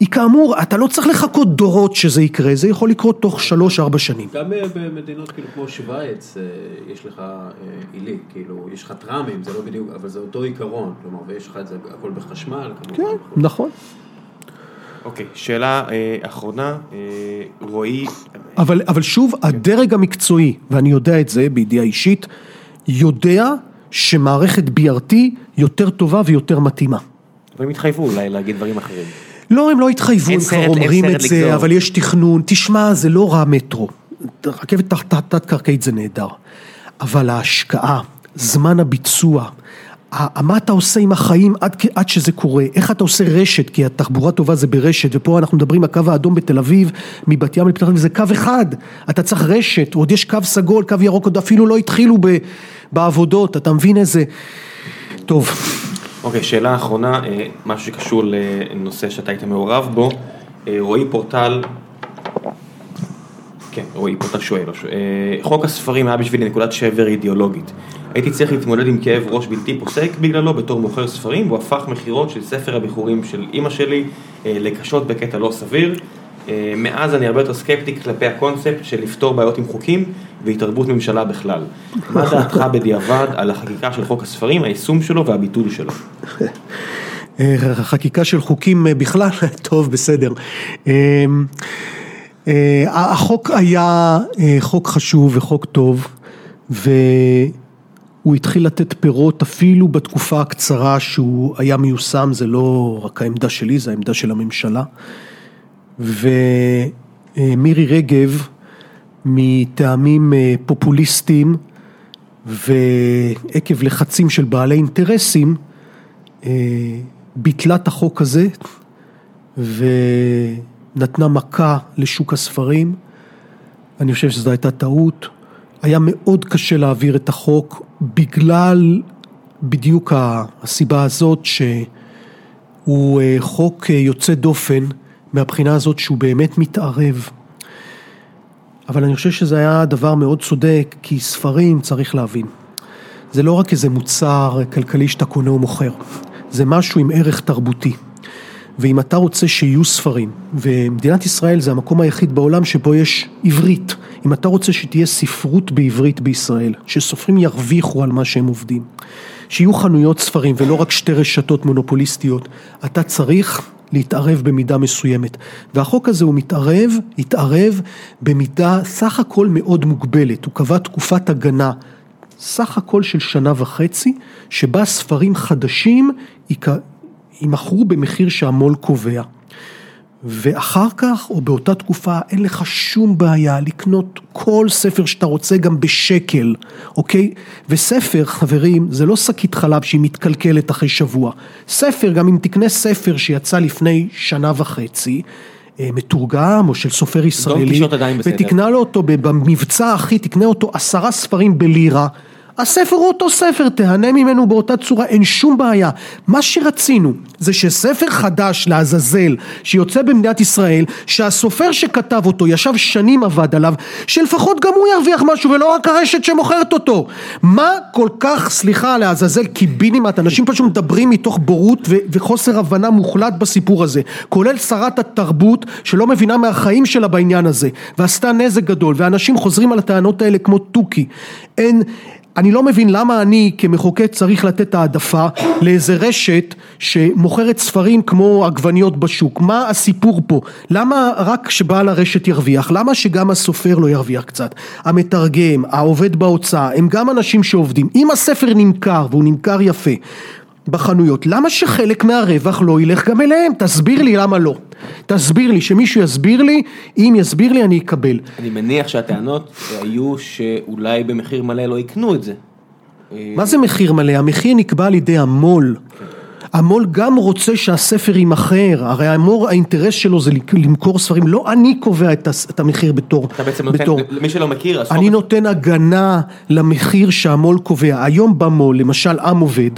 היא כאמור, אתה לא צריך לחכות דורות שזה יקרה, זה יכול לקרות תוך שלוש-ארבע שנים. גם במדינות כאילו כמו שווייץ, אה, יש לך אה, עילי, כאילו, יש לך טראמים, זה לא בדיוק, אבל זה אותו עיקרון, כלומר, ויש לך את זה הכל בחשמל, כמובן. כן, נכון. אוקיי, שאלה אה, אחרונה, אה, רועי... אבל, אבל שוב, כן. הדרג המקצועי, ואני יודע את זה בידיעה אישית, יודע שמערכת BRT יותר טובה ויותר מתאימה. אבל הם התחייבו אולי להגיד דברים אחרים. לא, הם לא התחייבו, הם כבר אומרים את זה, אבל יש תכנון. תשמע, זה לא רע מטרו. רכבת תת-קרקעית זה נהדר. אבל ההשקעה, זמן הביצוע, מה אתה עושה עם החיים עד, עד שזה קורה, איך אתה עושה רשת, כי התחבורה טובה זה ברשת, ופה אנחנו מדברים, הקו האדום בתל אביב, מבת ים לפתח תקווה, זה קו אחד, אתה צריך רשת, עוד יש קו סגול, קו ירוק, עוד אפילו לא התחילו ב, בעבודות, אתה מבין איזה... טוב. אוקיי, okay, שאלה אחרונה, אה, משהו שקשור לנושא שאתה היית מעורב בו, אה, רועי פורטל, כן, רועי פורטל שואל, אה, חוק הספרים היה בשבילי נקודת שבר אידיאולוגית. הייתי צריך להתמודד עם כאב ראש בלתי פוסק בגללו בתור מוכר ספרים, והוא הפך מכירות של ספר הביקורים של אימא שלי לקשות בקטע לא סביר. מאז אני הרבה יותר סקפטי כלפי הקונספט של לפתור בעיות עם חוקים והתערבות ממשלה בכלל. מה דעתך בדיעבד על החקיקה של חוק הספרים, היישום שלו והביטול שלו? חקיקה של חוקים אה, בכלל, טוב בסדר. אה, אה, החוק היה חוק חשוב וחוק טוב והוא התחיל לתת פירות אפילו בתקופה הקצרה שהוא היה מיושם, זה לא רק העמדה שלי, זה העמדה של הממשלה. ומירי רגב מטעמים אה, פופוליסטיים ועקב לחצים של בעלי אינטרסים אה, ביטלה את החוק הזה ונתנה מכה לשוק הספרים. אני חושב שזו הייתה טעות. היה מאוד קשה להעביר את החוק בגלל בדיוק הסיבה הזאת שהוא אה, חוק יוצא דופן מהבחינה הזאת שהוא באמת מתערב אבל אני חושב שזה היה דבר מאוד צודק, כי ספרים צריך להבין. זה לא רק איזה מוצר כלכלי שאתה קונה או מוכר, זה משהו עם ערך תרבותי. ואם אתה רוצה שיהיו ספרים, ומדינת ישראל זה המקום היחיד בעולם שבו יש עברית, אם אתה רוצה שתהיה ספרות בעברית בישראל, שסופרים ירוויחו על מה שהם עובדים, שיהיו חנויות ספרים ולא רק שתי רשתות מונופוליסטיות, אתה צריך להתערב במידה מסוימת. והחוק הזה הוא מתערב, התערב במידה סך הכל מאוד מוגבלת, הוא קבע תקופת הגנה סך הכל של שנה וחצי, שבה ספרים חדשים יימכרו במחיר שהמו"ל קובע. ואחר כך, או באותה תקופה, אין לך שום בעיה לקנות כל ספר שאתה רוצה גם בשקל, אוקיי? וספר, חברים, זה לא שקית חלב שהיא מתקלקלת אחרי שבוע. ספר, גם אם תקנה ספר שיצא לפני שנה וחצי, אה, מתורגם או של סופר ישראלי, ותקנה לו אותו במבצע הכי, תקנה אותו עשרה ספרים בלירה. הספר הוא אותו ספר, תהנה ממנו באותה צורה, אין שום בעיה. מה שרצינו זה שספר חדש לעזאזל שיוצא במדינת ישראל, שהסופר שכתב אותו ישב שנים עבד עליו, שלפחות גם הוא ירוויח משהו ולא רק הרשת שמוכרת אותו. מה כל כך, סליחה לעזאזל, קיבינימט, אנשים פשוט מדברים מתוך בורות ו- וחוסר הבנה מוחלט בסיפור הזה, כולל שרת התרבות שלא מבינה מהחיים שלה בעניין הזה, ועשתה נזק גדול, ואנשים חוזרים על הטענות האלה כמו תוכי. אין... אני לא מבין למה אני כמחוקק צריך לתת העדפה לאיזה רשת שמוכרת ספרים כמו עגבניות בשוק, מה הסיפור פה? למה רק שבעל הרשת ירוויח? למה שגם הסופר לא ירוויח קצת? המתרגם, העובד בהוצאה, הם גם אנשים שעובדים. אם הספר נמכר והוא נמכר יפה בחנויות, למה שחלק מהרווח לא ילך גם אליהם? תסביר לי למה לא. תסביר לי, שמישהו יסביר לי, אם יסביר לי אני אקבל. אני מניח שהטענות היו שאולי במחיר מלא לא יקנו את זה. מה זה מחיר מלא? המחיר נקבע על ידי המו"ל. המו"ל גם רוצה שהספר יימכר, הרי המו"ל האינטרס שלו זה למכור ספרים, לא אני קובע את המחיר בתור, אתה בעצם נותן, למי שלא מכיר, אני נותן הגנה למחיר שהמו"ל קובע. היום במו"ל, למשל עם עובד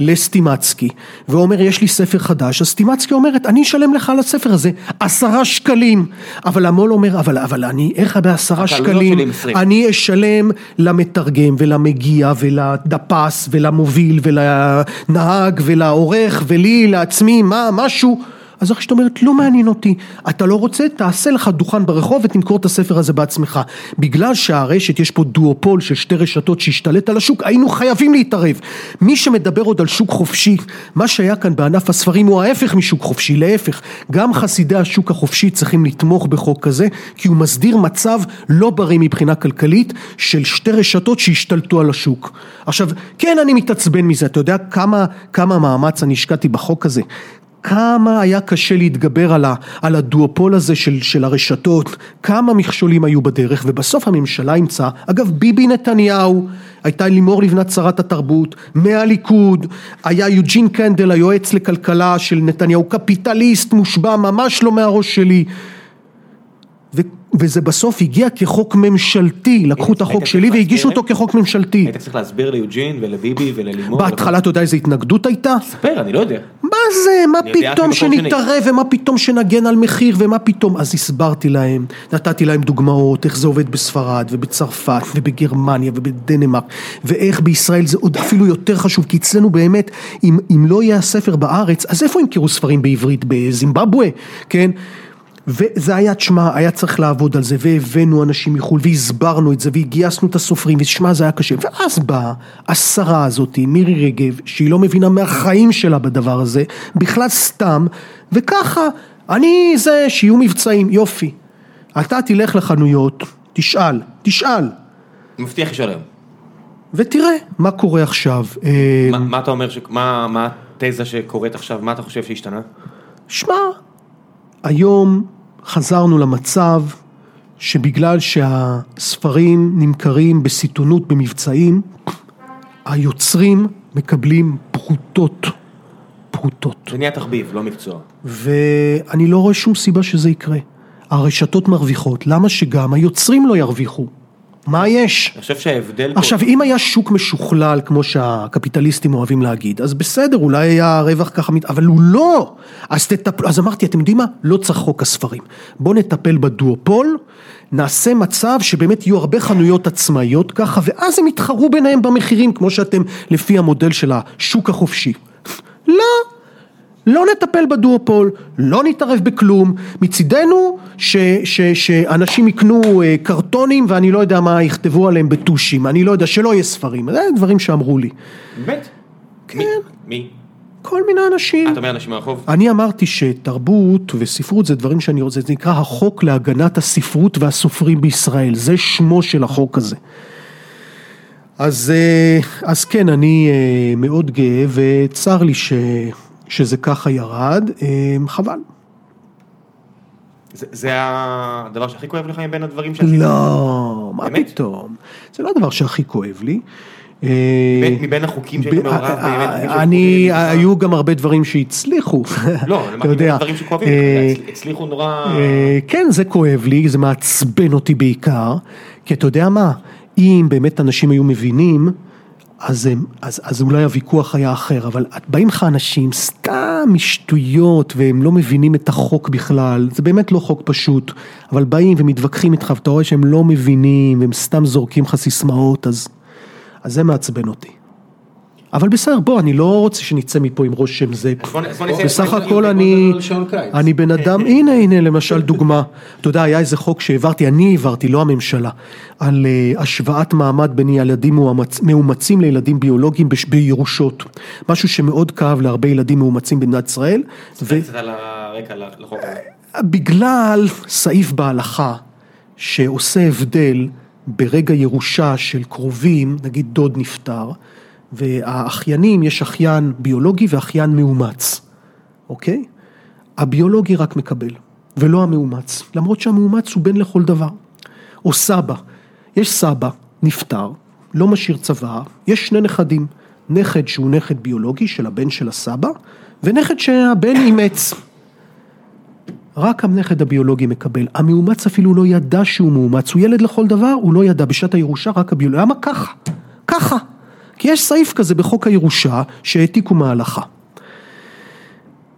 לסטימצקי, ואומר יש לי ספר חדש, אז סטימצקי אומרת אני אשלם לך על הספר הזה עשרה שקלים, אבל המו"ל אומר אבל, אבל אני, איך בעשרה לא שקלים, עשרים. אני אשלם למתרגם ולמגיע ולדפס ולמוביל ולנהג ולעורך ולי, לעצמי, מה, משהו. אז הרשת אומרת, לא מעניין אותי, אתה לא רוצה, תעשה לך דוכן ברחוב ותמכור את הספר הזה בעצמך. בגלל שהרשת, יש פה דואופול של שתי רשתות שהשתלט על השוק, היינו חייבים להתערב. מי שמדבר עוד על שוק חופשי, מה שהיה כאן בענף הספרים הוא ההפך משוק חופשי, להפך. גם חסידי השוק החופשי צריכים לתמוך בחוק כזה, כי הוא מסדיר מצב לא בריא מבחינה כלכלית של שתי רשתות שהשתלטו על השוק. עכשיו, כן אני מתעצבן מזה, אתה יודע כמה, כמה מאמץ אני השקעתי בחוק הזה? כמה היה קשה להתגבר על, הדואופול הזה של הרשתות, כמה מכשולים היו בדרך, ובסוף הממשלה אימצה, אגב ביבי נתניהו, הייתה לימור לבנת שרת התרבות, מהליכוד, היה יוג'ין קנדל היועץ לכלכלה של נתניהו, קפיטליסט מושבע ממש לא מהראש שלי, ו, וזה בסוף הגיע כחוק ממשלתי, לקחו את החוק שלי והגישו? אותו כחוק ממשלתי. היית צריך להסביר ליוג'ין ולביבי וללימור. בהתחלה אתה יודע איזה התנגדות הייתה? ספר, אני לא יודע. מה זה, מה פתאום. שנתערב ומה פתאום שנגן על מחיר ומה פתאום, אז הסברתי להם, נתתי להם דוגמאות, איך זה עובד בספרד ובצרפת ובגרמניה ובדנמרק ואיך בישראל זה עוד אפילו יותר חשוב, כי אצלנו באמת, אם, אם לא יהיה הספר בארץ, אז איפה ימכרו ספרים בעברית? בזימבבואה, כן? וזה היה, תשמע, היה צריך לעבוד על זה, והבאנו אנשים מחו"ל, והסברנו את זה, והגייסנו את הסופרים, ותשמע, זה היה קשה. ואז באה השרה הזאת, מירי רגב, שהיא לא מבינה מהחיים שלה בדבר הזה, בכלל סתם, וככה, אני זה, שיהיו מבצעים, יופי. אתה תלך לחנויות, תשאל, תשאל, מבטיח לשאול היום. ותראה מה קורה עכשיו. אה, מה- מה אתה אומר, ש- מה מה התזה שקורית עכשיו, מה אתה חושב שהשתנה? שמע, היום חזרנו למצב שבגלל שהספרים נמכרים בסיטונות במבצעים, היוצרים מקבלים פרוטות, פרוטות. זה נהיה תחביב, לא מקצוע. ואני לא רואה שום סיבה שזה יקרה. הרשתות מרוויחות, למה שגם היוצרים לא ירוויחו? מה יש? אני חושב שההבדל פה... עכשיו אם היה שוק משוכלל כמו שהקפיטליסטים אוהבים להגיד אז בסדר אולי היה רווח ככה אבל הוא לא! אז תטפלו אז אמרתי אתם יודעים מה? לא צריך חוק הספרים. בואו נטפל בדואופול נעשה מצב שבאמת יהיו הרבה חנויות עצמאיות ככה ואז הם יתחרו ביניהם במחירים כמו שאתם לפי המודל של השוק החופשי. לא לא נטפל בדואופול, לא נתערב בכלום, מצידנו ש, ש, שאנשים יקנו אה, קרטונים ואני לא יודע מה יכתבו עליהם בטושים, אני לא יודע, שלא יהיה ספרים, זה דברים שאמרו לי. באמת? כן. מי? מי? כל מיני אנשים. אתה אומר אנשים מהרחוב? אני אמרתי שתרבות וספרות זה דברים שאני רוצה, זה נקרא החוק להגנת הספרות והסופרים בישראל, זה שמו של החוק הזה. אז, אה, אז כן, אני אה, מאוד גאה וצר לי ש, שזה ככה ירד, אה, חבל. זה- זה הדבר שהכי כואב לך מבין הדברים שעשית? לא, מה באמת? פתאום, זה לא הדבר שהכי כואב לי. אה, מבין- החוקים שהיית מעורב אה, שהיו אני? היו גם הרבה דברים שהצליחו, לא, אתה אמרתי יודע. דברים שכואבים אה, הצליחו נורא... אה, כן, זה כואב לי, זה מעצבן אותי בעיקר, כי אתה יודע מה, אם באמת אנשים היו מבינים, אז, אז, אז אולי הוויכוח היה אחר, אבל באים לך אנשים סתם משטויות והם לא מבינים את החוק בכלל, זה באמת לא חוק פשוט, אבל באים ומתווכחים איתך ואתה רואה שהם לא מבינים והם סתם זורקים לך סיסמאות, אז, אז זה מעצבן אותי. אבל בסדר, בוא, אני לא רוצה שנצא מפה עם רושם זה. אז בוא נצא- בסך הכל אני. אני בן אדם, הנה הנה למשל דוגמה, אתה יודע היה איזה חוק שהעברתי, אני העברתי, לא הממשלה, על אה, השוואת מעמד בין ילדים מאומצ- מאומצים לילדים ביולוגיים בירושות, משהו שמאוד כאב להרבה ילדים מאומצים במדינת ישראל, ו- קצת על הרקע לחוק הזה. בגלל סעיף בהלכה שעושה הבדל ברגע ירושה של קרובים, נגיד דוד נפטר, והאחיינים, יש אחיין ביולוגי ואחיין מאומץ, אוקיי? הביולוגי רק מקבל, ולא המאומץ, למרות שהמאומץ הוא בן לכל דבר. או סבא, יש סבא, נפטר, לא משאיר צוואה, יש שני נכדים, נכד שהוא נכד ביולוגי של הבן של הסבא, ונכד שהבן אימץ. רק הנכד הביולוגי מקבל, המאומץ אפילו לא ידע שהוא מאומץ, הוא ילד לכל דבר, הוא לא ידע, בשעת הירושה רק הביולוגי, למה ככה? ככה. כי יש סעיף כזה בחוק הירושה שהעתיקו מההלכה.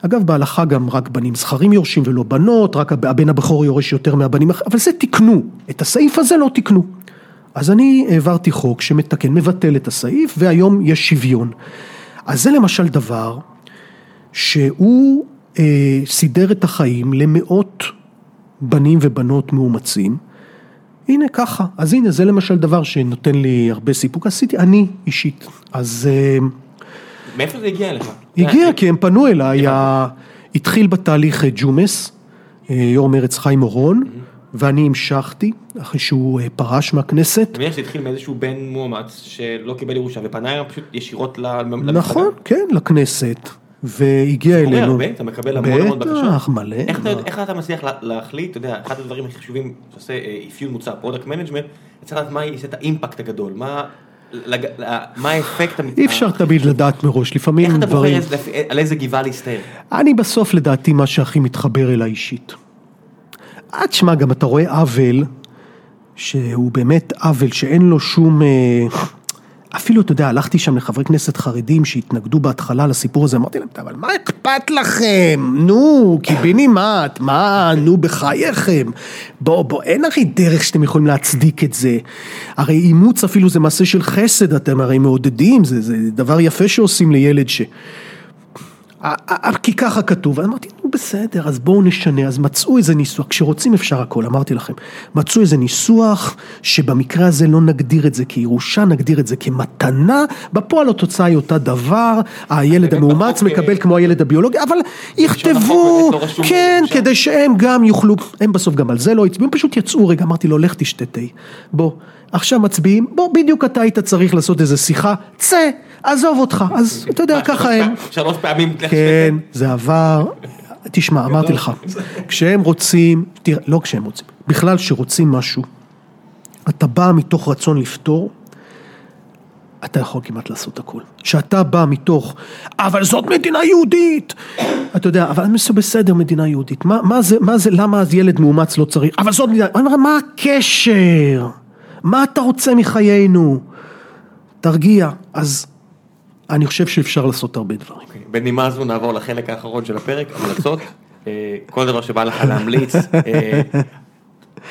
אגב, בהלכה גם רק בנים זכרים יורשים ולא בנות, רק הבן הבכור יורש יותר מהבנים, אבל זה תיקנו, את הסעיף הזה לא תיקנו. אז אני העברתי חוק שמתקן, מבטל את הסעיף, והיום יש שוויון. אז זה למשל דבר שהוא אה, סידר את החיים למאות בנים ובנות מאומצים. הנה ככה, אז הנה זה למשל דבר שנותן לי הרבה סיפוק, עשיתי אני אישית. אז... אה, מאיפה זה הגיע אליך? הגיע כי הם פנו אליי, התחיל בתהליך אה, ג'ומס, אה, יו"ר מרץ חיים אורון, ואני המשכתי אחרי שהוא אה, פרש מהכנסת. אני מניח שזה התחיל מאיזשהו בן מאומץ שלא קיבל ירושה ופנה פשוט ישירות ל- למפלגה. נכון, כן, לכנסת, והגיע קורה אלינו. הרבה, אתה מקבל המון המון בקשות. בטח, מלא. איך אתה, איך אתה מצליח לה- להחליט, אתה יודע, אחד הדברים הכי חשובים שעושה אה, אפיון מוצר, product management, צריך לדעת מה יעשה את האימפקט הגדול, מה, לג, מה האפקט. אי אפשר תמיד לדעת מראש, לפעמים איך אתה בוחר דברים... לפי- על איזה גבעה להסתער? אני בסוף לדעתי מה שהכי מתחבר אליי אישית. אה, תשמע, גם אתה רואה עוול, שהוא באמת עוול שאין לו שום... אפילו, אתה יודע, הלכתי שם לחברי כנסת חרדים שהתנגדו בהתחלה לסיפור הזה, אמרתי להם, אבל מה אכפת לכם? נו, קיבינימט, מה, נו, בחייכם. בוא, בוא, אין הרי דרך שאתם יכולים להצדיק את זה. הרי אימוץ אפילו זה מעשה של חסד, אתם הרי מעודדים, זה, זה דבר יפה שעושים לילד ש... כי ככה כתוב, אמרתי, בסדר, אז בואו נשנה, אז מצאו איזה ניסוח, כשרוצים אפשר הכל, אמרתי לכם, מצאו איזה ניסוח שבמקרה הזה לא נגדיר את זה כירושה, נגדיר את זה כמתנה, בפועל התוצאה היא אותה דבר, הילד המאומץ מקבל אה, כמו הילד הביולוגי, אבל יכתבו, לא כן? כדי שהם גם יוכלו, הם בסוף גם על זה לא הצביעו, הם פשוט יצאו רגע, אמרתי לו, לך תשתה תה, בוא, עכשיו מצביעים, בוא, בדיוק אתה היית צריך לעשות איזה שיחה, צא, עזוב אותך, אז אתה יודע, ככה הם. שלוש פעמים, כן, זה עבר, תשמע, אמרתי לך, כשהם רוצים, תראה, לא כשהם רוצים, בכלל כשרוצים משהו, אתה בא מתוך רצון לפתור, אתה יכול כמעט לעשות הכל. כשאתה בא מתוך, אבל זאת מדינה יהודית, אתה יודע, אבל זה בסדר מדינה יהודית, מה, מה זה, מה זה, למה אז ילד מאומץ לא צריך, אבל זאת מדינה, אני אומר, מה הקשר? מה אתה רוצה מחיינו? תרגיע, אז אני חושב שאפשר לעשות הרבה דברים. בנימה זו נעבור לחלק האחרון של הפרק, המלצות, אה, כל דבר שבא לך להמליץ, אה,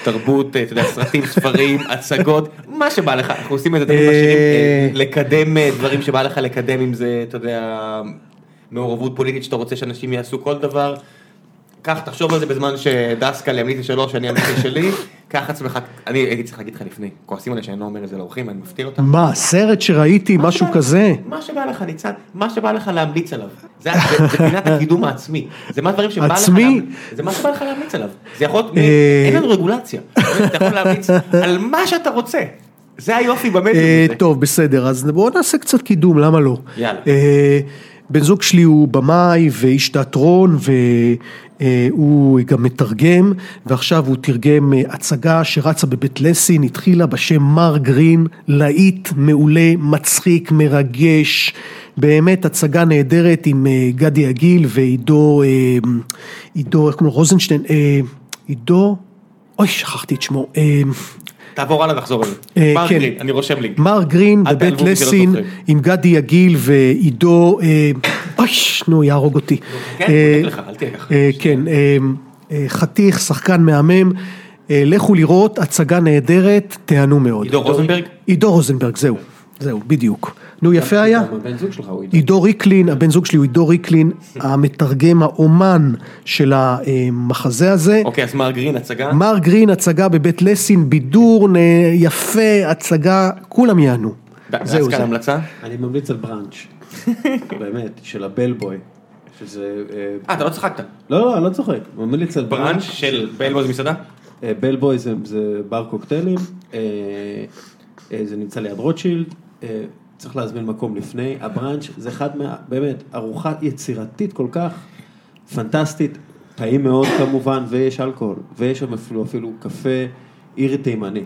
תרבות, אה, אתה יודע, סרטים, ספרים, הצגות, מה שבא לך, אנחנו עושים את זה תמיד משאירים, לקדם דברים שבא לך לקדם, אם זה, אתה יודע, מעורבות פוליטית שאתה רוצה שאנשים יעשו כל דבר. קח, תחשוב על זה בזמן שדסקל ימליץ לשלוש, שאני אמליץ לשלי, קח עצמך, אני הייתי צריך להגיד לך לפני, כועסים עליי שאני לא אומר את זה לאורחים, אני מפתיע אותם. מה, סרט שראיתי, משהו כזה? מה שבא לך ניצן, מה שבא לך להמליץ עליו, זה פינת הקידום העצמי, זה מה הדברים שבא לך, עצמי? זה מה שבא לך להמליץ עליו, זה יכול להיות, אה. אין לנו רגולציה, אתה יכול להמליץ על מה שאתה רוצה, זה היופי במדיום אה, הזה. טוב, בסדר, אז בואו נעשה קצת קידום, למה לא? יאללה. אה, בן זוג שלי הוא במאי ואיש תיאטרון והוא גם מתרגם ועכשיו הוא תרגם אה, הצגה שרצה בבית לסין, התחילה בשם מר גרין, להיט, מעולה, מצחיק, מרגש, באמת הצגה נהדרת עם אה, גדי עגיל ועידו, אה, עידו, איך קוראים לו? רוזנשטיין, אה, עידו, אוי שכחתי את שמו, אה, תעבור הלאה ותחזור על אה, זה, מר כן. גרין, אני רושם לי, מר גרין בבית שלא לסין. עם גדי יגיל ועידו, אה, אוי, נו, יהרוג אותי. כן, אה, בודק לך, אל תהיה ככה. אה, כן, אה, אה, חתיך, שחקן מהמם, אה, לכו לראות, הצגה נהדרת, תיהנו מאוד. עידו רוזנברג? עידו רוזנברג, זהו, זהו, בדיוק. נו, יפה היה? הבן זוג שלך הוא עידו. עידו ריקלין, הבן זוג שלי הוא עידו ריקלין, המתרגם, האומן של המחזה הזה. אוקיי, אז מר גרין, הצגה, מר גרין, הצגה בבית לסין, בידור יפה, הצגה, כולם יענו. זהו דסקל זה. המלצה? אני ממליץ על בראנץ', באמת, של הבלבוי, שזה... אה, אה, אתה לא צחקת, לא, לא, אני לא צוחק, ממליץ על בראנץ' של בלבוז מסעדה? אה, בלבוי זה, זה בר קוקטיילים, אה, אה, זה נמצא ליד רוטשילד, אה, צריך להזמין מקום לפני, הבראנץ' זה אחד מה... באמת, ארוחה יצירתית כל כך, פנטסטית, טעים מאוד כמובן, ויש אלכוהול, ויש שם אפילו, אפילו קפה אירי תימני,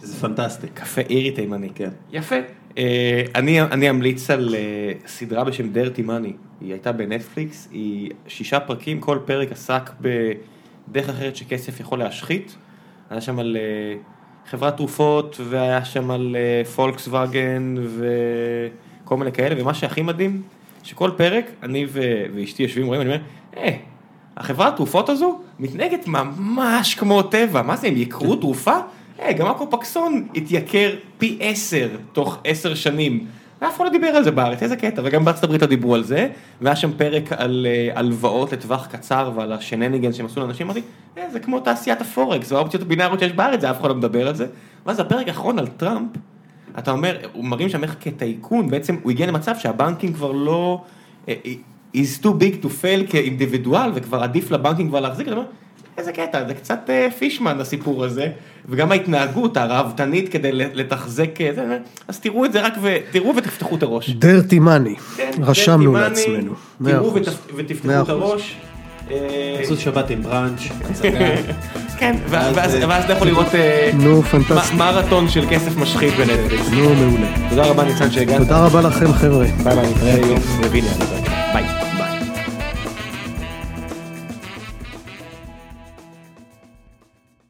שזה פנטסטי. קפה אירי תימני. כן. יפה. אה, אני אני אמליץ על אה, סדרה בשם דרטי מאני, היא הייתה בנטפליקס, היא שישה פרקים, כל פרק עסק בדרך אחרת שכסף יכול להשחית. היה שם על אה, חברת תרופות, והיה שם על פולקסווגן וכל מיני כאלה, ומה שהכי מדהים, שכל פרק, אני ו- ואשתי יושבים ורואים, אני אומר, אה, החברת תרופות הזו מתנהגת ממש כמו טבע, מה זה, הם יקרו תרופה? אה, גם הקופקסון התייקר פי עשר תוך עשר שנים. ואף אחד לא דיבר על זה בארץ, איזה קטע, וגם בארצות הברית לא דיברו על זה, והיה שם פרק על אה, הלוואות לטווח קצר ועל השנניגנס שהם עשו לאנשים, אמרתי, אה, זה כמו תעשיית הפורקס, זה האופציות הבינאריות שיש בארץ, זה אף אחד לא מדבר על זה. ואז הפרק האחרון על טראמפ, אתה אומר, הוא מראים שם איך כטייקון, בעצם הוא הגיע למצב שהבנקים כבר לא, אה, is too big to fail כאינדיבידואל, וכבר עדיף לבנקים כבר להחזיק, אתה אומר, איזה קטע, זה קצת אה, פישמן הסיפור הזה, וגם ההתנהגות הראוותנית כדי לתחזק, אה, זה, אז תראו את זה רק, ו, תראו ותפתחו את הראש. דרטי מאני, כן, רשמנו לעצמנו. תראו. ותפ- ותפתחו את. הראש. אה, עשו שבת עם בראנץ'. כן, ואז- אה, אתה יכול לראות אה. מרתון של כסף משחית בנטפליקס. נו, מעולה. תודה רבה ניצן שהגעת. תודה רבה לכם חבר'ה. ביי ביי, נתראה יום רביעי. ביי.